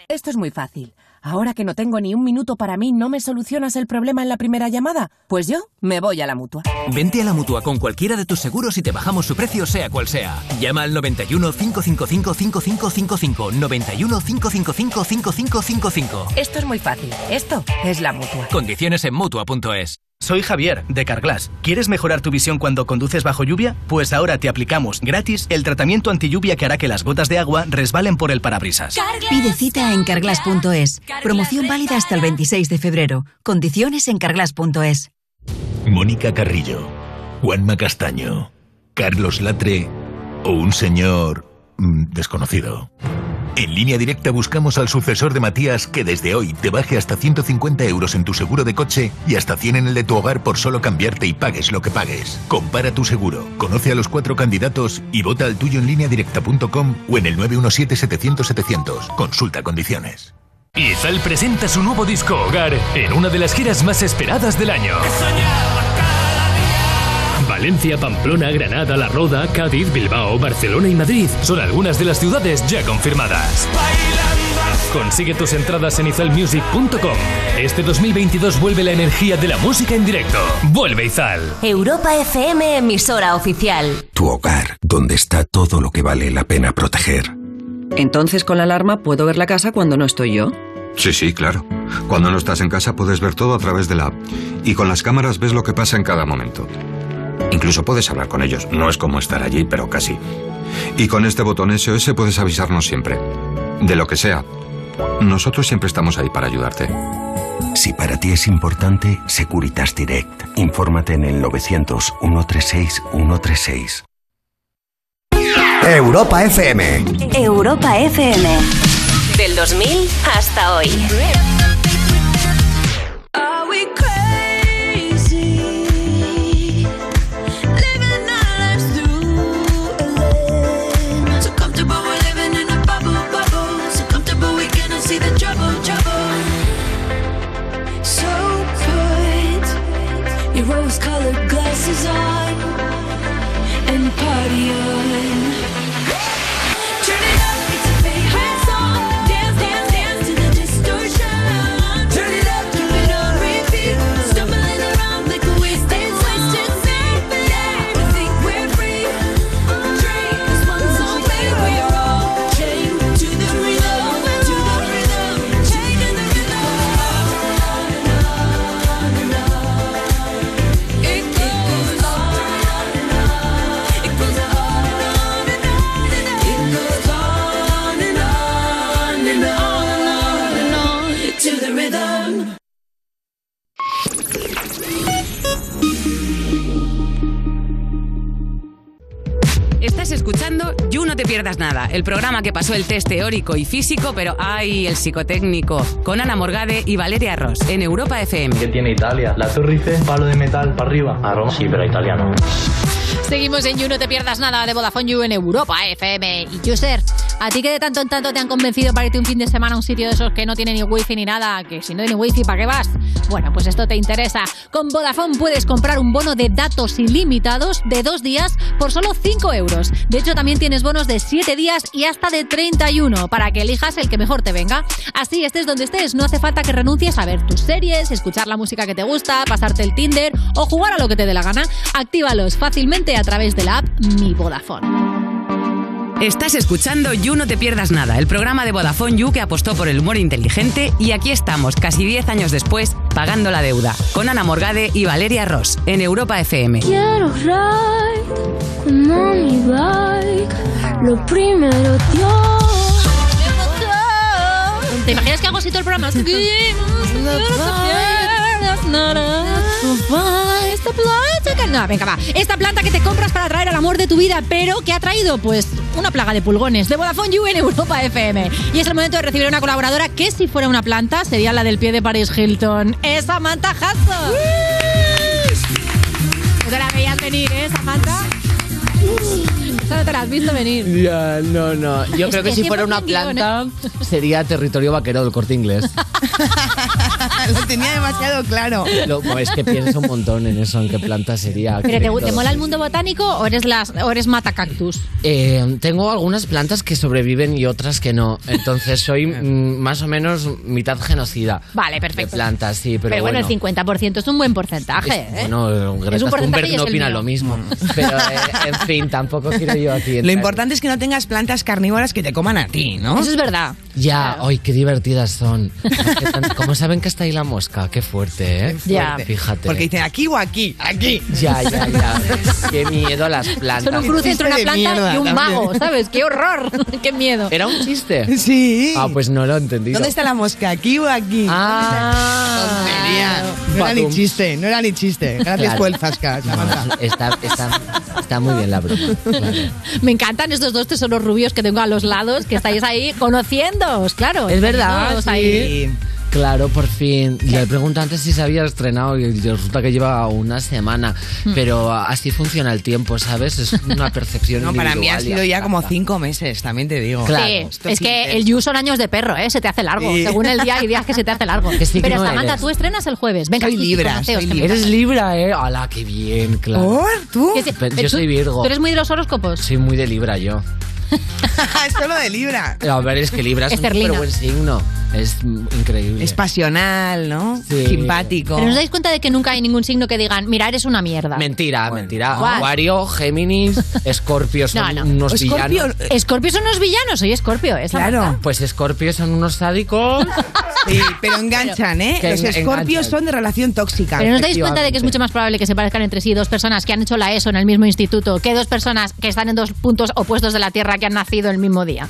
Esto es muy fácil. Ahora que no tengo ni un minuto para mí, ¿no me solucionas el problema en la primera llamada? Pues yo me voy a la mutua. Vente a la mutua con cualquiera de tus seguros y te bajamos su precio, sea cual sea. Llama al 91 555 5555. 91 555 5555. Esto es muy fácil. Esto es la mutua. Condiciones en mutua.es. Soy Javier, de Carglass. ¿Quieres mejorar tu visión cuando conduces bajo lluvia? Pues ahora te aplicamos gratis el tratamiento antilluvia que hará que las gotas de agua resbalen por el parabrisas. Pide cita en carglass.es. Promoción válida hasta el 26 de febrero. Condiciones en carglass.es. Mónica Carrillo, Juanma Castaño, Carlos Latre o un señor mm, desconocido. En línea directa buscamos al sucesor de Matías que desde hoy te baje hasta 150 euros en tu seguro de coche y hasta 100 en el de tu hogar por solo cambiarte y pagues lo que pagues. Compara tu seguro, conoce a los cuatro candidatos y vota al tuyo en línea directa.com o en el 917-700-700. Consulta condiciones. Izal presenta su nuevo disco Hogar en una de las giras más esperadas del año. Valencia, Pamplona, Granada, La Roda, Cádiz, Bilbao, Barcelona y Madrid son algunas de las ciudades ya confirmadas. Consigue tus entradas en izalmusic.com. Este 2022 vuelve la energía de la música en directo. Vuelve Izal. Europa FM, emisora oficial. Tu hogar, donde está todo lo que vale la pena proteger. Entonces con la alarma puedo ver la casa cuando no estoy yo. Sí, sí, claro. Cuando no estás en casa puedes ver todo a través de la app. Y con las cámaras ves lo que pasa en cada momento. Incluso puedes hablar con ellos. No es como estar allí, pero casi. Y con este botón SOS puedes avisarnos siempre. De lo que sea. Nosotros siempre estamos ahí para ayudarte. Si para ti es importante, Securitas Direct. Infórmate en el 900 136 136. Europa FM. Europa FM. Del 2000 hasta hoy. Escuchando You No Te Pierdas Nada, el programa que pasó el test teórico y físico, pero ¡ay! el psicotécnico, con Ana Morgade y Valeria Ross, en Europa FM. ¿Qué tiene Italia? La Torre Eiffel, palo de metal para arriba. A Roma sí, pero italiano. Seguimos en You, no te pierdas nada de Vodafone You en Europa FM. Y User, ¿a ti que de tanto en tanto te han convencido para irte un fin de semana a un sitio de esos que no tiene ni wifi ni nada? Que si no tiene wifi, ¿para qué vas? Bueno, pues esto te interesa. Con Vodafone puedes comprar un bono de datos ilimitados de dos días por solo 5 euros. De hecho, también tienes bonos de 7 días y hasta de 31 para que elijas el que mejor te venga. Así, estés donde estés, no hace falta que renuncies a ver tus series, escuchar la música que te gusta, pasarte el Tinder o jugar a lo que te dé la gana. Actívalos fácilmente a través de la app Mi Vodafone. Estás escuchando You No Te Pierdas Nada, el programa de Vodafone You que apostó por el humor inteligente y aquí estamos, casi 10 años después, pagando la deuda, con Ana Morgade y Valeria Ross, en Europa FM. Quiero ride como mi bike. Lo primero Dios. ¿Te imaginas que hago así todo el programa? [LAUGHS] Esta planta que- No, venga, va. Esta planta que te compras para atraer al amor de tu vida, pero ¿qué ha traído? Pues una plaga de pulgones de Vodafone You en Europa FM. Y es el momento de recibir una colaboradora que si fuera una planta sería la del pie de Paris Hilton. ¡Es Samantha Hudson! No te la veías venir, ¿eh, Samantha? No te la has visto venir. Ya, no, no. Yo creo que que si fuera una 100% guion, planta sería territorio vaquero del corte inglés. [LAUGHS] [LAUGHS] Lo tenía demasiado claro. Lo- es que pienso un montón en eso, en qué planta sería. ¿Pero creo. te, te mola el mundo botánico o eres, las, o eres matacactus? Eh, tengo algunas plantas que sobreviven y otras que no. Entonces soy [LAUGHS] mm, más o menos mitad genocida. Vale, De perfecto. plantas, sí, pero, Pero, bueno, bueno. el 50% es un buen porcentaje. ¿eh? Bueno, Greta Es un porcentaje es no opina mío. lo mismo. [LAUGHS] Pero, eh, en fin, tampoco quiero yo aquí. Lo entrar. importante es que no tengas plantas carnívoras que te coman a ti, ¿no? Eso es verdad. Ya, ay, qué divertidas son. ¿Cómo saben que está ahí la mosca? Qué fuerte, ¿eh? Ya. Fíjate. Porque dicen aquí o aquí, aquí. Ya, ya, ya. [LAUGHS] Qué miedo las plantas. Son un cruce entre una planta mierda y un mago, ¿sabes? ¡Qué horror! [LAUGHS] ¡Qué miedo! ¿Era un chiste? Sí. Ah, pues no lo he entendido. ¿Dónde está la mosca? ¿Aquí o aquí? Ah. No era ni chiste, no era ni chiste. Gracias por el zasca, está, está, está muy bien la broma. claro. Me encantan estos dos tesoros rubios que tengo a los lados, que estáis ahí conociéndoos, claro. Es verdad, sí. ahí. Claro, por fin. Le pregunto antes si se había estrenado y resulta que lleva una semana. Hmm. Pero así funciona el tiempo, ¿sabes? Es una percepción [LAUGHS] No, para mí ha sido ya como cinco meses, también te digo. Sí, es que el You son años de perro, ¿eh? Se te hace largo. Sí. Según el día hay días que se te hace largo. [LAUGHS] Que sí Pero no Samantha, eres. tú estrenas el jueves. Venga, Soy Libra, soy Eres. Libra, ¿eh? ¡Hala, qué bien, claro! ¿Por? ¿Tú? Yo soy Virgo. ¿Tú eres muy de los horóscopos? Soy muy de Libra yo. [LAUGHS] es solo de Libra. A ver, es que Libra es un Esterlina. súper buen signo. Es increíble. Es pasional, ¿no? Sí. Simpático. Pero nos dais cuenta de que nunca hay ningún signo que digan, mira, eres una mierda. Mentira, mentira. ¿Cuál? Acuario, Géminis, [LAUGHS] Escorpio son No, no. unos Escorpio- villanos. Escorpio son unos villanos, soy Escorpio, ¿eh? Claro. Pues Escorpio son unos sádicos. [LAUGHS] Sí, pero enganchan, ¿eh? Que Los escorpios son de relación tóxica. Pero nos dais cuenta de que es mucho más probable que se parezcan entre sí dos personas que han hecho la ESO en el mismo instituto que dos personas que están en dos puntos opuestos de la Tierra que han nacido el mismo día.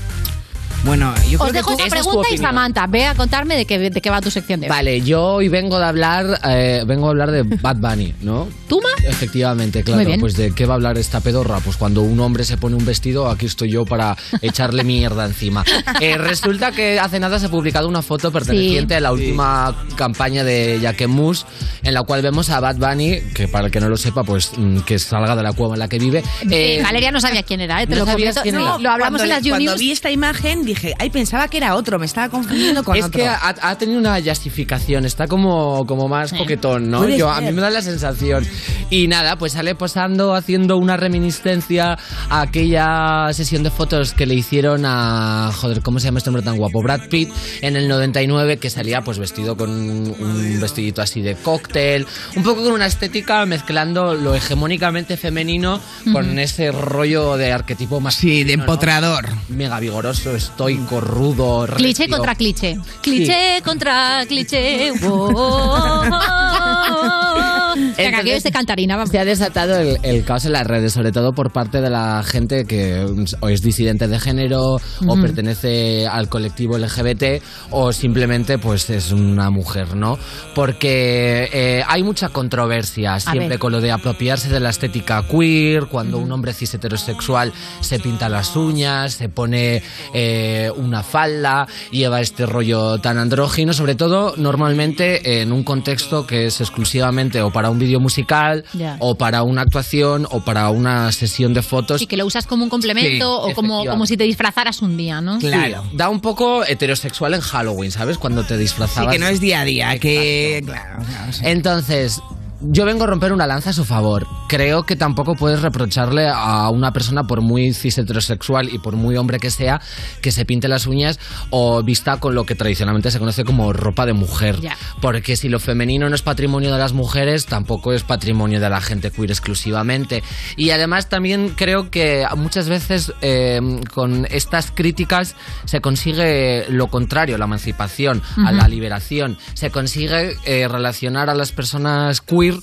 Bueno, yo Os creo dejo que esa Esa es pregunta y. Samantha, ve a contarme de qué, de qué va tu sección de hoy. Vale, yo hoy vengo de hablar, eh, vengo a hablar de Bad Bunny, ¿no? ¿Tuma? Efectivamente, claro. Muy bien. Pues de qué va a hablar esta pedorra. Pues cuando un hombre se pone un vestido, aquí estoy yo para echarle mierda encima. [LAUGHS] Eh, resulta que hace nada se ha publicado una foto perteneciente Sí. a la última campaña de Jacquemus, en la cual vemos a Bad Bunny, que para el que no lo sepa, pues mm, que salga de la cueva en la que vive. Eh, Sí, Valeria no sabía quién era, ¿eh? te ¿no lo quién No, era? lo hablamos cuando, en las Cuando Juniors. vi esta imagen dije, ay, pensaba que era otro, me estaba confundiendo con es otro. que ha, ha tenido una justificación, está como, como más coquetón, ¿no? Yo, a mí me da la sensación. Y nada, pues sale posando, haciendo una reminiscencia a aquella sesión de fotos que le hicieron a, joder, ¿cómo se llama este hombre tan guapo? Brad Pitt en el 99, que salía pues vestido con un, vestidito así de cóctel, un poco con una estética mezclando lo hegemónicamente femenino con ese rollo de arquetipo más Sí, de empotrador. Mega vigoroso, estoico, rudo, Cliché recio. contra cliché. Cliché contra cliché. Oh, oh, oh. Que yo esté cantarina, vamos. Se ha desatado el, el caos en las redes, sobre todo por parte de la gente que o es disidente de género o Ujú. pertenece al colectivo LGBT o simplemente pues es una mujer, ¿no? Porque eh, hay mucha controversia siempre con lo de apropiarse de la estética queer, cuando un hombre cis heterosexual se pinta las uñas, se pone eh, una falda, lleva este rollo tan andrógino, sobre todo normalmente en un contexto que es exclusivamente o para un vídeo musical o para una actuación o para una sesión de fotos. Sí, que lo usas como un complemento Sí, o como, como si te disfrazaras un día, ¿no? Sí, da un poco heterosexual en Halloween, ¿sabes? Cuando te Sí, disfrazabas. que no es día a día, que... Claro, claro, sí. Entonces, yo vengo a romper una lanza a su favor. Creo que tampoco puedes reprocharle a una persona, por muy cis heterosexual y por muy hombre que sea, que se pinte las uñas o vista con lo que tradicionalmente se conoce como ropa de mujer. Ya. Porque si lo femenino no es patrimonio de las mujeres, tampoco es patrimonio de la gente queer exclusivamente. Y además también creo que muchas veces eh, con estas críticas se consigue lo contrario, la emancipación, a Ujú. la liberación. Se consigue eh, relacionar a las personas queer queer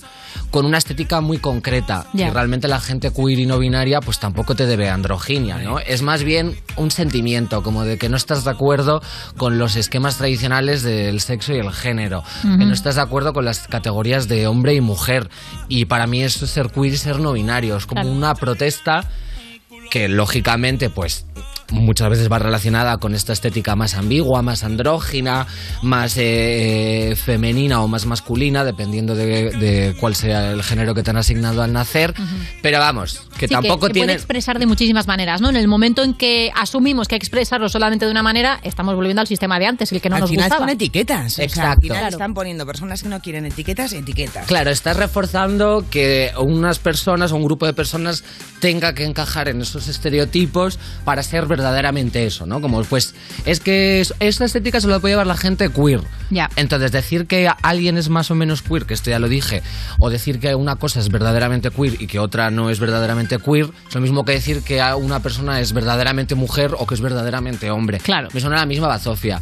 con una estética muy concreta. Ya. Y realmente la gente queer y no binaria pues tampoco te debe androginia, ¿no? Es más bien un sentimiento, como de que no estás de acuerdo con los esquemas tradicionales del sexo y el género, que no estás de acuerdo con las categorías de hombre y mujer. Y para mí eso es ser queer y ser no binario, es como Claro. una protesta que lógicamente pues muchas veces va relacionada con esta estética más ambigua, más andrógina, más eh, femenina o más masculina, dependiendo de, de cuál sea el género que te han asignado al nacer. Pero vamos, que Sí, tampoco se tiene... puede expresar de muchísimas maneras, ¿no? En el momento en que asumimos que hay que expresarlo solamente de una manera, estamos volviendo al sistema de antes, el que no al nos final gustaba. son etiquetas. O sea, al Exacto. final Claro. están poniendo personas que no quieren etiquetas, etiquetas. Claro, estás reforzando que unas personas o un grupo de personas tenga que encajar en esos estereotipos para ser verdaderamente eso, ¿no? Como pues es que es- esta estética se la puede llevar la gente queer. Ya. Entonces decir que alguien es más o menos queer, que esto ya lo dije, o decir que una cosa es verdaderamente queer y que otra no es verdaderamente queer, es lo mismo que decir que una persona es verdaderamente mujer o que es verdaderamente hombre. Claro. Me suena la misma bazofia.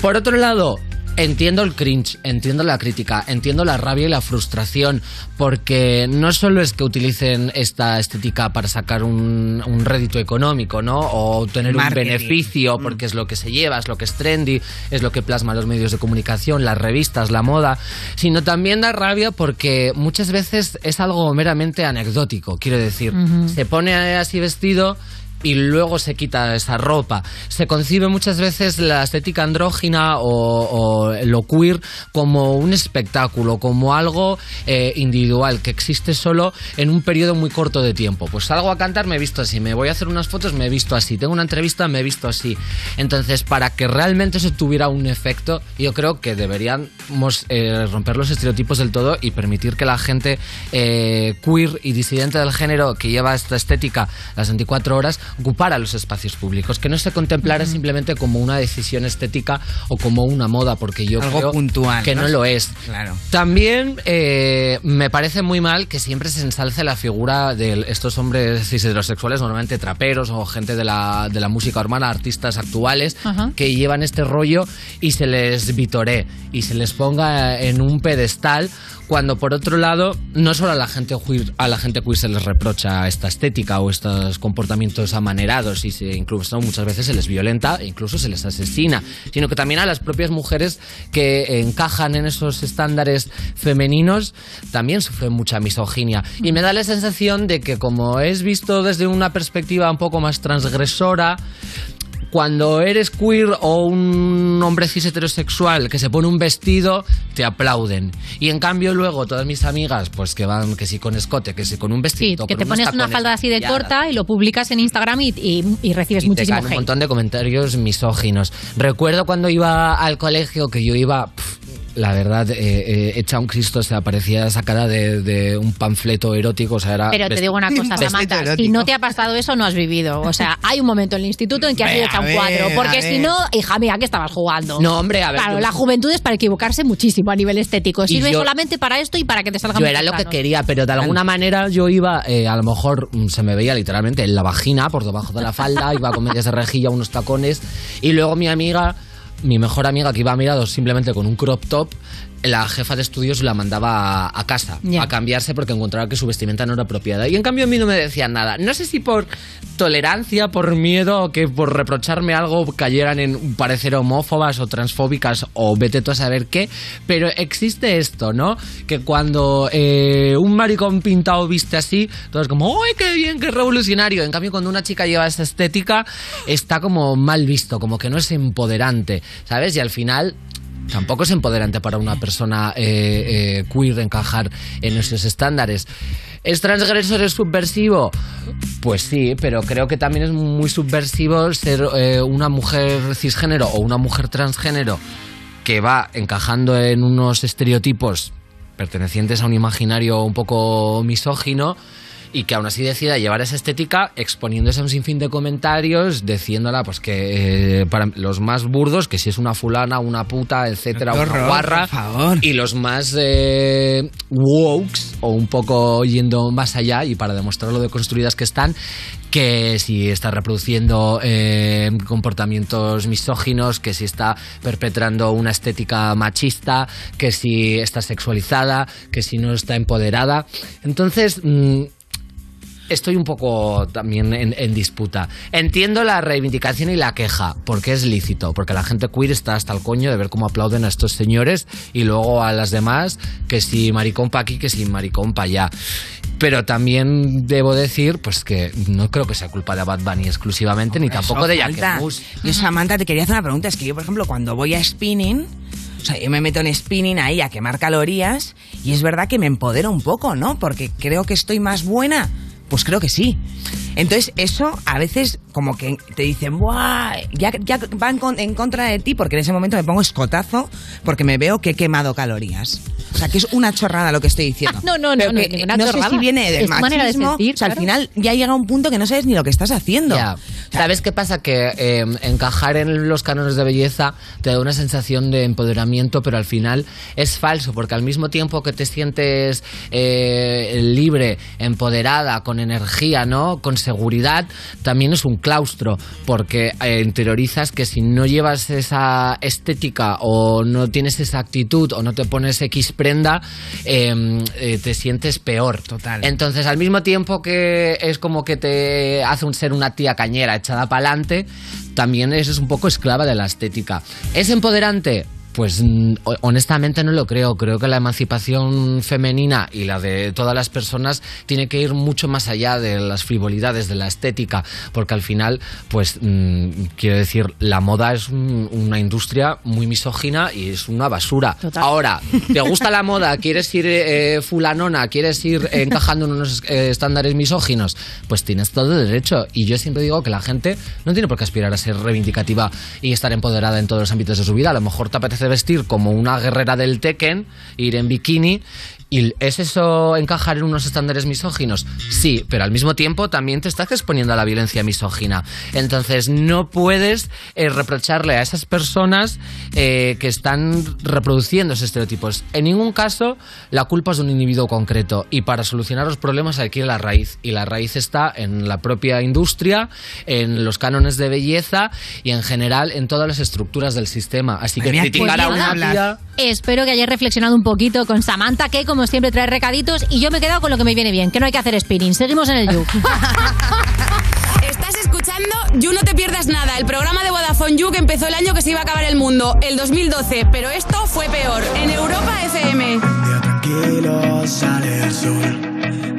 Por otro lado, entiendo el cringe, entiendo la crítica, entiendo la rabia y la frustración, porque no solo es que utilicen esta estética para sacar un, un rédito económico, ¿no? O tener Marketing. un beneficio, porque es lo que se lleva, es lo que es trendy, es lo que plasma los medios de comunicación, las revistas, la moda, sino también da rabia porque muchas veces es algo meramente anecdótico, quiero decir, se pone así vestido y luego se quita esa ropa. Se concibe muchas veces la estética andrógina o, lo queer como un espectáculo, como algo eh, individual que existe solo en un periodo muy corto de tiempo. Pues salgo a cantar, me he visto así, me voy a hacer unas fotos, me he visto así, tengo una entrevista, me he visto así. Entonces, para que realmente eso tuviera un efecto, yo creo que deberíamos eh, romper los estereotipos del todo y permitir que la gente eh, queer y disidente del género que lleva esta estética las 24 horas ocupara los espacios públicos, que no se contemplara simplemente como una decisión estética o como una moda, porque yo Algo creo puntual, que ¿no? no lo es. Claro. También eh, me parece muy mal que siempre se ensalce la figura de estos hombres cis heterosexuales, normalmente traperos o gente de la, de la música urbana, artistas actuales, que llevan este rollo y se les vitoree y se les ponga en un pedestal cuando por otro lado no solo a la gente queer, a la gente queer se les reprocha esta estética o estos comportamientos amanerados y se, incluso muchas veces se les violenta e incluso se les asesina, sino que también a las propias mujeres que encajan en esos estándares femeninos también sufren mucha misoginia. Y me da la sensación de que como es visto desde una perspectiva un poco más transgresora cuando eres queer o un hombre cis heterosexual que se pone un vestido, te aplauden. Y en cambio luego todas mis amigas, pues que van, que sí con escote, que sí con un vestido, Que te pones una falda así de corta y lo publicas en Instagram y, y- y recibes y te muchísimo un hate. montón de comentarios misóginos. Recuerdo cuando iba al colegio que yo iba, la verdad, eh, eh, hecha un Cristo, o sea, parecía sacada de, de un panfleto erótico, o sea, era... Pero te digo una cosa, [LAUGHS] Samantha, si no te ha pasado eso, no has vivido. O sea, hay un momento en el instituto en que has Ve, ido hecha a un cuadro. a Porque si no, hija mía, ¿qué estabas jugando? No, hombre, a ver, Claro, la juventud es para equivocarse muchísimo a nivel estético. Sirve yo- solamente para esto y para que te salgan Yo era lo que quería, pero de alguna manera yo iba, eh, a lo mejor mm, se me veía literalmente en la vagina, por debajo de la falda, iba con medias de rejilla, unos tacones, y luego mi amiga, mi mejor amiga que iba a mirados simplemente con un crop top, la jefa de estudios la mandaba a, a casa a cambiarse porque encontraba que su vestimenta no era apropiada. Y en cambio a mí no me decían nada. No sé si por tolerancia, por miedo, o que por reprocharme algo cayeran en parecer homófobas o transfóbicas o vete tú a saber qué, pero existe esto, ¿no? Que cuando eh, un maricón pintado viste así, todos como, ¡ay, qué bien, qué revolucionario! En cambio, cuando una chica lleva esa estética, está como mal visto, como que no es empoderante, ¿sabes? Y al final tampoco es empoderante para una persona eh, eh, queer encajar en esos estándares. ¿Es transgresor, es subversivo? Pues sí, pero creo que también es muy subversivo ser eh, una mujer cisgénero o una mujer transgénero que va encajando en unos estereotipos pertenecientes a un imaginario un poco misógino y que aún así decida llevar esa estética exponiéndose a un sinfín de comentarios, diciéndola pues que eh, para los más burdos, que si es una fulana, una puta, etcétera, una guarra, y los más eh, wokes, o un poco yendo más allá, y para demostrar lo deconstruidas que están, que si está reproduciendo eh, comportamientos misóginos, que si está perpetrando una estética machista, que si está sexualizada, que si no está empoderada. Entonces, mm, estoy un poco también en, en disputa. Entiendo la reivindicación y la queja, porque es lícito, porque la gente queer está hasta el coño de ver cómo aplauden a estos señores y luego a las demás, que si maricón pa' aquí, que si maricón pa' allá. Pero también debo decir, pues que no creo que sea culpa de Bad Bunny exclusivamente, ni tampoco de. Jacques Mus. Yo, Samantha, te quería hacer una pregunta. Es que yo, por ejemplo, cuando voy a spinning, o sea, yo me meto en spinning ahí a quemar calorías y es verdad que me empodero un poco, ¿no? Porque creo que estoy más buena. Pues creo que sí. Entonces, eso a veces como que te dicen, ¡buah! Ya, ya va en, con- en contra de ti porque en ese momento me pongo escotazo porque me veo que he quemado calorías. O sea, que es una chorrada lo que estoy diciendo. No, no, no, Pero no, que, ninguna no sé chorrada. si viene del manera de machismo. sentir, o sea, al final ya llega un punto que no sabes ni lo que estás haciendo. Ya. ¿Sabes qué pasa? Que eh, encajar en los cánones de belleza te da una sensación de empoderamiento, pero al final es falso, porque al mismo tiempo que te sientes eh, libre, empoderada, con energía, ¿no? Con seguridad, también es un claustro, porque eh, interiorizas que si no llevas esa estética o no tienes esa actitud o no te pones X prenda, eh, eh, te sientes peor. Total. Entonces, al mismo tiempo que es como que te hace un ser una tía cañera echada para adelante, también es un poco esclava de la estética. ¿Es empoderante? Pues mm, ho- honestamente no lo creo. Creo que la emancipación femenina y la de todas las personas tiene que ir mucho más allá de las frivolidades de la estética, porque al final, pues mm, quiero decir, la moda es un- una industria muy misógina y es una basura. Ahora, ¿te gusta la moda? ¿Quieres ir eh, fulanona? ¿Quieres ir encajando en unos eh, estándares misóginos? Pues tienes todo el derecho. Y yo siempre digo que la gente no tiene por qué aspirar a ser reivindicativa y estar empoderada en todos los ámbitos de su vida. A lo mejor te apetece vestir como una guerrera del Tekken, ir en bikini. ¿Y es eso encajar en unos estándares misóginos? Sí, pero al mismo tiempo también te estás exponiendo a la violencia misógina. Entonces no puedes eh, reprocharle a esas personas eh, que están reproduciendo esos estereotipos. En ningún caso la culpa es de un individuo concreto y para solucionar los problemas hay que ir a la raíz. Y la raíz está en la propia industria, en los cánones de belleza y en general en todas las estructuras del sistema. Así que criticar a bien una. Espero que hayáis reflexionado un poquito con Samantha, que como siempre trae recaditos, y yo me he quedado con lo que me viene bien, que no hay que hacer spinning. Seguimos en el You. [LAUGHS] Estás escuchando You No Te Pierdas Nada, el programa de Vodafone You que empezó el año que se iba a acabar el mundo, el 2012, pero esto fue peor, en Europa FM. tranquilo sale el sol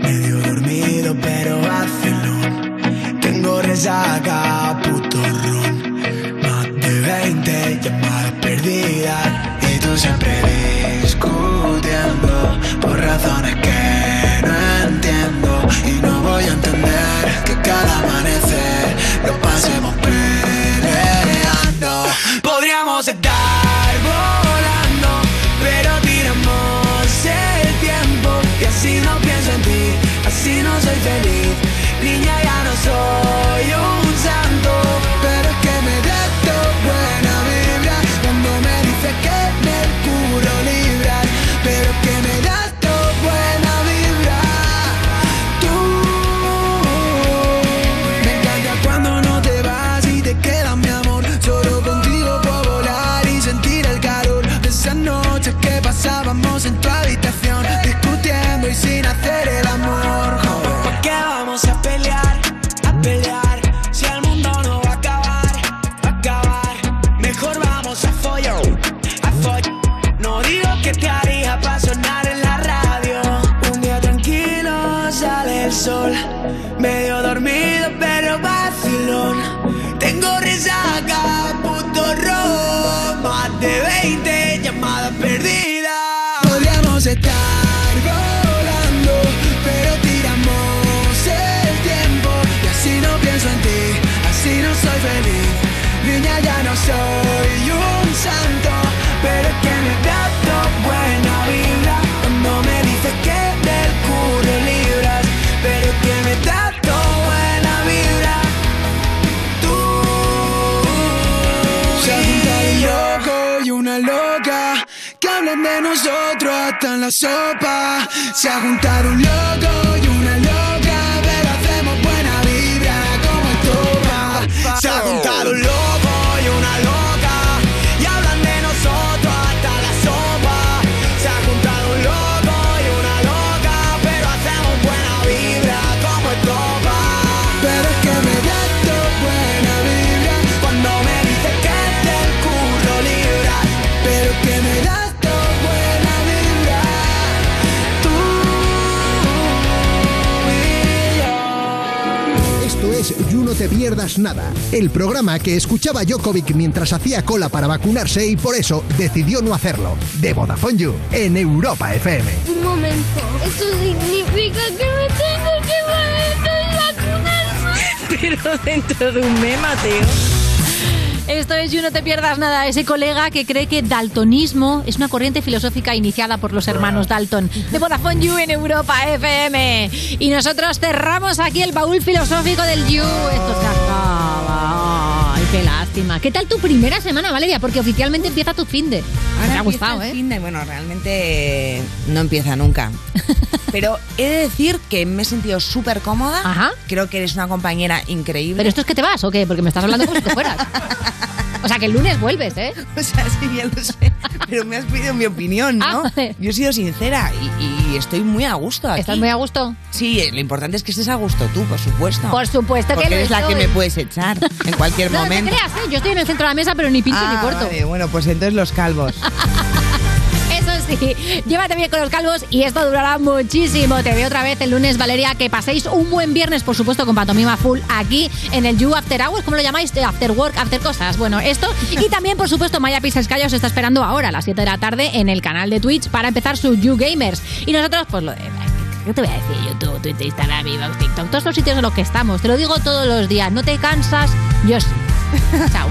Medio dormido pero vacilón Tengo resaca, puto ron Más de 20 llamadas perdidas Y tú siempre discutiendo Por razones que no entiendo Y no voy a entender que cada amanecer Lo pasemos peleando. Podríamos estar volando Pero tiramos el tiempo Y así no pienso en ti Así no soy feliz. Niña ya no soy un la sopa. Se ha juntado un loco y una loca, pero hacemos buena vibra como estopa. Se ha juntado un loco Te Pierdas Nada, el programa que escuchaba Jokovic mientras hacía cola para vacunarse y por eso decidió no hacerlo. De Vodafone You, en Europa FM. Un momento. ¿Eso significa que me tengo que vacunar? [LAUGHS] Pero dentro de un mes, Mateo. Esto es You No Te Pierdas Nada, ese colega que cree que daltonismo es una corriente filosófica iniciada por los hermanos Dalton de Vodafone You en Europa FM. Y nosotros cerramos aquí el baúl filosófico del You. Esto se acaba. Qué lástima. ¿Qué tal tu primera semana, Valeria? Porque oficialmente empieza tu fin de. Me ha empieza gustado, ¿eh? bueno, realmente no empieza nunca. [LAUGHS] Pero he de decir que me he sentido súper cómoda. Creo que eres una compañera increíble. ¿Pero esto es que te vas o qué? Porque me estás hablando como si te fueras. [LAUGHS] O sea, que el lunes vuelves, ¿eh? [LAUGHS] O sea, sí, ya lo sé. Pero me has pedido mi opinión, ¿no? Yo he sido sincera y, y estoy muy a gusto aquí. Ah, ¿Estás muy a gusto? Sí, eh, lo importante es que estés a gusto tú, por supuesto. Por supuesto que Porque lo eres la que estoy. me puedes echar en cualquier [LAUGHS] No, no te momento. creas, ¿eh? Yo estoy en el centro de la mesa, pero ni pincho Ah, ni corto. vale, bueno, pues entonces los calvos. [LAUGHS] [LAUGHS] Sí, llévate bien con los calvos y esto durará muchísimo. Te veo otra vez el lunes, Valeria. Que paséis un buen viernes, por supuesto, con Pantomima Full aquí en el You After Hours. ¿Cómo lo llamáis? After Work, After Cosas. Bueno, esto. Y también, por supuesto, Maya Pixelscaya os está esperando ahora a las 7 de la tarde en el canal de Twitch para empezar su You Gamers. Y nosotros, pues lo de. ¿Qué te voy a decir? YouTube, Twitter, Instagram, Viva, TikTok, todos los sitios en los que estamos. Te lo digo todos los días. ¿No te cansas? Yo sí. [LAUGHS] Chao.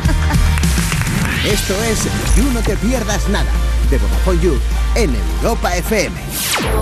Esto es You No Te Pierdas Nada, de Vodafone You, en Europa FM.